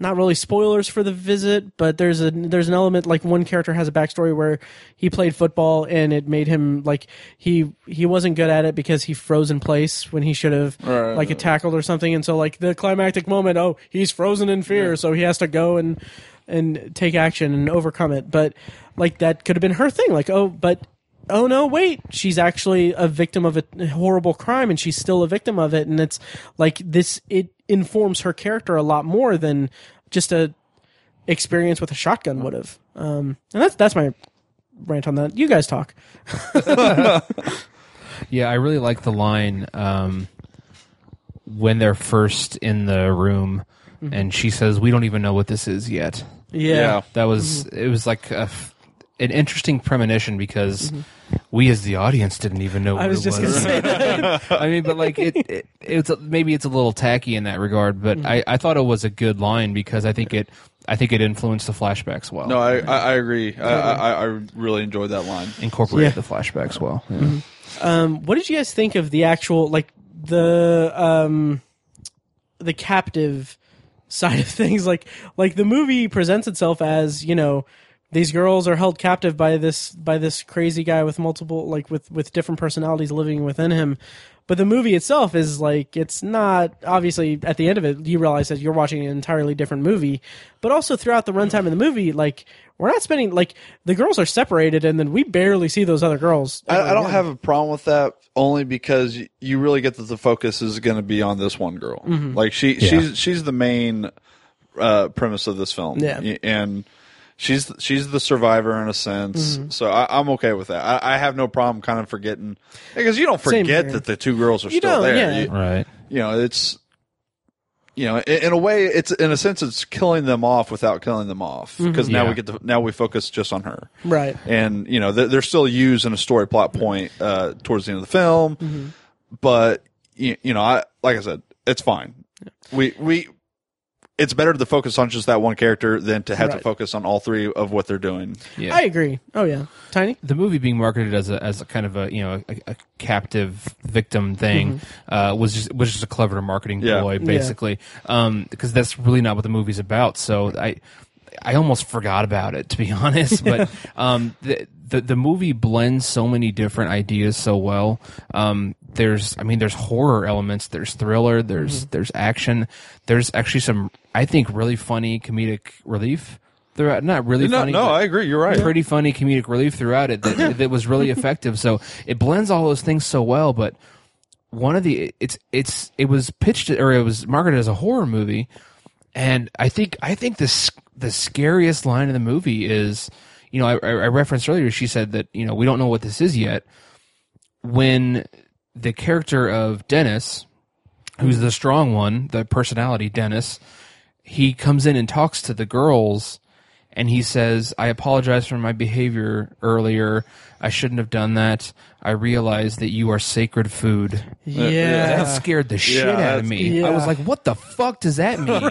not really spoilers for the visit, but there's a there's an element like one character has a backstory where he played football and it made him like he he wasn't good at it because he froze in place when he should have Right. like a tackled or something, and so like the climactic moment, oh he's frozen in fear, so he has to go and and take action and overcome it. But like that could have been her thing, like oh but. Oh no! Wait, she's actually a victim of a horrible crime, and she's still a victim of it. And it's like this; it informs her character a lot more than just a experience with a shotgun would have. Um, and that's that's my rant on that. You guys talk. *laughs* Yeah, I really like the line um, when they're first in the room, and she says, "We don't even know what this is yet." Yeah. That was it. Was like a f an interesting premonition because we, as the audience, didn't even know. What I was it just was. gonna say that. *laughs* I mean, but like it, it it's a, maybe it's a little tacky in that regard, but I, I thought it was a good line because I think it I think it influenced the flashbacks well. No, I, I, I agree. I, I, I really enjoyed that line. incorporated Yeah. the flashbacks well. Yeah. Um, what did you guys think of the actual like the um, the captive side of *laughs* things? Like like the movie presents itself as you know these girls are held captive by this by this crazy guy with multiple like with with different personalities living within him. But the movie itself is like it's not obviously at the end of it you realize that you're watching an entirely different movie. But also throughout the runtime of the movie, like we're not spending like the girls are separated and then we barely see those other girls. I, I don't again. have a problem with that only because you really get that the focus is going to be on this one girl. Mm-hmm. Like she, she's she's the main uh, premise of this film. Yeah. Y- and she's she's the survivor in a sense. Mm-hmm. So I, I'm okay with that. I, I have no problem kind of forgetting because you don't forget that the two girls are You still there. yeah. You, Right. you know, it's you know, in, in a way, it's in a sense, it's killing them off without killing them off because now Yeah. we get to now we focus just on her Right. and you know they're, they're still used in a story plot point uh, towards the end of the film, Mm-hmm. but you, you know, I like I said, it's fine. We we it's better to focus on just that one character than to have to focus on all three of what they're doing. Yeah. I agree. Oh yeah, tiny. the movie being marketed as a as a kind of a you know a, a captive victim thing uh, was just was just a clever marketing Yeah. ploy Yeah. basically um, because that's really not what the movie's about. So I I almost forgot about it to be *laughs* honest, but *laughs* um, the, the the movie blends so many different ideas so well. Um, there's I mean there's horror elements, there's thriller, there's there's action, there's actually some I think really funny comedic relief. They're not really No, funny. no, I agree. You're right. pretty funny comedic relief throughout it that, *coughs* that was really effective. So it blends all those things so well. But one of the it's it's it was pitched or it was marketed as a horror movie, and I think I think this the scariest line in the movie is you know I, I referenced earlier. She said that you know we don't know what this is yet. When the character of Dennis, who's the strong one, the personality Dennis, he comes in and talks to the girls and he says, I apologize for my behavior earlier. I shouldn't have done that. I realize that you are sacred food. Yeah. That scared the shit out of me. I was Yeah. like, what the fuck does that *laughs* mean?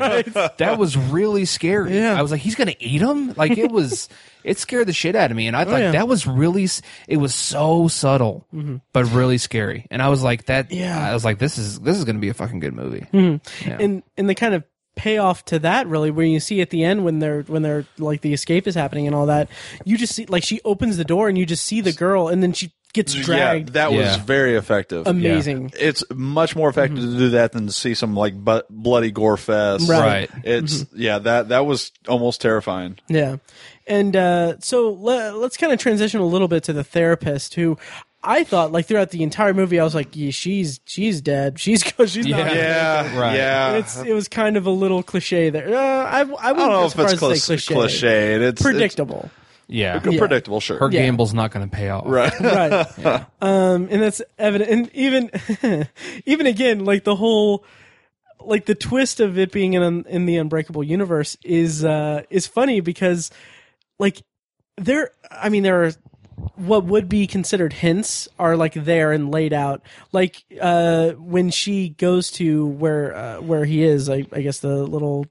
That was really scary. Yeah. I was like, he's going to eat him? Like, it was, *laughs* it scared the shit out of me. And I thought Oh, yeah. that was really, it was so subtle, but really scary. And I was like, that, Mm-hmm. Yeah. I was like, this is, this is going to be a fucking good movie. Hmm. Yeah. and and the kind of payoff to that really where you see at the end when they're when they're like the escape is happening and all that you just see like she opens the door and you just see the girl and then she gets dragged Yeah, that was very effective. amazing it's much more effective to do that than to see some like bu- bloody gore fest. Right. Right. It's yeah that that was almost terrifying. Yeah. And uh, so le- let's kind of transition a little bit to the therapist who I thought like throughout the entire movie I was like yeah, she's she's dead. She's *laughs* she's not Yeah. Yeah, Right. yeah. It's it was kind of a little cliche there. Uh, I I wouldn't I don't know if it's close, cliche. cliche. It's Predictable. yeah. It's Yeah. predictable, sure. Her Yeah. gamble's not going to pay off. right. *laughs* right *laughs* um and that's evident and even even again like the whole like the twist of it being in in the unbreakable universe is uh is funny because like there i mean there are what would be considered hints are like there and laid out like uh when she goes to where uh, where he is I, I guess the little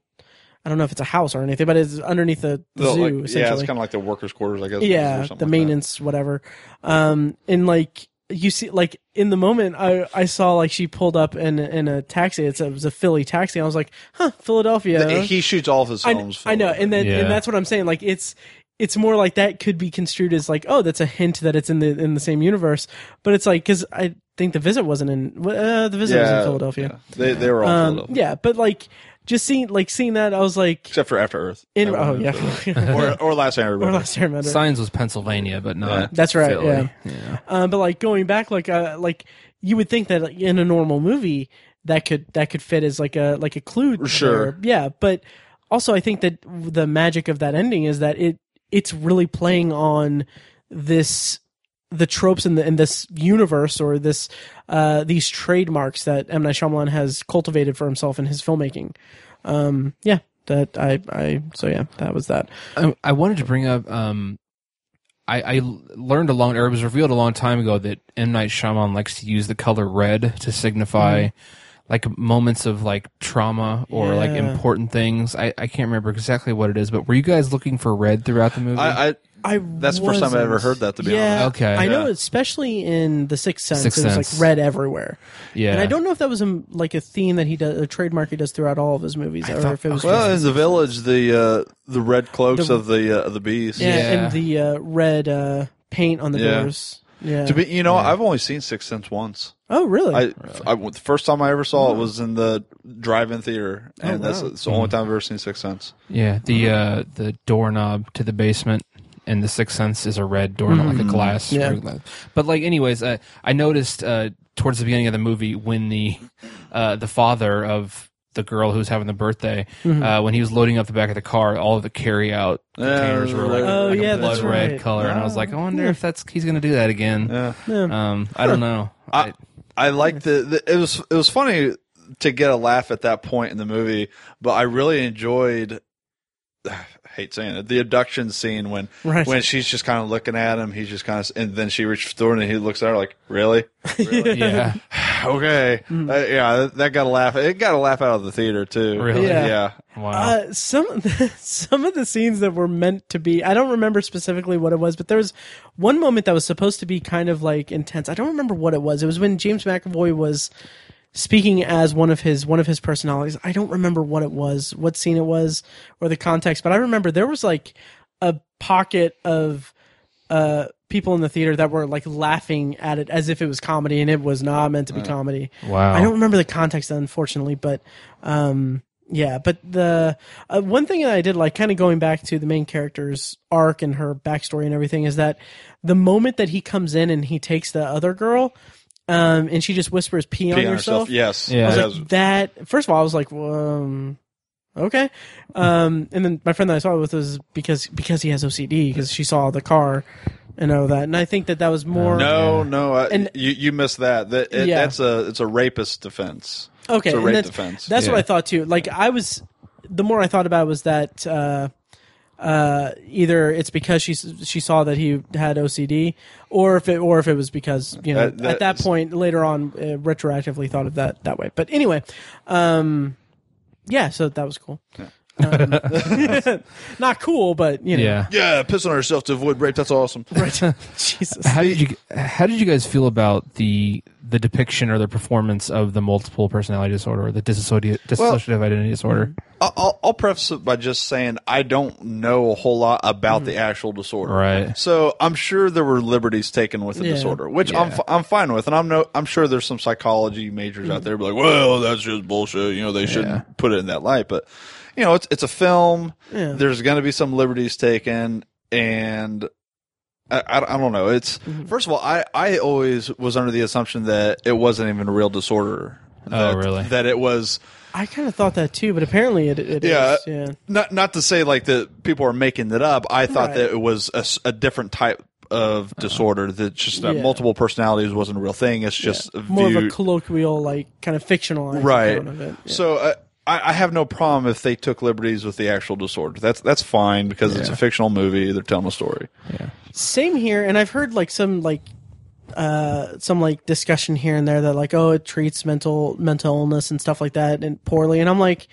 i don't know if it's a house or anything but it's underneath the, the The, zoo like, yeah, it's kind of like the workers' quarters, I guess. yeah something the like that. maintenance whatever um and like you see like in the moment I, I saw like she pulled up in in a taxi it's a, it was a philly taxi i was like huh philadelphia he shoots all of his I, films. I know and then Yeah. and that's what i'm saying like it's it's more like that could be construed as like oh that's a hint that it's in the in the same universe but it's like because i think the visit wasn't in uh, the visit was in philadelphia yeah. They they were all um Philadelphia, yeah but like just seeing like seeing that i was like except for After Earth. in That oh one. yeah or or Last Airbender. or last Airbender. Signs was Pennsylvania, but not. Yeah. That's right, Philly. yeah. yeah. Um, but like going back, like uh, like you would think that like, in a normal movie that could that could fit as like a like a clue. Sure. there. yeah. But also, I think that the magic of that ending is that it it's really playing on this the tropes in the in this universe or this uh these trademarks that M Night Shyamalan has cultivated for himself in his filmmaking. Um, yeah. That I I so yeah that was that. I, I wanted to bring up. Um, I, I learned a long, or it was revealed a long time ago that M Night Shyamalan likes to use the color red to signify like moments of like trauma or like important things. I, I can't remember exactly what it is, but were you guys looking for red throughout the movie? I, I I That's the first time I ever heard that, to be yeah, honest. Okay. I know, especially in the Sixth Sense, Sixth it was Sense. like red everywhere. yeah, And I don't know if that was a, like a theme that he does, a trademark he does throughout all of his movies, or if it was well, just, in the village, the uh, the red cloaks The- of the uh, of the bees. yeah, Yeah. and the uh, red uh, paint on the Yeah. doors. Yeah. To be, you know, I've only seen Sixth Sense once. oh, really? I, I- the first time I ever saw it was in the drive-in theater, and that's wow. it's the only time I've ever seen Sixth Sense. yeah. The uh, the doorknob to the basement and the Sixth Sense is a red doorknob, like a glass. Yeah. But like, anyways, uh, I noticed uh, towards the beginning of the movie when the uh, the father of the girl who was having the birthday, uh, when he was loading up the back of the car, all of the carry out Yeah, containers were like, Oh, like yeah, a blood red right. color, and I was like, I wonder if that's he's gonna do that again. Yeah. Yeah. Um, I don't know. I, I like the, the it was it was funny to get a laugh at that point in the movie, but I really enjoyed. I hate saying it. The abduction scene when Right. when she's just kind of looking at him, he's just kind of, and then she reaches for the and he looks at her like, "Really? *laughs* yeah, *sighs* okay, Hmm. Uh, yeah." That, that got a laugh. It got a laugh out of the theater too. Really? Yeah. yeah. wow. Uh, some of *laughs* the, some of the scenes that were meant to be, I don't remember specifically what it was, but there was one moment that was supposed to be kind of like intense. I don't remember what it was. It was when James McAvoy was speaking as one of his one of his personalities. I don't remember what it was, what scene it was, or the context, but I remember there was like a pocket of uh people in the theater that were like laughing at it as if it was comedy and it was not meant to be comedy. Wow. I don't remember the context unfortunately, but um yeah, but the uh, one thing that I did like kind of going back to the main character's arc and her backstory and everything is that the moment that he comes in and he takes the other girl um and she just whispers pee, on Pee on yourself. herself. Yes. Yeah. I was like that first of all I was like well, um okay um and then my friend that I saw it with was because because he has OCD because she saw the car and all that and I think that that was more No, no, I, And- you you missed that. That it, Yeah. that's a it's a rapist defense. Okay, it's a and rape that's, defense. That's what I thought too. Like I was, the more I thought about it was that uh, uh, either it's because she she saw that he had OCD, or if it or if it was because you know That- that at that is- point later on uh, retroactively thought of that that way. But anyway, um, yeah, so that was cool. Um, *laughs* not cool, but you know, yeah. yeah, piss on herself to avoid rape. That's awesome. right. *laughs* Jesus. How did you How did you guys feel about the the depiction or the performance of the multiple personality disorder or the dissociative, dissociative identity disorder? Mm-hmm. I'll- I'll, I'll preface it by just saying I don't know a whole lot about the mm. actual disorder. Right. So I'm sure there were liberties taken with the Yeah. disorder, which I'm fi- I'm fine with, and I'm no I'm sure there's some psychology majors out mm-hmm. there be like, well, that's just bullshit. You know, they shouldn't Yeah. put it in that light, but you know, it's it's a film. Yeah. There's going to be some liberties taken, and. I, I, I don't know. It's Mm-hmm. first of all, I, I always was under the assumption that it wasn't even a real disorder. Oh, That- really? That it was I kind of thought that too, but apparently it, it is. Yeah. yeah. not not to say like that people are making it up. I thought Right. that it was a different type of disorder. That just that Yeah. multiple personalities wasn't a real thing. It's just Yeah. more of a colloquial, like kind of fictionalized right. of it. Yeah. So uh, I, I have no problem if they took liberties with the actual disorder. That's that's fine because it's a fictional movie. They're telling a story. Same here, and I've heard like some like uh some like discussion here and there that like oh it treats mental mental illness and stuff like that and poorly, and I'm like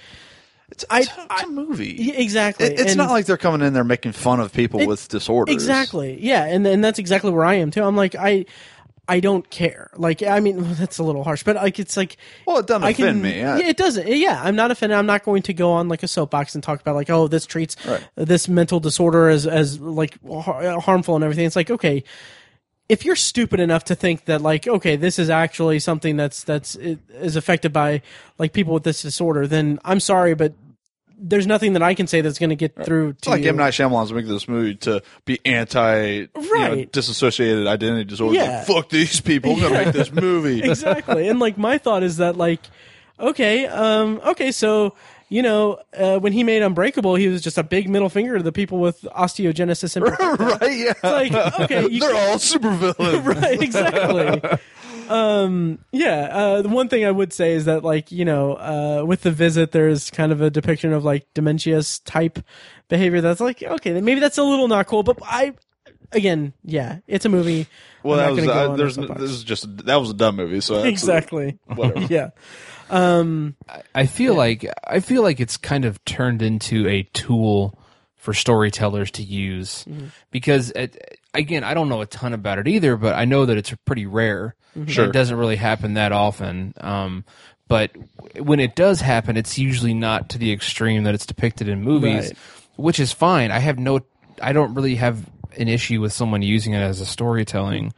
It's, I- it's, a, movie. yeah, exactly. It- it's And- not like they're coming in there making fun of people It- with disorders. exactly yeah, and and that's exactly where I am too. I'm like I I don't care. Like, I mean, *laughs* that's a little harsh, but like, it's like, Well, it doesn't I offend can, me. I- yeah, it doesn't. Yeah, I'm not offended. I'm not going to go on like a soapbox and talk about like, oh, this treats Right. this mental disorder as as like har- harmful and everything. It's like, okay, if you're stupid enough to think that like, okay, this is actually something that's that's is affected by like people with this disorder, then I'm sorry, but there's nothing that I can say that's going to get through It's to like you. M Night Shyamalan's making this movie to be anti, you know, Right. disassociated identity disorder. Yeah. Like, Fuck these people. Gonna make this movie. *laughs* exactly. And like my thought is that like, okay, um, okay, so you know, uh, when he made Unbreakable, he was just a big middle finger to the people with osteogenesis *laughs* right? Yeah. like, okay, you they're all supervillains. *laughs* right, exactly. Um, yeah. Uh, the one thing I would say is that, like, you know, uh, with the visit, there's kind of a depiction of like dementia's type behavior. That's like, okay, maybe that's a little not cool, but I, again, yeah, it's a movie. Well, I'm that not was gonna uh, there's a n- this is just that was a dumb movie. So that's- exactly. whatever. *laughs* yeah. Um, I feel like I feel like it's kind of turned into a tool for storytellers to use Mm-hmm. because it, again, I don't know a ton about it either, but I know that it's pretty rare. Mm-hmm. Sure. It doesn't really happen that often. Um, but when it does happen, it's usually not to the extreme that it's depicted in movies, Right. which is fine. I have no, I don't really have an issue with someone using it as a storytelling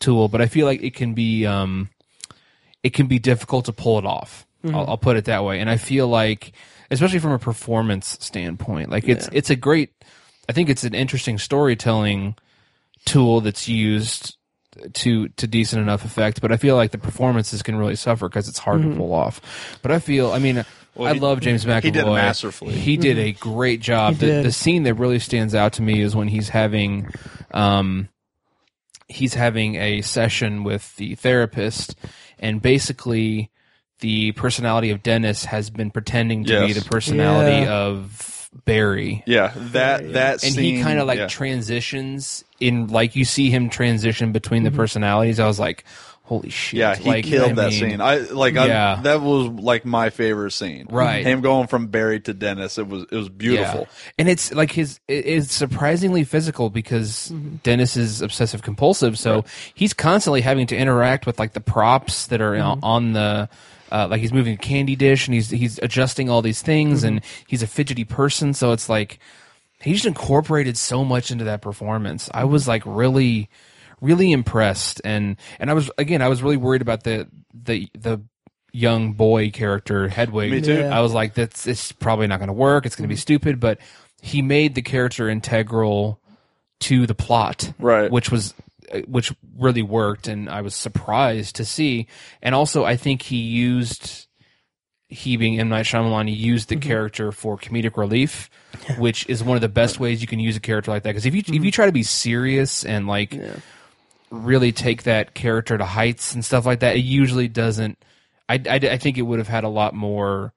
tool, but I feel like it can be, um, it can be difficult to pull it off. I'll, I'll put it that way. And I feel like, especially from a performance standpoint, like it's it's a great. I think it's an interesting storytelling tool that's used to to decent enough effect. But I feel like the performances can really suffer because it's hard to pull off. But I feel, I mean. I he- love James McAvoy. he did masterfully. He did a great job. The, the scene that really stands out to me is when he's having, um, he's having a session with the therapist, and basically, the personality of Dennis has been pretending to be the personality Yeah. of Barry. Yeah, that that And scene, he kind of like yeah. transitions in, like you see him transition between the mm-hmm. personalities. I was like, "Holy shit!" yeah, he like, killed I that mean, scene. I like Yeah. I, that was like my favorite scene. Right. him going from Barry to Dennis. It was it was beautiful. Yeah. And it's like his it- it's surprisingly physical because mm-hmm. Dennis is obsessive compulsive, so he's constantly having to interact with like the props that are on- on the uh, like he's moving a candy dish and he's he's adjusting all these things and he's a fidgety person, so it's like he just incorporated so much into that performance. I was like really really impressed and and I was again I was really worried about the the the young boy character Hedwig. Me too. Yeah. I was like that's it's probably not going to work. It's going to be stupid, but he made the character integral to the plot. Right. Which was which really worked and I was surprised to see. And also I think he used he being M Night Shyamalan, he used Mm-hmm. the character for comedic relief, which is one of the best ways you can use a character like that. Because if you if you try to be serious and like really take that character to heights and stuff like that, it usually doesn't. I, I, I think it would have had a lot more.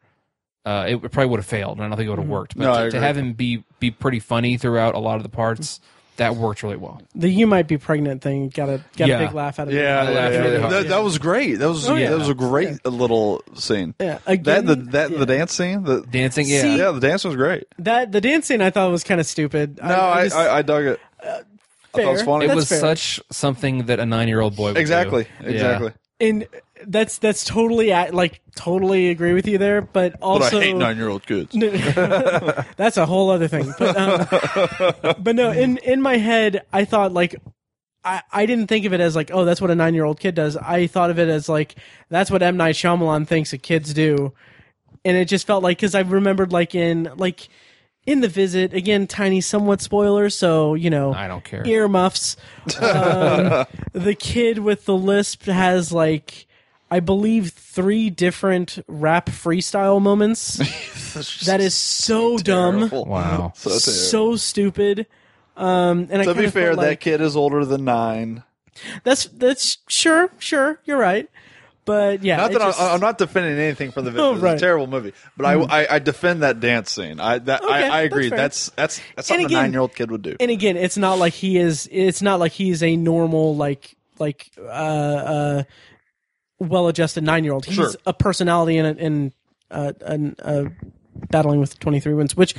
Uh, it probably would have failed. And I don't think it would have worked. But No, to, to have him be be pretty funny throughout a lot of the parts, that worked really well. the "you might be pregnant" thing got a got Yeah. a big laugh out of Yeah, it. yeah, yeah. really hard. That, that was great. That was Oh, yeah. that was a great little scene. Yeah, that again, the that yeah. the dance scene. The Dancing, yeah. See- yeah, the dance was great. That the dance scene I thought was kind of stupid. No, I, just- I, I dug it. Uh, I thought it was fair. funny. it That's was fair. such something that a nine year old boy would exactly, do. Yeah. exactly. and that's that's totally at- like totally agree with you there. But But also, I hate nine year old kids. *laughs* that's a whole other thing. But um, *laughs* but no, in in my head, I thought like. I, I didn't think of it as like, oh, that's what a nine year old kid does. I thought of it as like, that's what M. Night Shyamalan thinks that kids do. And it just felt like, cause I remembered like in, like, in the visit, again, tiny, somewhat spoiler, So, you know, I don't care. earmuffs. *laughs* Um, the kid with the lisp has like, I believe, three different rap freestyle moments. *laughs* that is so dumb, Wow. So, so stupid. Um, and I to be fair, felt that kid is older than nine. that's that's sure, sure, you're right. But yeah, Not that just- I, I'm not defending anything from the *laughs* video. Oh, it's right. Hmm. a terrible movie, but I, I I defend that dance scene. I that Okay, I, I agree. fair. That's that's that's And something again- a nine year old kid would do. and again, it's not like he is. It's not like he's a normal like like uh uh well adjusted nine year old. He's Sure. a personality in in uh, uh, battling with twenty three wins, which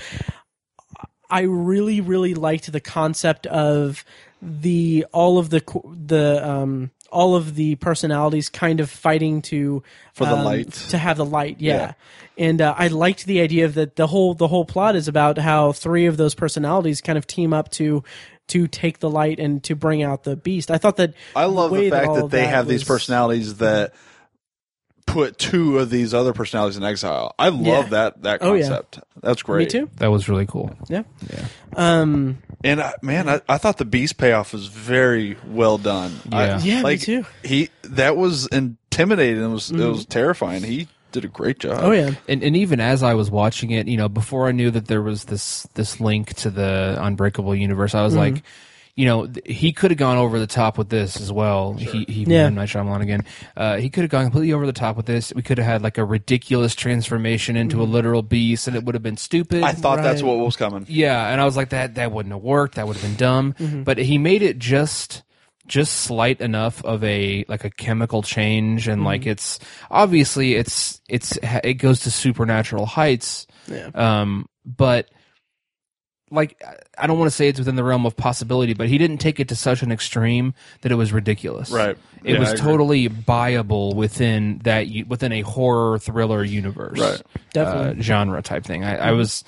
I really really liked the concept of the all of the the um all of the personalities kind of fighting to For the um, light. to have the light. Yeah. Yeah. And uh, I liked the idea of that the whole the whole plot is about how three of those personalities kind of team up to to take the light and to bring out the beast. I thought that I love way the fact all that, of they have these personalities that put two of these other personalities in exile. I love Yeah. that that Oh, yeah. concept. That's great. Me too. That was really cool. Yeah. Um. And I, man, I, I thought the beast payoff was very well done. I- Yeah. Yeah, me too. He that was intimidating. It was it was terrifying. He did a great job. Oh yeah. And, and even as I was watching it, you know, before I knew that there was this this link to the Unbreakable universe, I was Mm-hmm. like, you know, th- he could have gone over the top with this as well. He, he Yeah. M. Night Shyamalan again. Uh, he could have gone completely over the top with this. We could have had like a ridiculous transformation into a literal beast, and it would have been stupid. Mm-hmm. I thought that's what was coming. Yeah, and I was like that that wouldn't have worked. That would have been dumb. Mm-hmm. But he made it just just slight enough of a like a chemical change and like it's obviously it's it's it goes to supernatural heights. Yeah. Um but like I don't want to say it's within the realm of possibility, but he didn't take it to such an extreme that it was ridiculous. Right. It Yeah, was totally buyable within that within a horror thriller universe. Right. Definitely. Uh, genre type thing. I, I was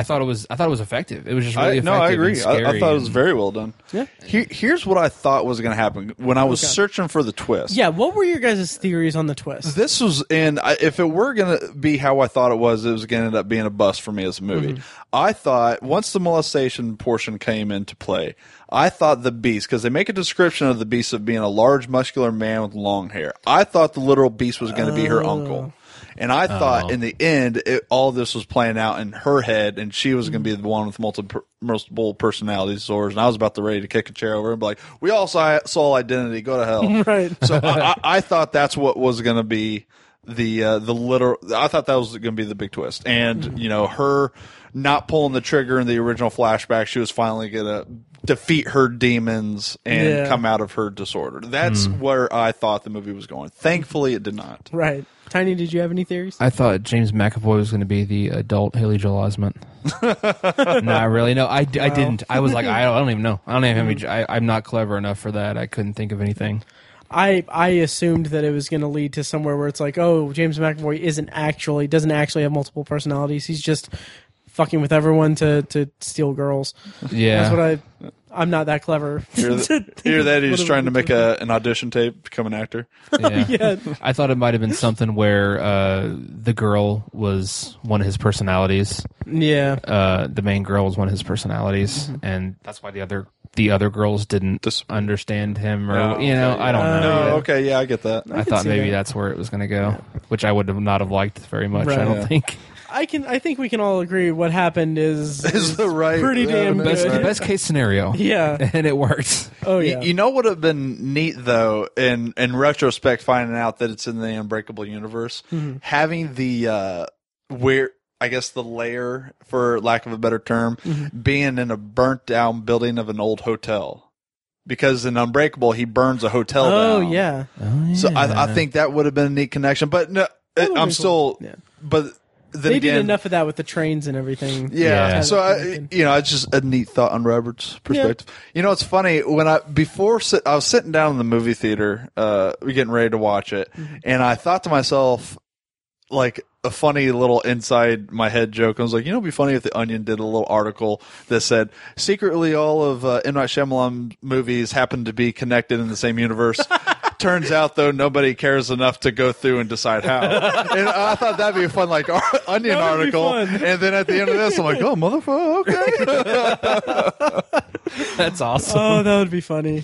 I thought it was I thought it was effective. It was just really I, effective. no, I and agree. I, I thought it was and- very well done. Yeah. Here, here's what I thought was going to happen when I was searching for the twist. Yeah. What were your guys' theories on the twist? This was, and I, if it were going to be how I thought it was, it was going to end up being a bust for me as a movie. Mm-hmm. I thought once the molestation portion came into play, I thought the beast, because they make a description of the beast of being a large, muscular man with long hair. I thought the literal beast was going to be her Oh. uncle. And I thought in the end, it, all this was playing out in her head, and she was going to be the one with multiple multiple personality disorders. And I was about to ready to kick a chair over and be like, "We all saw, saw identity. Go to hell." *laughs* Right. So I, I, I thought that's what was going to be the uh, the literal. I thought that was going to be the big twist, and you know her not pulling the trigger in the original flashback. She was finally going to defeat her demons and Yeah. come out of her disorder. That's where I thought the movie was going. Thankfully, it did not. Right. Tiny, did you have any theories? I thought James McAvoy was going to be the adult Haley Joel Osment. *laughs* Not really. No, I, I didn't. I was like, I don't, I don't even know. I don't even have any. Mm. I, I'm not clever enough for that. I couldn't think of anything. I I assumed that it was going to lead to somewhere where it's like, oh, James McAvoy isn't actually doesn't actually have multiple personalities. He's just fucking with everyone to to steal girls. Yeah. That's what I. I'm not that clever. *laughs* Hear, to hear that he's trying to make a, an audition tape, become an actor. *laughs* yeah. *laughs* Yeah. I thought it might have been something where uh, the girl was one of his personalities. Yeah. Uh, the main girl was one of his personalities, and that's why the other the other girls didn't Dis- understand him, or Oh, you know, okay, I don't yeah. know. No, okay, yeah, I get that. I could thought maybe that. that's where it was going to go, which I would have not have liked very much. Right. I don't Yeah. think. I can. I think we can all agree what happened is *laughs* Is the right- pretty yeah, damn the Best, good. the best case scenario. *laughs* Yeah. *laughs* and it worked. Oh Y- yeah. You, know what would have been neat though, in in retrospect, finding out that it's in the Unbreakable universe, Mm-hmm. having the uh where I guess the layer, for lack of a better term, Mm-hmm. being in a burnt down building of an old hotel. Because in Unbreakable, he burns a hotel oh down. yeah. So I, I think that would have been a neat connection. But no, would've I'm been still. cool. Yeah. But then They again, did enough of that with the trains and everything. Yeah. Yeah. So I, you know, it's just a neat thought on Robert's perspective. You know, it's funny when I before I was sitting down in the movie theater, uh, we getting ready to watch it, and I thought to myself, like a funny little inside my head joke. I was like, you know, it'd be funny if the Onion did a little article that said secretly all of uh, M Night Shyamalan movies happen to be connected in the same universe. *laughs* Turns out though, nobody cares enough to go through and decide how. *laughs* and I thought that'd be a fun like Onion That would be article. And then at the end of this, I'm like, oh motherfucker, okay. *laughs* that's awesome. Oh, that would be funny.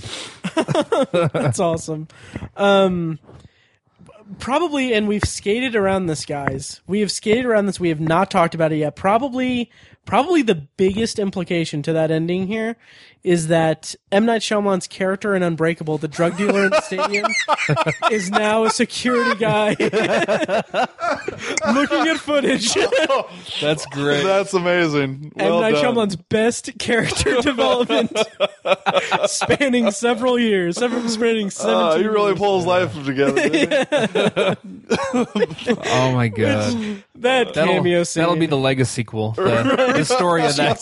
*laughs* That's awesome. Um, probably, and we've skated around this, guys. We have skated around this. We have not talked about it yet. Probably, probably the biggest implication to that ending here is that M Night Shyamalan's character in Unbreakable, the drug dealer in the stadium, *laughs* is now a security guy *laughs* looking at footage. *laughs* That's great. That's amazing. M Night done. Shyamalan's best character development, spanning several years, several spanning seventeen. Uh, he really years. pulls life together. Oh my god. that That'll, cameo scene. that'll be the Legacy sequel. The, the story of that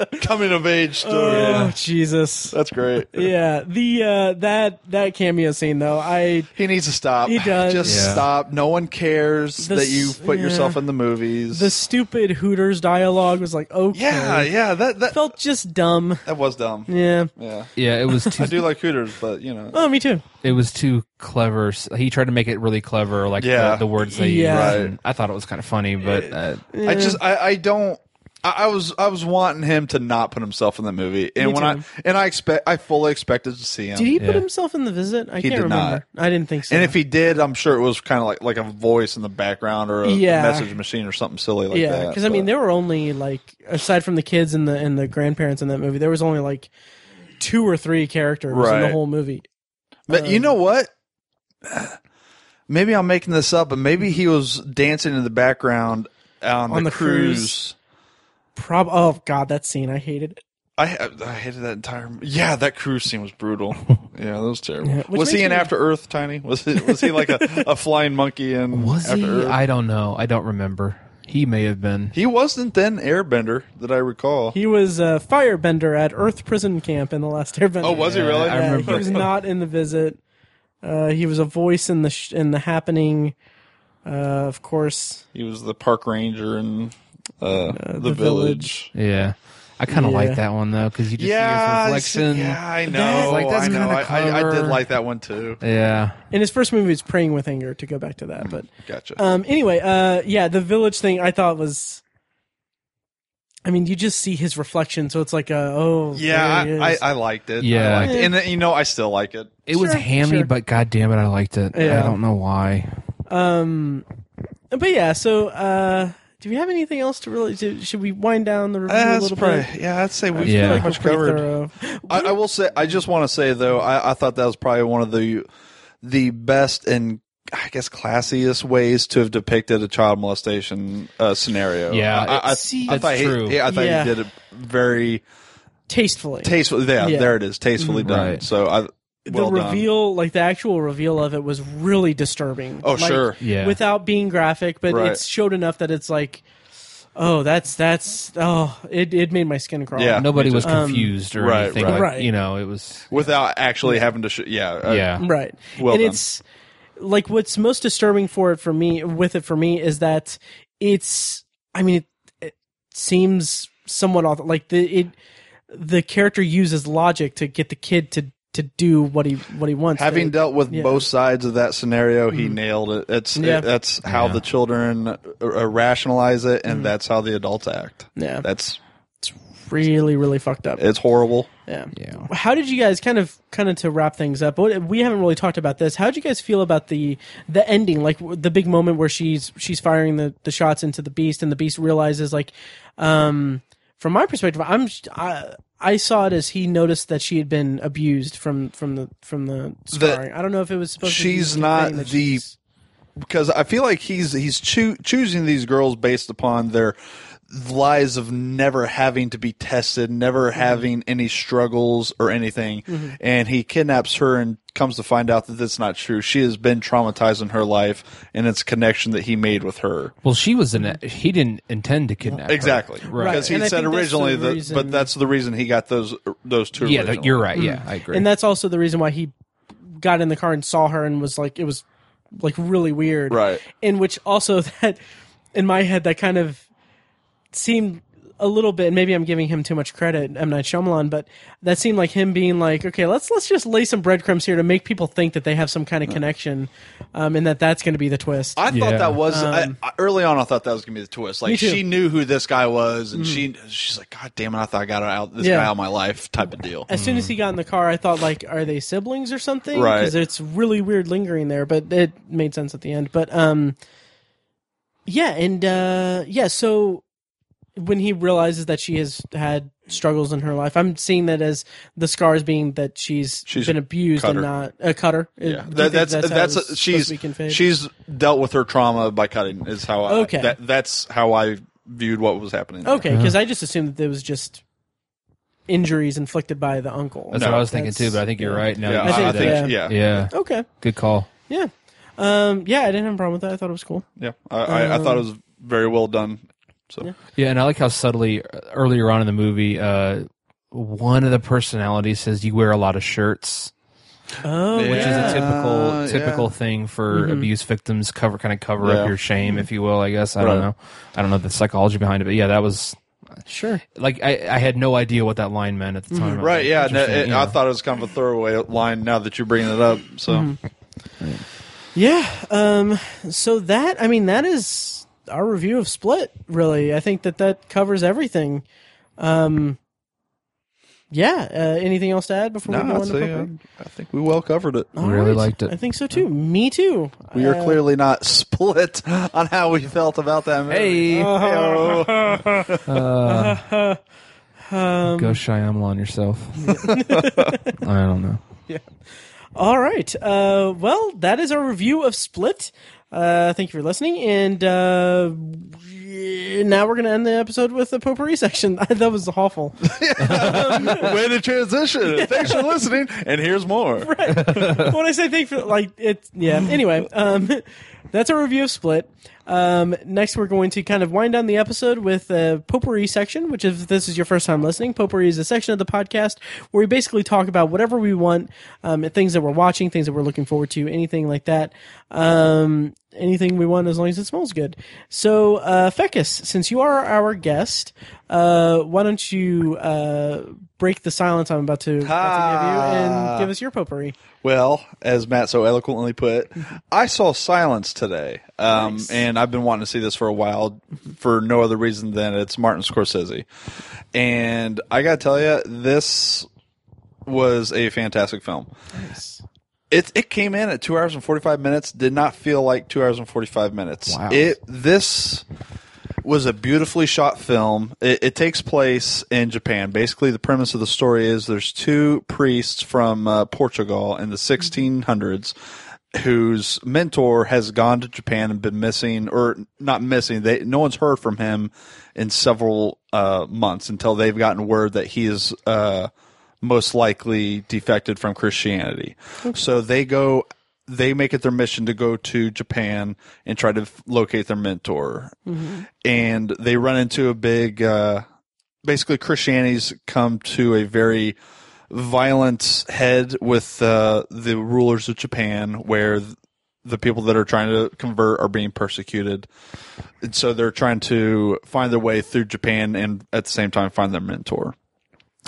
guy. Coming of age story. Oh Jesus! That's great. Yeah, the uh, that that cameo scene though, I He needs to stop. He does. Just Yeah. stop. No one cares The that you s- put yourself yeah. in the movies. the stupid Hooters dialogue was like okay, yeah, yeah. That that felt just dumb. that was dumb. Yeah. Yeah. Yeah, it was *laughs* too. I too. do like Hooters, but you know. Oh, me too. It was too clever. He tried to make it really clever, like Yeah. the, the words they Yeah. used. and I thought it was kind of funny, but uh, I just I, I don't I, I was I was wanting him to not put himself in the movie. And Me when too. I and I expect I fully expected to see him. Did he put Yeah. himself in the visit? I He can't did remember. I didn't think so. and if he did, I'm sure it was kind of like like a voice in the background or a Yeah. message machine or something silly like that. yeah, because I mean, but- there were only like aside from the kids and the and the grandparents in that movie, there was only like two or three characters in the Right. whole movie. But you um, know what? *sighs* Maybe I'm making this up, but maybe he was dancing in the background on, On the, the cruise. cruise. Prob. Oh God, that scene I hated it. I I hated that entire. Yeah, that cruise scene was brutal. *laughs* yeah, that was terrible. Yeah, was he in me- After Earth, Tiny? Was it? Was he like a, *laughs* a flying monkey in was After he? Earth? I don't know. I don't remember. He may have been. He wasn't then Airbender that I recall. He was a firebender at Earth Prison Camp in the last Airbender. oh, was he Yeah, really? I remember. he was not in the visit. Uh, he was a voice in the sh- in the happening. Uh, of course, He was the park ranger in uh, the, The village. Yeah, I kind of Yeah. like that one though because you just Yeah, see his reflection. yeah, I know. That's like- that's I know. I, I, I did like that one too. Yeah. in his first movie, was praying with anger. To go back to that, but Gotcha. um, anyway, uh, yeah, the village thing I thought was. I mean, you just see his reflection, so it's like, a, oh, yeah, I, I. I liked it. Yeah. I liked it. and then, you know, I still like it. It was Sure, hammy, sure. but god damn it, I liked it. Yeah. I don't know why. Um, but yeah, so uh, do we have anything else to really? To, should we wind down the review a little probably, bit? yeah, I'd say we Yeah. pretty We're much pretty covered. I, I will say, I just want to say though, I, I thought that was probably one of the the best and I guess classiest ways to have depicted a child molestation uh, scenario. Yeah, I, I, see- I thought That's he, true. he- I thought Yeah. he did it very Tastefully, tastefully. Yeah, Yeah. there it is, tastefully done. Right. So I the well done. reveal, like the actual reveal of it, was really disturbing. Oh, Like, sure. Yeah. without being graphic, but Right. it showed enough that it's like, oh, that's that's oh, it it made my skin crawl. Yeah. Nobody me was too. confused or right, anything. right. Like, Right. You know, it was. without actually having to. Sh- yeah, uh, Yeah. right. Well and done. it's like what's most disturbing for it for me with it for me is that it's. I mean, it, it seems somewhat auth- like the it the character uses logic to get the kid to to do what he what he wants. Having to, dealt with yeah. both sides of that scenario, he nailed it. It's Yeah. that's how Yeah. the children uh, uh, rationalize it, and that's how the adults act. Yeah. that's it's really really fucked up. it's horrible. yeah. Yeah. How did you guys kind of kind of to wrap things up? What, we haven't really talked about this. How did you guys feel about the the ending, like the big moment where she's she's firing the the shots into the beast, and the beast realizes like, um, from my perspective, I'm I, I saw it as he noticed that she had been abused from from the from the scarring. I don't know if it was supposed to. she's be not the- she's- because I feel like he's he's choo- choosing these girls based upon their lies of never having to be tested, never Mm-hmm. having any struggles or anything, and he kidnaps her and comes to find out that that's not true. She has been traumatized in her life, and it's a connection that he made with her. Well, she was in it. He didn't intend to kidnap her. Exactly, Right. because he And said originally that, reason- but that's the reason he got those those two. Yeah, originally. you're right. Yeah, I agree. and that's also the reason why he got in the car and saw her and was like it was like really weird Right. in which also *laughs* that in my head that kind of seemed a little bit maybe i'm giving him too much credit m night Shyamalan, but that seemed like him being like okay let's let's just lay some breadcrumbs here to make people think that they have some kind of connection um, and that that's going to be the twist I Yeah. thought that was I, I, early on. I thought that was gonna be the twist. Um, Like. Mm. she knew who this guy was, and she she's like, God damn it! I thought I got out this Yeah. guy out of my life, type of deal. as soon as he got in the car, I thought like, are they siblings or something? Right. Because it's really weird lingering there, but it made sense at the end. But um, yeah, and uh, yeah. So when he realizes that she has had struggles in her life, I'm seeing that as the scars being that she's, She's been abused cutter. and not a cutter. Yeah, that, think that's how that's, it was supposed she's to be conveyed? she's dealt with her trauma by cutting. Is how I, Okay. That, that's how I viewed what was happening. there. okay because I just assumed that there was just injuries inflicted by the uncle. that's No, what I was thinking too. But I think you're right. Now Yeah, I I, think I think yeah. yeah. Yeah. Okay. Good call. Yeah. Um, yeah, I didn't have a problem with that. I thought it was cool. Yeah, I, I, I thought it was very well done. So Yeah, and I like how subtly uh, earlier on in the movie, uh, one of the personalities says you wear a lot of shirts, Oh, which is a typical yeah. typical thing for abuse victims. Cover kind of cover Yeah. up your shame, if you will. I guess I don't know. I don't know the psychology behind it, but yeah, that was sure. like I, I had no idea what that line meant at the time. I was right, like, yeah, and interesting, it- yeah. I thought it was kind of a throwaway line. Now that you're bringing it up, so Yeah. Um, so that, I mean, that is our review of Split, really. I think that that covers everything. Um, yeah. Uh, anything else to add before no, we go I'd on to say, uh, Potpourri? I think we well covered it. All really liked it. I think so too. Me too. We are Uh, clearly not *laughs* split on how we felt about that movie. Hey, Hey-o. *laughs* *laughs* Um, go Shyamalan yourself. I don't know. Yeah. All right. Uh, well, that is our review of Split. Uh, thank you for listening. And uh, now we're going to end the episode with the potpourri *laughs* section. *laughs* that was awful. *laughs* Way to transition. Thanks for listening. And here's more. when I say thank for like it, yeah. Anyway, um, that's our review of Split. Um, next, we're going to kind of wind down the episode with a potpourri section, which if this is your first time listening, potpourri is a section of the podcast where we basically talk about whatever we want, um, things that we're watching, things that we're looking forward to, anything like that. Um, anything we want as long as it smells good. So, uh, Fekkes, since you are our guest, uh, why don't you, uh, break the silence I'm about to, about to give you and give us your potpourri? Well, as Matt so eloquently put, I saw Silence today, um, Nice. and I've been wanting to see this for a while, for no other reason than it's Martin Scorsese, and I gotta tell you, this was a fantastic film. It it came in at two hours and forty five minutes. Did not feel like two hours and forty five minutes. Wow. It this was a beautifully shot film. It, it takes place in Japan. Basically, the premise of the story is there's two priests from uh, Portugal in the 1600s whose mentor has gone to Japan and been missing, or not missing. They no one's heard from him in several uh, months until they've gotten word that he is uh, most likely defected from Christianity. So they go they make it their mission to go to Japan and try to f- locate their mentor. And they run into a big, uh, basically Christianity's come to a very violent head with uh, the rulers of Japan, where th- the people that are trying to convert are being persecuted. And so they're trying to find their way through Japan and at the same time find their mentor.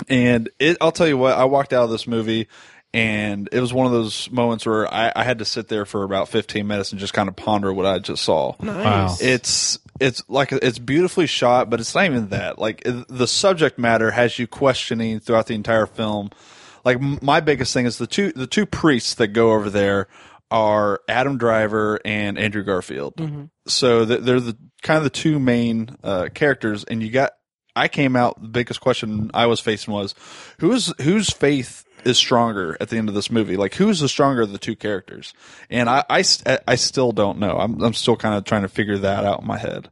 And it, I'll tell you what, I walked out of this movie and it was one of those moments where I, I had to sit there for about 15 minutes and just kind of ponder what I just saw. Wow. It's it's like it's beautifully shot, but it's not even that. Like the subject matter has you questioning throughout the entire film. Like my biggest thing is the two the two priests that go over there are Adam Driver and Andrew Garfield. So they're the kind of the two main uh, characters, and you got. I came out. The biggest question I was facing was, who's whose faith is stronger at the end of this movie? Like, who's the stronger of the two characters? And I, I, I still don't know. I'm, I'm still kind of trying to figure that out in my head.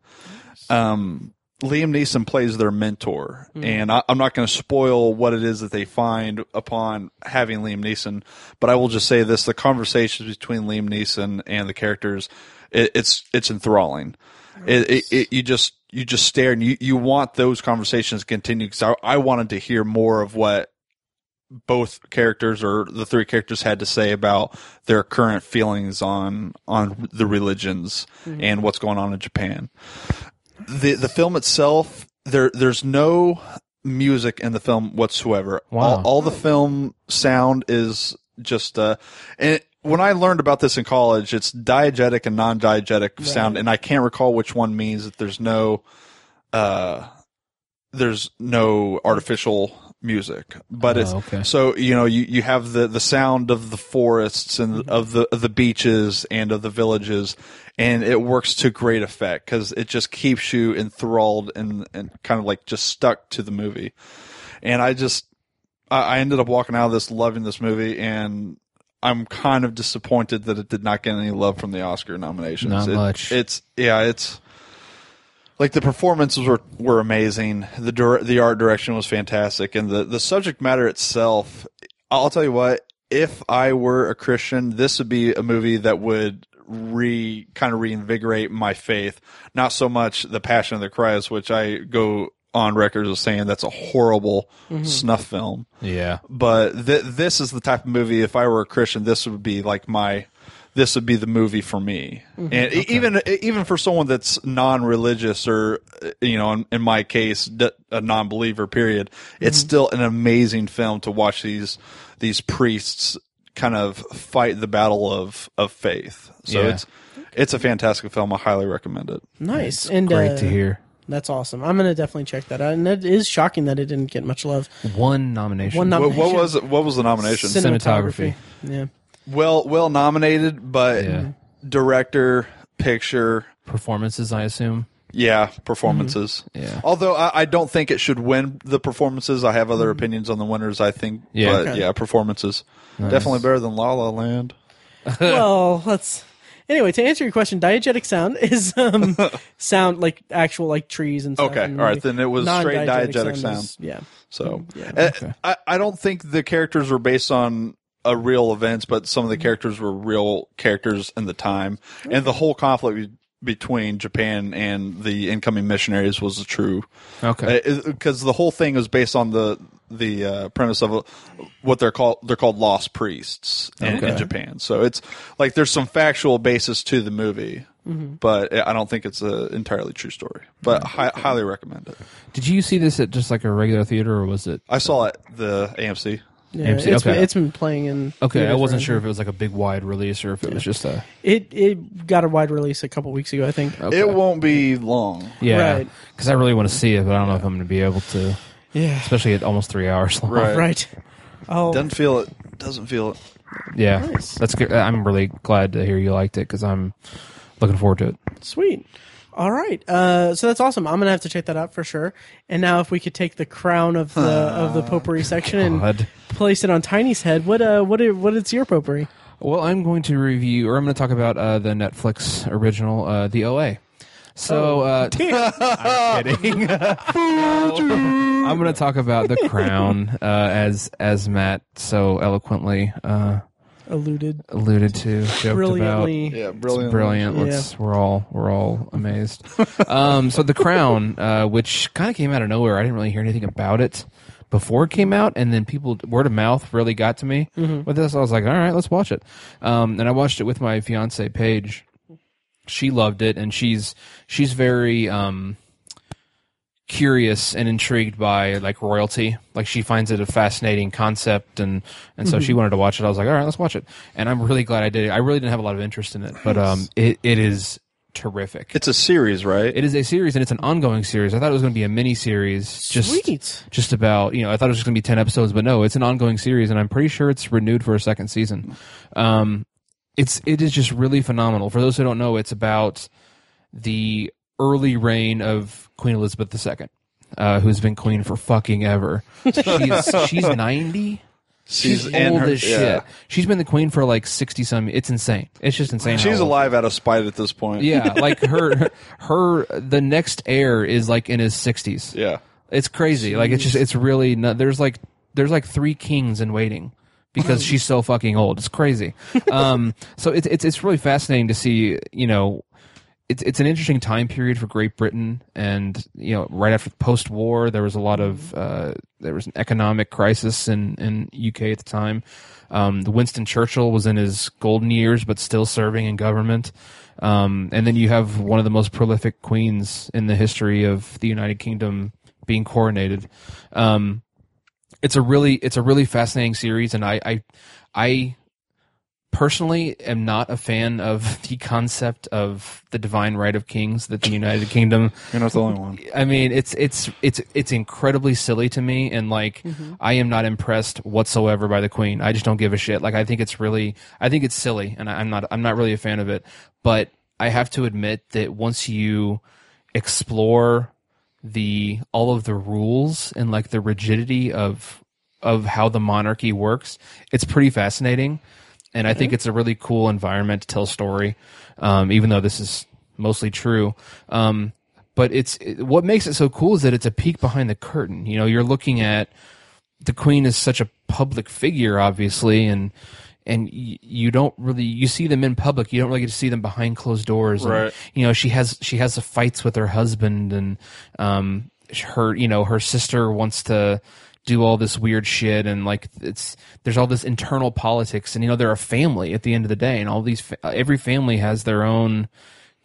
Um, Liam Neeson plays their mentor, and I, I'm not going to spoil what it is that they find upon having Liam Neeson, but I will just say this: the conversations between Liam Neeson and the characters, it, it's it's enthralling. It, it, it you just you just stare and you, you want those conversations to continue because I, I wanted to hear more of what both characters or the three characters had to say about their current feelings on on the religions and what's going on in Japan. The the film itself there there's no music in the film whatsoever. Wow. All, all the film sound is just uh and when I learned about this in college, it's diegetic and non-diegetic sound, and I can't recall which one means that there's no, uh, there's no artificial music, but Oh, it's okay. so you know you, you have the the sound of the forests and of the of the beaches and of the villages, and it works to great effect because it just keeps you enthralled and and kind of like just stuck to the movie, and I just I I ended up walking out of this loving this movie and. I'm kind of disappointed that it did not get any love from the Oscar nominations. Not It- much. It's yeah, it's like the performances were were amazing. The dir- the art direction was fantastic, and the the subject matter itself. I'll tell you what. If I were a Christian, this would be a movie that would re kind of reinvigorate my faith. Not so much the Passion of the Christ, which I go on record as saying that's a horrible mm-hmm. snuff film. Yeah. But th- this is the type of movie. If I were a Christian, this would be like my. This would be the movie for me, mm-hmm. and e- even even for someone that's non-religious or you know, in, in my case, d- a non-believer. Period. It's mm-hmm. still an amazing film to watch these these priests kind of fight the battle of of faith. So Yeah. it's it's a fantastic film. I highly recommend it. Nice and Great uh, to hear. That's awesome. I'm gonna definitely check that out. And it is shocking that it didn't get much love. One nomination. One What, nomination. what was it? What was the nomination? Cinematography. Yeah. well, well nominated, but Yeah. director, picture, Performances, I assume. yeah, performances. Mm-hmm. Yeah. Although I, I don't think it should win the performances. I have other mm-hmm. opinions on the winners. I think, Yeah. but Okay. yeah, performances definitely better than La La Land. *laughs* *laughs* well, let's. Anyway, to answer your question, diegetic sound *laughs* is um, *laughs* sound like actual like trees and stuff. Okay, in the all right, then it was straight diegetic is- sound. yeah. So Yeah. uh, I, I don't think the characters were based on a real events, but some of the characters were real characters in the time, and the whole conflict between Japan and the incoming missionaries was true. Okay. because the whole thing is based on the the uh, premise of a, what they're called they're called lost priests in, in Japan. So it's like there's some factual basis to the movie, mm-hmm. but I don't think it's an entirely true story. But mm-hmm. hi- highly recommend it. Did you see this at just like a regular theater, or was it? I saw it the AMC. Yeah, AMC, it's, been, okay. it's been playing in. Okay, I wasn't sure if it was like a big wide release or if it was just a. It it got a wide release a couple weeks ago, I think. Okay. It won't be long. Yeah, Right. because I really want to see it, but I don't know if I'm going to be able to, Yeah. especially at almost three hours long. Right. Right. Oh, Doesn't feel it. Doesn't feel it. Yeah, Nice. that's good. I'm really glad to hear you liked it because I'm looking forward to it. sweet. All right. Uh, so that's awesome. I'm gonna have to check that out for sure. And now, if we could take the crown of the of the potpourri section and God. place it on Tiny's head, what uh, what i- what is your potpourri? Well, I'm going to review, or I'm going to talk about uh, the Netflix original, uh, The OA. So, uh, *laughs* I'm kidding. *laughs* I'm going to talk about The Crown, uh, as as Matt so eloquently uh, Alluded alluded to, joked about. brilliantly. Yeah, It's brilliant. brilliant. Let's we're all we're all amazed. um, so the Crown, uh, which kind of came out of nowhere, I didn't really hear anything about it before it came out, and then people word of mouth really got to me with this. I was like, all right, let's watch it. Um, and I watched it with my fiance Paige. She loved it, and she's she's very um, curious and intrigued by like royalty. Like she finds it a fascinating concept, and and so she wanted to watch it. I was like, all right, let's watch it. And I'm really glad I did. it. I really didn't have a lot of interest in it, but um, it it is terrific. It's a series, right? It is a series, and it's an ongoing series. I thought it was going to be a mini series, just Sweet. just about you know. I thought it was just going to be ten episodes, but no, it's an ongoing series, and I'm pretty sure it's renewed for a second season. Um, it's it is just really phenomenal. For those who don't know, it's about the early reign of Queen Elizabeth II, uh, who's been queen for fucking ever. She's *laughs* she's ninety. She's, She's old her- as shit. yeah. She's been the queen for like sixty some. It's insane. It's just insane. how She's old- alive out of spite at this point. yeah, *laughs* like her, her, the next heir is like in his sixties. Yeah. It's crazy. Like it's just, it's really. Not, there's like, there's like three kings in waiting because she's so fucking old. It's crazy. Um, *laughs* so it's it's it's really fascinating to see. You know, it's it's an interesting time period for Great Britain, and you know, right after the post war, there was a lot of uh, there was an economic crisis in in UK at the time. Um, Winston Churchill was in his golden years, but still serving in government. Um, and then you have one of the most prolific queens in the history of the United Kingdom being coronated. Um, it's a really it's a really fascinating series, and I I, I personally am not a fan of *laughs* the concept of the divine right of kings that the United Kingdom *laughs* You're not the only one. I mean, it's it's it's it's incredibly silly to me, and like mm-hmm. I am not impressed whatsoever by the Queen. I just don't give a shit. Like I think it's really, I think it's silly, and I- I'm not I'm not really a fan of it. But I have to admit that once you explore the all of the rules and like the rigidity of of how the monarchy works, it's pretty fascinating, and I think it's a really cool environment to tell a story. Um, even though this is mostly true, um, but it's it, what makes it so cool is that it's a peek behind the curtain. You know, you're looking at the queen is such a public figure, obviously, and and y- you don't really you see them in public. You don't really get to see them behind closed doors. And, Right. you know, she has she has the fights with her husband, and um, her you know her sister wants to do all this weird shit and like it's there's all this internal politics and you know they're a family at the end of the day and all these every family has their own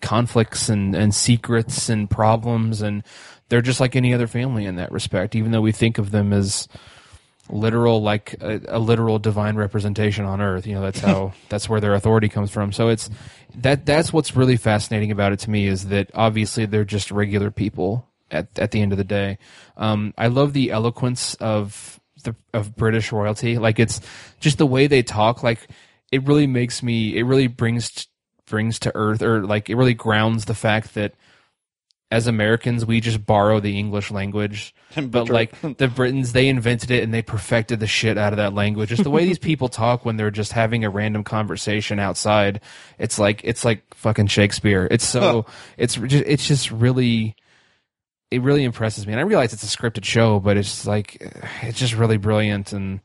conflicts and, and secrets and problems and they're just like any other family in that respect even though we think of them as literal like a, a literal divine representation on earth. You know that's how *laughs* that's where their authority comes from. So it's that that's what's really fascinating about it to me is that obviously they're just regular people at at the end of the day. Um i love the eloquence of the of british royalty. Like it's just the way they talk like it really makes me it really brings brings to earth or like it really grounds the fact that as Americans, we just borrow the English language, *laughs* but like the Britons, they invented it and they perfected the shit out of that language. Just the way *laughs* these people talk when they're just having a random conversation outside, it's like it's like fucking Shakespeare. It's so it's just it's just really it really impresses me. And I realize it's a scripted show, but it's like it's just really brilliant and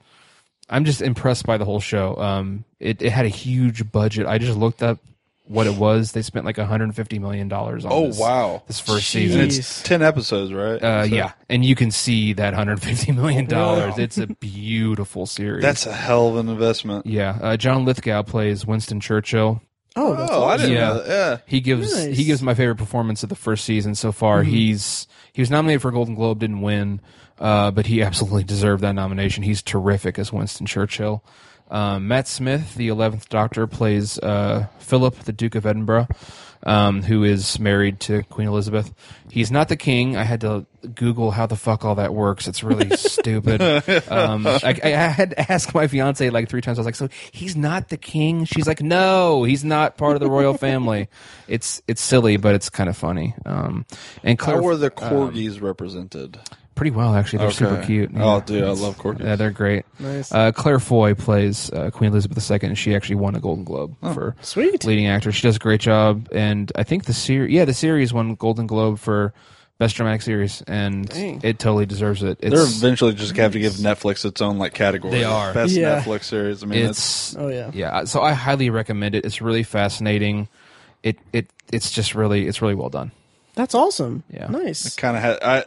I'm just impressed by the whole show. Um, it, it had a huge budget. I just looked up what it was. They spent like 150 million dollars on. Oh this, wow, this first Jeez. season. and it's ten episodes, right? Uh, So yeah, and you can see that 150 million dollars. It's a beautiful series. that's a hell of an investment. yeah. Uh, John Lithgow plays Winston Churchill. Oh, that's Oh, I didn't Yeah. know that. Yeah, He gives Nice. he gives my favorite performance of the first season so far. He's he was nominated for a Golden Globe, didn't win, uh, but he absolutely deserved that nomination. He's terrific as Winston Churchill. Um, Matt Smith, the eleventh Doctor, plays uh, Philip, the Duke of Edinburgh, um, who is married to Queen Elizabeth. He's not the king. I had to Google how the fuck all that works. It's really *laughs* stupid. Um, I, I had to ask my fiance like three times. I was like, "So he's not the king?" She's like, "No, he's not part of the royal family." *laughs* It's it's silly, but it's kind of funny. Um, and Claire, how were the um, corgis represented? Pretty well actually. They're super Okay. cute. Oh, dude, I love corgis. Yeah, they're great. Nice. Uh, Claire Foy plays uh, Queen Elizabeth II, and she actually won a Golden Globe Oh, for Sweet. leading actor. She does a great job, and I think the series, yeah, the series won Golden Globe for best dramatic series, and Dang. it totally deserves it. They're It's eventually just gonna have to give Netflix its own like category. They are. best Yeah. Netflix series. I mean, it's, it's Oh yeah. yeah. So I highly recommend it. It's really fascinating. It it it's just really it's really well done. That's awesome. Yeah. Nice. kind of had I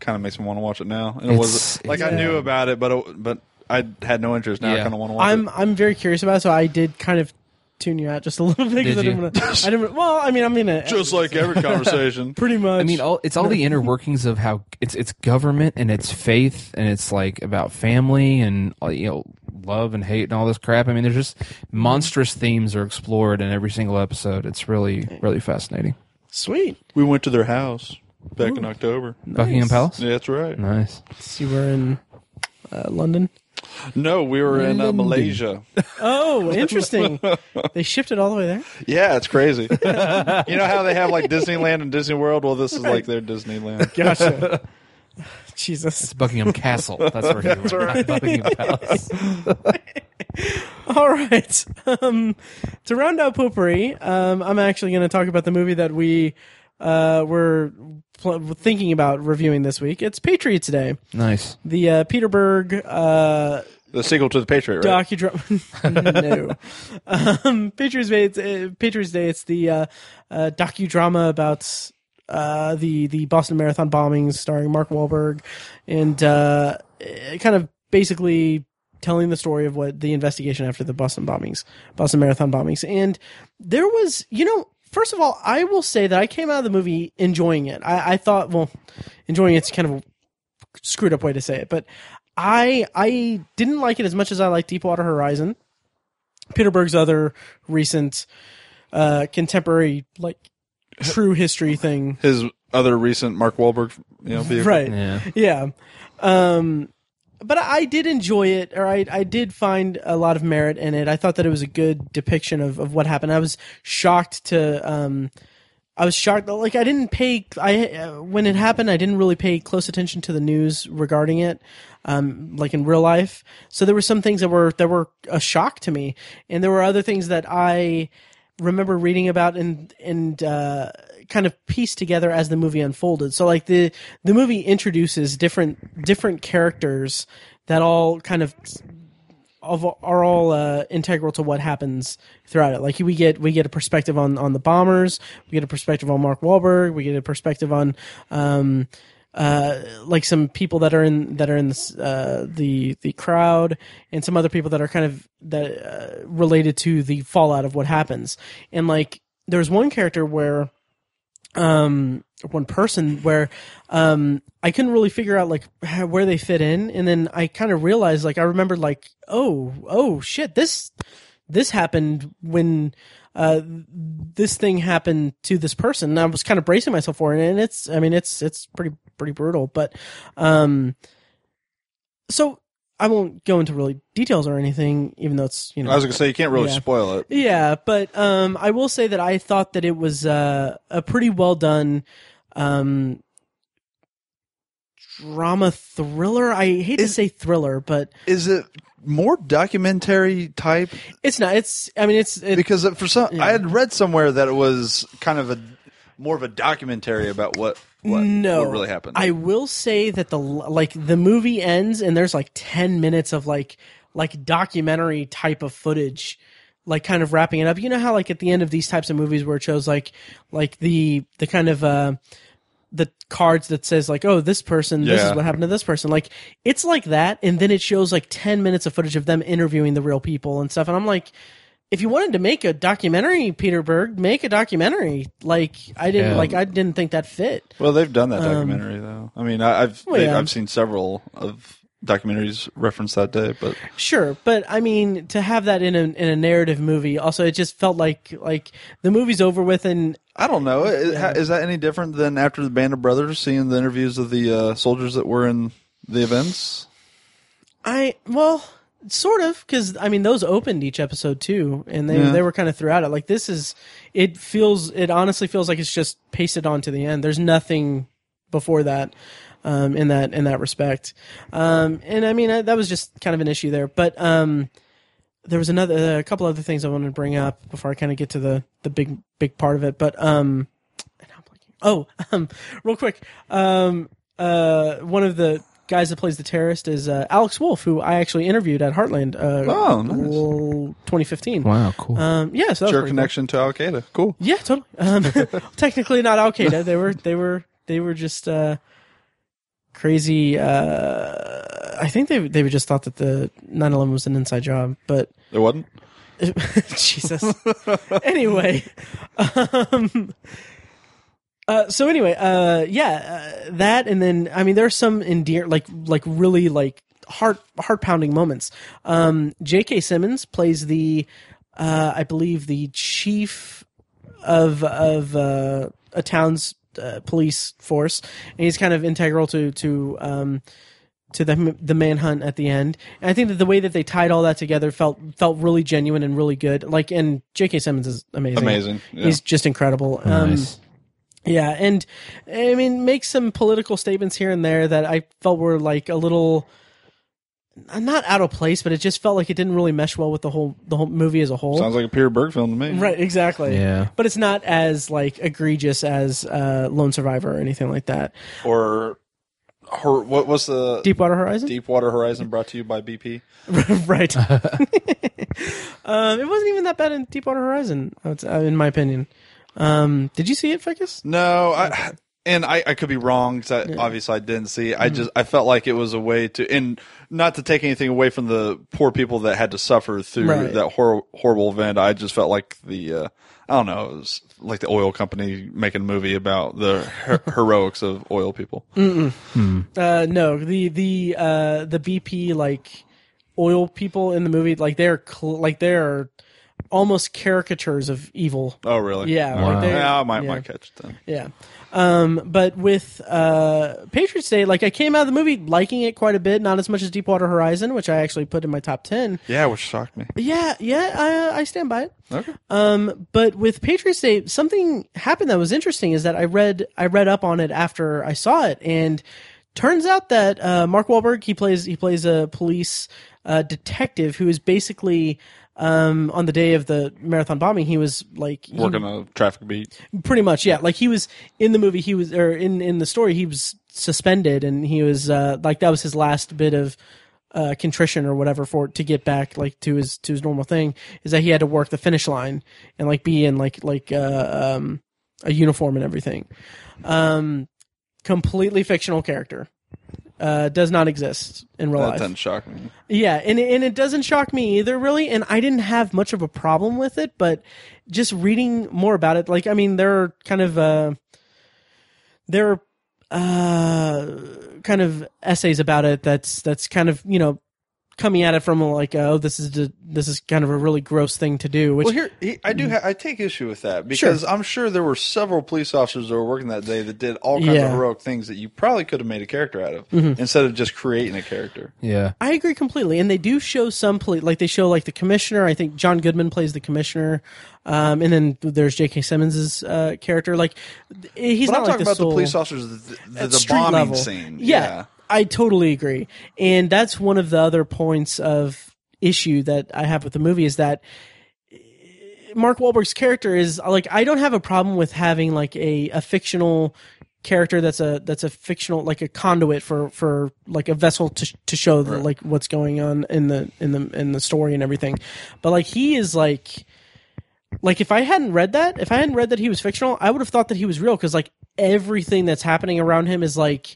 kind of makes me want to watch it now. And it was like I knew about it, but it, but I had no interest. Now I Yeah. kind of want to watch I'm it. I'm very curious about it, so I did kind of tune you out just a little *laughs* bit because Did I didn't you? want to. I didn't. Well, I mean, I'm gonna Just *laughs* like every conversation. *laughs* pretty much. I mean, all it's all the inner workings of how it's it's government and it's faith and it's like about family and uh, you know love and hate and all this crap. I mean, there's just monstrous themes are explored in every single episode. It's really really fascinating. sweet. we went to their house back in October. Buckingham Palace. Yeah, that's right. Nice. You were in uh, London. No, we were in uh, Malaysia. *laughs* Oh, interesting. they shipped it all the way there. Yeah, it's crazy. *laughs* you know how they have like Disneyland and Disney World? Well, this is like their Disneyland. *laughs* Gotcha. Jesus. It's Buckingham Castle. That's where he went. not Buckingham Palace. All right. Um, to round out potpourri, um, I'm actually going to talk about the movie that we uh, were pl- thinking about reviewing this week. It's Patriots Day, Nice. the uh, Peter Berg uh, The sequel to the Patriot, right? docudrama. *laughs* no, um, Patriots Day. It's, uh, Patriots Day. It's the uh, uh, docudrama about uh, the the Boston Marathon bombings, starring Mark Wahlberg, and uh, it kind of basically telling the story of what the investigation after the Boston bombings, Boston Marathon bombings, and there was, you know. First of all, I will say that I came out of the movie enjoying it. I, I thought, well, enjoying it's kind of a screwed up way to say it, but I I didn't like it as much as I like Deepwater Horizon. Peter Berg's other recent uh, contemporary like true history thing. His other recent Mark Wahlberg, you know, vehicle. Right. Yeah. Yeah. Um but I did enjoy it, or I, I did find a lot of merit in it. I thought that it was a good depiction of, of what happened. I was shocked to, um, I was shocked. Like I didn't pay. I uh, when it happened, I didn't really pay close attention to the news regarding it, um, like in real life. So there were some things that were that were a shock to me, and there were other things that I remember reading about and and uh, kind of pieced together as the movie unfolded. So like the the movie introduces different different characters that all kind of of, are all uh, integral to what happens throughout it. Like we get we get a perspective on on the bombers, we get a perspective on Mark Wahlberg, we get a perspective on. Um, uh, like some people that are in that are in this, uh, the the crowd, and some other people that are kind of that uh, related to the fallout of what happens. And like, there's one character where um one person where um I couldn't really figure out like how, where they fit in. And then I kind of realized like I remembered like oh oh shit this this happened when uh this thing happened to this person. And I was kind of bracing myself for it. And it's I mean it's it's pretty pretty brutal. But um so I won't go into really details or anything even though it's you know I was gonna say you can't really Yeah. spoil it. yeah, but um, I will say that I thought that it was uh, a pretty well done um, drama thriller. I hate to say thriller, but Is it more documentary type? it's not. It's. I mean, it's. It, Because for some, Yeah. I had read somewhere that it was kind of a more of a documentary about what what, no, what really happened. I will say that the like the movie ends and there's like ten minutes of like like documentary type of footage, like kind of wrapping it up. You know how like at the end of these types of movies where it shows like like the the kind of uh the cards that says like oh this person this is what happened to this person like it's like that and then it shows like 10 minutes of footage of them interviewing the real people and stuff and i'm like if you wanted to make a documentary peter berg make a documentary like i didn't Yeah. like i didn't think that fit well, they've done that documentary though. I mean, I, I've Um, Well, they- yeah. I've seen several of documentaries reference that day, but Sure, but I mean to have that in a in a narrative movie, also it just felt like like the movie's over with, and I don't know. Is, Yeah. is that any different than after the Band of Brothers seeing the interviews of the uh, soldiers that were in the events? I well sort of because I mean those opened each episode too, and they Yeah. they were kind of throughout it. Like this is it feels it honestly feels like it's just pasted on to the end. There's nothing before that. Um, in that in that respect, um, and I mean I, that was just kind of an issue there. But um, there was another a couple other things I wanted to bring up before I kind of get to the the big big part of it. But um, and I'm blanking. oh, *laughs* um, real quick, um, uh, one of the guys that plays the terrorist is uh, Alex Wolff, who I actually interviewed at Heartland. Uh, Oh, nice. well, 2015. Wow, cool. Um, yeah, so that was Sure pretty cool. connection to Al Qaeda. Cool. Yeah, totally. Um, *laughs* technically not Al Qaeda. They were they were they were just uh, crazy. Uh, I think they they just thought that the 9/11 was an inside job, but It wasn't. *laughs* Jesus. anyway, *laughs* um, uh, so anyway, uh, yeah, uh, that and then I mean there are some endear like like really like heart heart pounding moments. Um, J.K. Simmons plays the uh, I believe the chief of of uh, a town's uh, police force, and he's kind of integral to to um, to the the manhunt at the end. And I think that the way that they tied all that together felt felt really genuine and really good. Like, and J.K. Simmons is amazing. Amazing. Yeah. He's just incredible. Um, nice. Yeah, and I mean, make some political statements here and there that I felt were like a little not out of place, but it just felt like it didn't really mesh well with the whole the whole movie as a whole. Sounds like a Peter Berg film to me. Right, exactly. Yeah. But it's not as like egregious as uh, Lone Survivor or anything like that. Or, her, what was the Deepwater Horizon, Deepwater Horizon brought to you by BP? *laughs* right? *laughs* um, it wasn't even that bad in Deepwater Horizon, I would say, uh, in my opinion. Um, did you see it, Fekkes? No, I and I, I could be wrong because obviously I didn't see. I just I felt like it was a way to and not to take anything away from the poor people that had to suffer through Right. that hor- horrible event. I just felt like the uh, I don't know, it was like the oil company making a movie about the her- *laughs* heroics of oil people. Uh, no, the the uh, the BP like oil people in the movie, like they're cl- like they're almost caricatures of evil. Oh, really? Yeah, Wow. like they're- Yeah, I might yeah. might catch it then. Yeah. Um, but with uh, Patriots Day, like I came out of the movie liking it quite a bit, not as much as Deepwater Horizon, which I actually put in my top ten. Yeah, which shocked me. Yeah, yeah, I, I stand by it. Okay. Um, but with Patriots Day, something happened that was interesting. Is that I read I read up on it after I saw it, and turns out that uh, Mark Wahlberg he plays he plays a police uh, detective who is basically um, on the day of the marathon bombing he was like he- Working a traffic beat. pretty much yeah like he was in the movie he was or in in the story he was suspended and he was uh, like that was his last bit of uh, contrition or whatever for to get back like to his to his normal thing is that he had to work the finish line and like be in like like uh, um, a uniform and everything. Um, completely fictional character. Uh, does not exist in real That life. doesn't shock me. Yeah, and and it doesn't shock me either, really. And I didn't have much of a problem with it, but just reading more about it, like I mean, there are kind of uh, there are uh, kind of essays about it. That's that's kind of you know coming at it from like oh this is the, this is kind of a really gross thing to do. Which Well, here he, I do. Ha- I take issue with that because I'm sure there were several police officers that were working that day that did all kinds Yeah. of heroic things that you probably could have made a character out of Mm-hmm. instead of just creating a character. Yeah. I agree completely, and they do show some police like they show like the commissioner. I think John Goodman plays the commissioner, um, and then there's J.K. Simmons's uh, character. Like he's But not I'm like talking the about sole- the police officers, the, the, the bombing level. scene. Yeah, I totally agree, and that's one of the other points of issue that I have with the movie is that eh, Mark Wahlberg's character is like I don't have a problem with having like a, a fictional character that's a that's a fictional like a conduit for for like a vessel to to show the, like what's going on in the in the in the story and everything. But like he is like like if I hadn't read that, if I hadn't read that he was fictional, I would have thought that he was real because like everything that's happening around him is like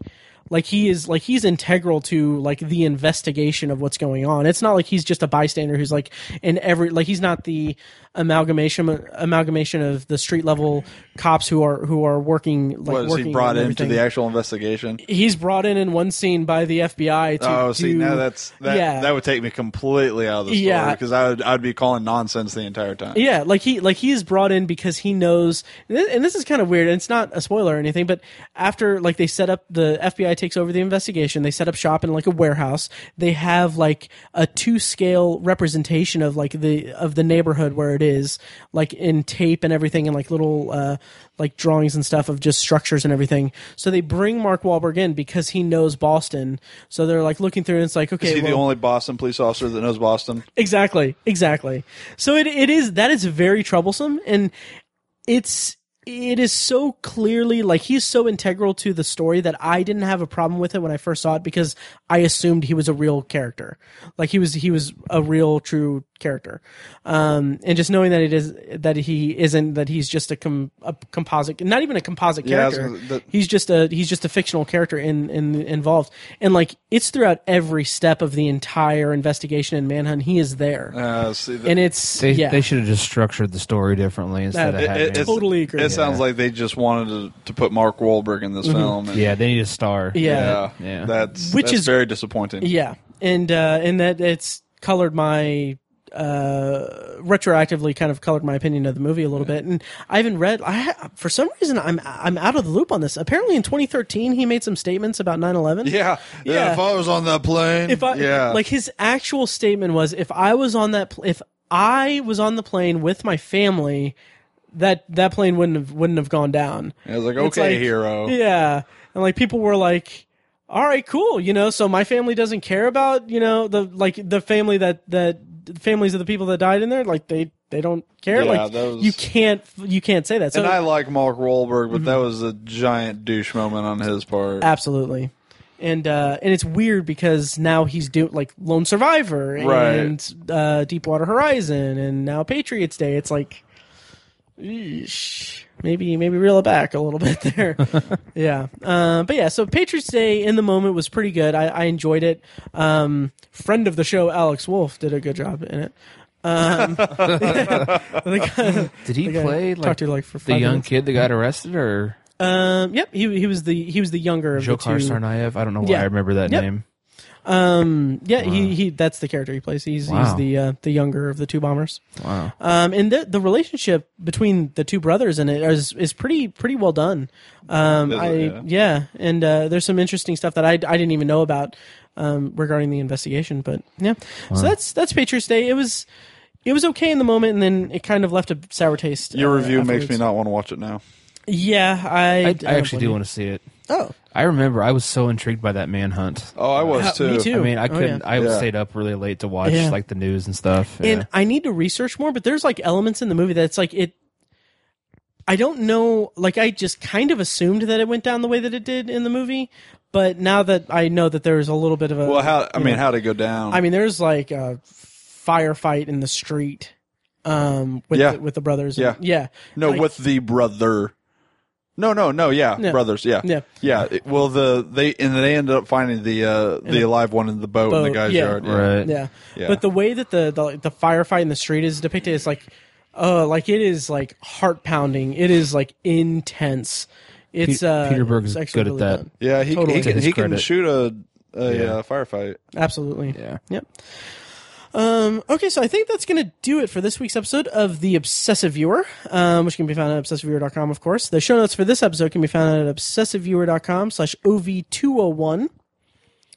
like he is like he's integral to like the investigation of what's going on. It's not like he's just a bystander who's like in every like he's not the amalgamation amalgamation of the street level cops who are who are working like Was working he brought into the actual investigation? He's brought in in one scene by the FBI to Oh, see, do- now that's that. yeah That would take me completely out of the story Yeah. because I would I'd be calling nonsense the entire time. Yeah, like he like he is brought in because he knows, and this is kind of weird. And it's not a spoiler or anything, but after like they set up the FBI takes over the investigation, they set up shop in like a warehouse. They have like a two scale representation of like the of the neighborhood where it is, like in tape and everything, and like little uh like drawings and stuff of just structures and everything. So they bring Mark Wahlberg in because he knows Boston. So they're like looking through, and it's like okay, Is he the only Boston police officer that knows Boston? Exactly, exactly. So it it is that is very troublesome, and it's it is so clearly like he's so integral to the story that I didn't have a problem with it when I first saw it because I assumed he was a real character, like he was he was a real true character, um, and just knowing that it is that he isn't that he's just a, com, a composite, not even a composite Yeah, character. gonna- that- he's just a he's just a fictional character in, in involved, and like it's throughout every step of the entire investigation and manhunt. He is there Uh, see, the, and it's They yeah, they should have just structured the story differently instead That- of it- having. it- it's- Totally agree. It sounds like they just wanted to, to put Mark Wahlberg in this film. And, yeah, they need a star. Mm-hmm. Yeah. yeah, Yeah. That's Which that's is- very disappointing. yeah, and uh, and that it's colored my uh retroactively kind of colored my opinion of the movie a little bit and i haven't read i ha- for some reason i'm i'm out of the loop on this apparently in 2013 he made some statements about 9-11 Yeah, yeah. Yeah. If I was on that plane, if I yeah, like his actual statement was if I was on that pl- if I was on the plane with my family that that plane wouldn't have wouldn't have gone down. I was like, okay, like- hero. Yeah. And like people were like all right, cool, you know, so my family doesn't care about, you know, the like the family that that the families of the people that died in there like they they don't care Yeah, like was- you can't you can't say that. So and I like Mark Wahlberg, but Mm-hmm. that was a giant douche moment on his part. Absolutely. And uh, and it's weird because now he's doing like Lone Survivor Right. and uh, Deepwater Horizon and now Patriots Day. It's like, eesh, maybe maybe reel it back a little *laughs* bit there. *laughs* yeah, uh, but yeah. So Patriots Day in the moment was pretty good. I, I enjoyed it. Um, friend of the show Alex Wolff did a good job in it. Um, *laughs* guy- Did he play talked like to like for the young minutes. kid that got arrested, or Um, yep, he he was the he was the younger of the Dzhokhar two. Tsarnaev? I don't know why Yeah. I remember that Yep. name. Um, yeah, he, he that's the character he plays. He's he's the uh, the younger of the two bombers. Wow. Um, and the the relationship between the two brothers in it is is pretty pretty well done. Um, Is it? I Yeah. yeah, and uh, there's some interesting stuff that I I didn't even know about um regarding the investigation. But yeah, so that's that's Patriots Day. It was it was okay in the moment, and then it kind of left a sour taste. Your uh, review makes me not want to watch it now. Yeah, I I, I don't actually do want to see it. Oh, I remember I was so intrigued by that manhunt. Oh, I was Uh, too. me too. I mean, I Oh, couldn't. yeah. I Yeah. stayed up really late to watch Yeah. like the news and stuff. and Yeah. I need to research more. But there's like elements in the movie that's like it. I don't know. Like I just kind of assumed that it went down the way that it did in the movie, but now that I know that there's a little bit of a Well, how I mean, know, how'd it go down? I mean, there's like a firefight in the street, um, with Yeah. the, with the brothers. Yeah. yeah. no, Like, with the brother. No, no, no. Yeah, Yeah. brothers. Yeah, Yeah. yeah. It- well, the they and they ended up finding the uh the alive one in the boat, in the guy's yeah. yard. Right. yeah. Yeah. But the way that the, the the firefight in the street is depicted is like, uh, like it is like heart pounding. It is like intense. It's Pe- uh, Peter Berg's it's actually good at that. done. Yeah, he Totally. he To can, his he can credit. shoot a a Yeah. uh, firefight. Absolutely. Yeah. Yep. Um, okay, so I think that's going to do it for this week's episode of The Obsessive Viewer, um, which can be found at obsessiveviewer.com, of course. The show notes for this episode can be found at obsessiveviewer.com slash OV201.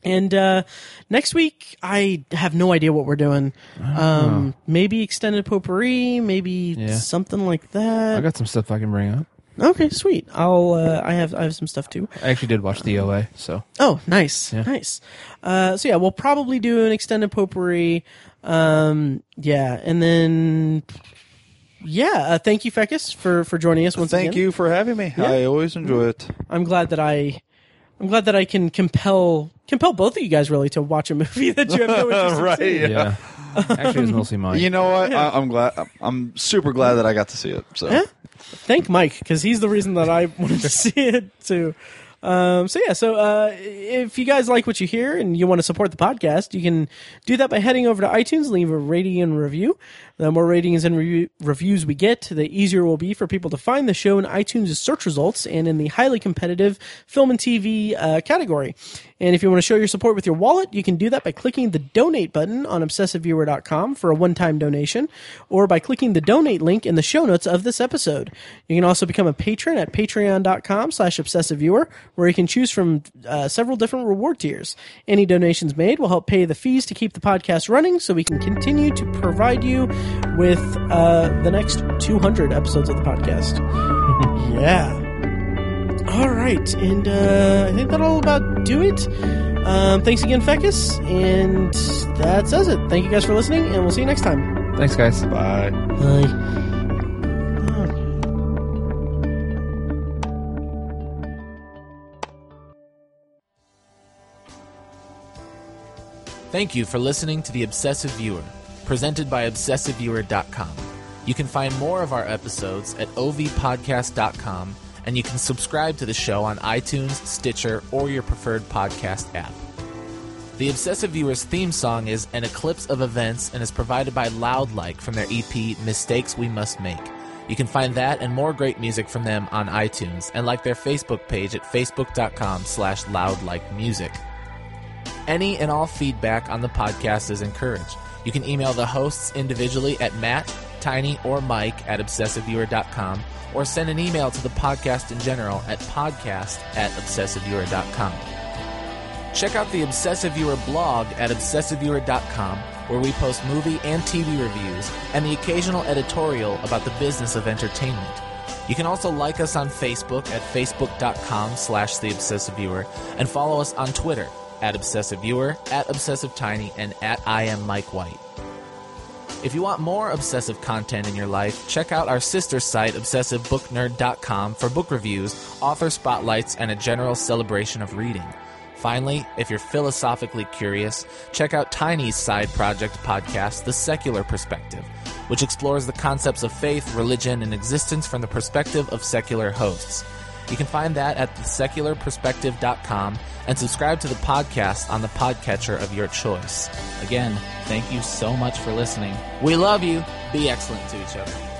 And uh, next week, I have no idea what we're doing. Um, maybe extended potpourri, maybe Yeah. something like that. I got some stuff I can bring up. Okay, sweet. I'll. Uh, I have. I have some stuff too. I actually did watch the OA, so Oh, nice, Yeah. nice. Uh, so yeah, we'll probably do an extended potpourri. Um, yeah, and then yeah, uh, thank you, Fekkes, for for joining us once Thank again. you for having me. I always enjoy it. I'm glad that I, I'm glad that I can compel compel both of you guys really to watch a movie *laughs* that you have no *laughs* interest in Right, seeing. Yeah. Yeah. actually, it was mostly mine. You know what? I, I'm glad. I'm super glad that I got to see it. So Yeah. Thank Mike because he's the reason that I *laughs* wanted to see it too. Um, so yeah, so uh, if you guys like what you hear and you want to support the podcast, you can do that by heading over to iTunes leave a rating and review. The more ratings and review- reviews we get, the easier it will be for people to find the show in iTunes' search results and in the highly competitive film and TV uh, category. And if you want to show your support with your wallet, you can do that by clicking the donate button on obsessiveviewer.com for a one-time donation, or by clicking the donate link in the show notes of this episode. You can also become a patron at patreon.com slash obsessiveviewer, where you can choose from uh, several different reward tiers. Any donations made will help pay the fees to keep the podcast running so we can continue to provide you with uh, the next 200 episodes of the podcast. *laughs* yeah. All right, and uh, I think that'll about do it. Um, thanks again, Fekkes, and that says it. Thank you guys for listening, and we'll see you next time. Thanks, guys. bye. Bye. Thank you for listening to The Obsessive Viewer, presented by ObsessiveViewer.com. You can find more of our episodes at ovpodcast.com, and you can subscribe to the show on iTunes, Stitcher, or your preferred podcast app. The Obsessive Viewer's theme song is An Eclipse of Events and is provided by Loudlike from their EP Mistakes We Must Make. You can find that and more great music from them on iTunes and like their Facebook page at facebook.com slash loudlikemusic. Any and all feedback on the podcast is encouraged. You can email the hosts individually at Matt, Tiny, or Mike at obsessiveviewer.com or send an email to the podcast in general at podcast at obsessiveviewer.com. Check out the Obsessive Viewer blog at obsessiveviewer.com where we post movie and TV reviews and the occasional editorial about the business of entertainment. You can also like us on Facebook at facebook.com slash the obsessive viewer and follow us on Twitter at obsessive viewer, at obsessive tiny, and at I am Mike White. If you want more obsessive content in your life, check out our sister site, obsessivebooknerd.com, for book reviews, author spotlights, and a general celebration of reading. Finally, if you're philosophically curious, check out Tiny's side project podcast, The Secular Perspective, which explores the concepts of faith, religion, and existence from the perspective of secular hosts. You can find that at thesecularperspective.com and subscribe to the podcast on the podcatcher of your choice. Again, thank you so much for listening. We love you. Be excellent to each other.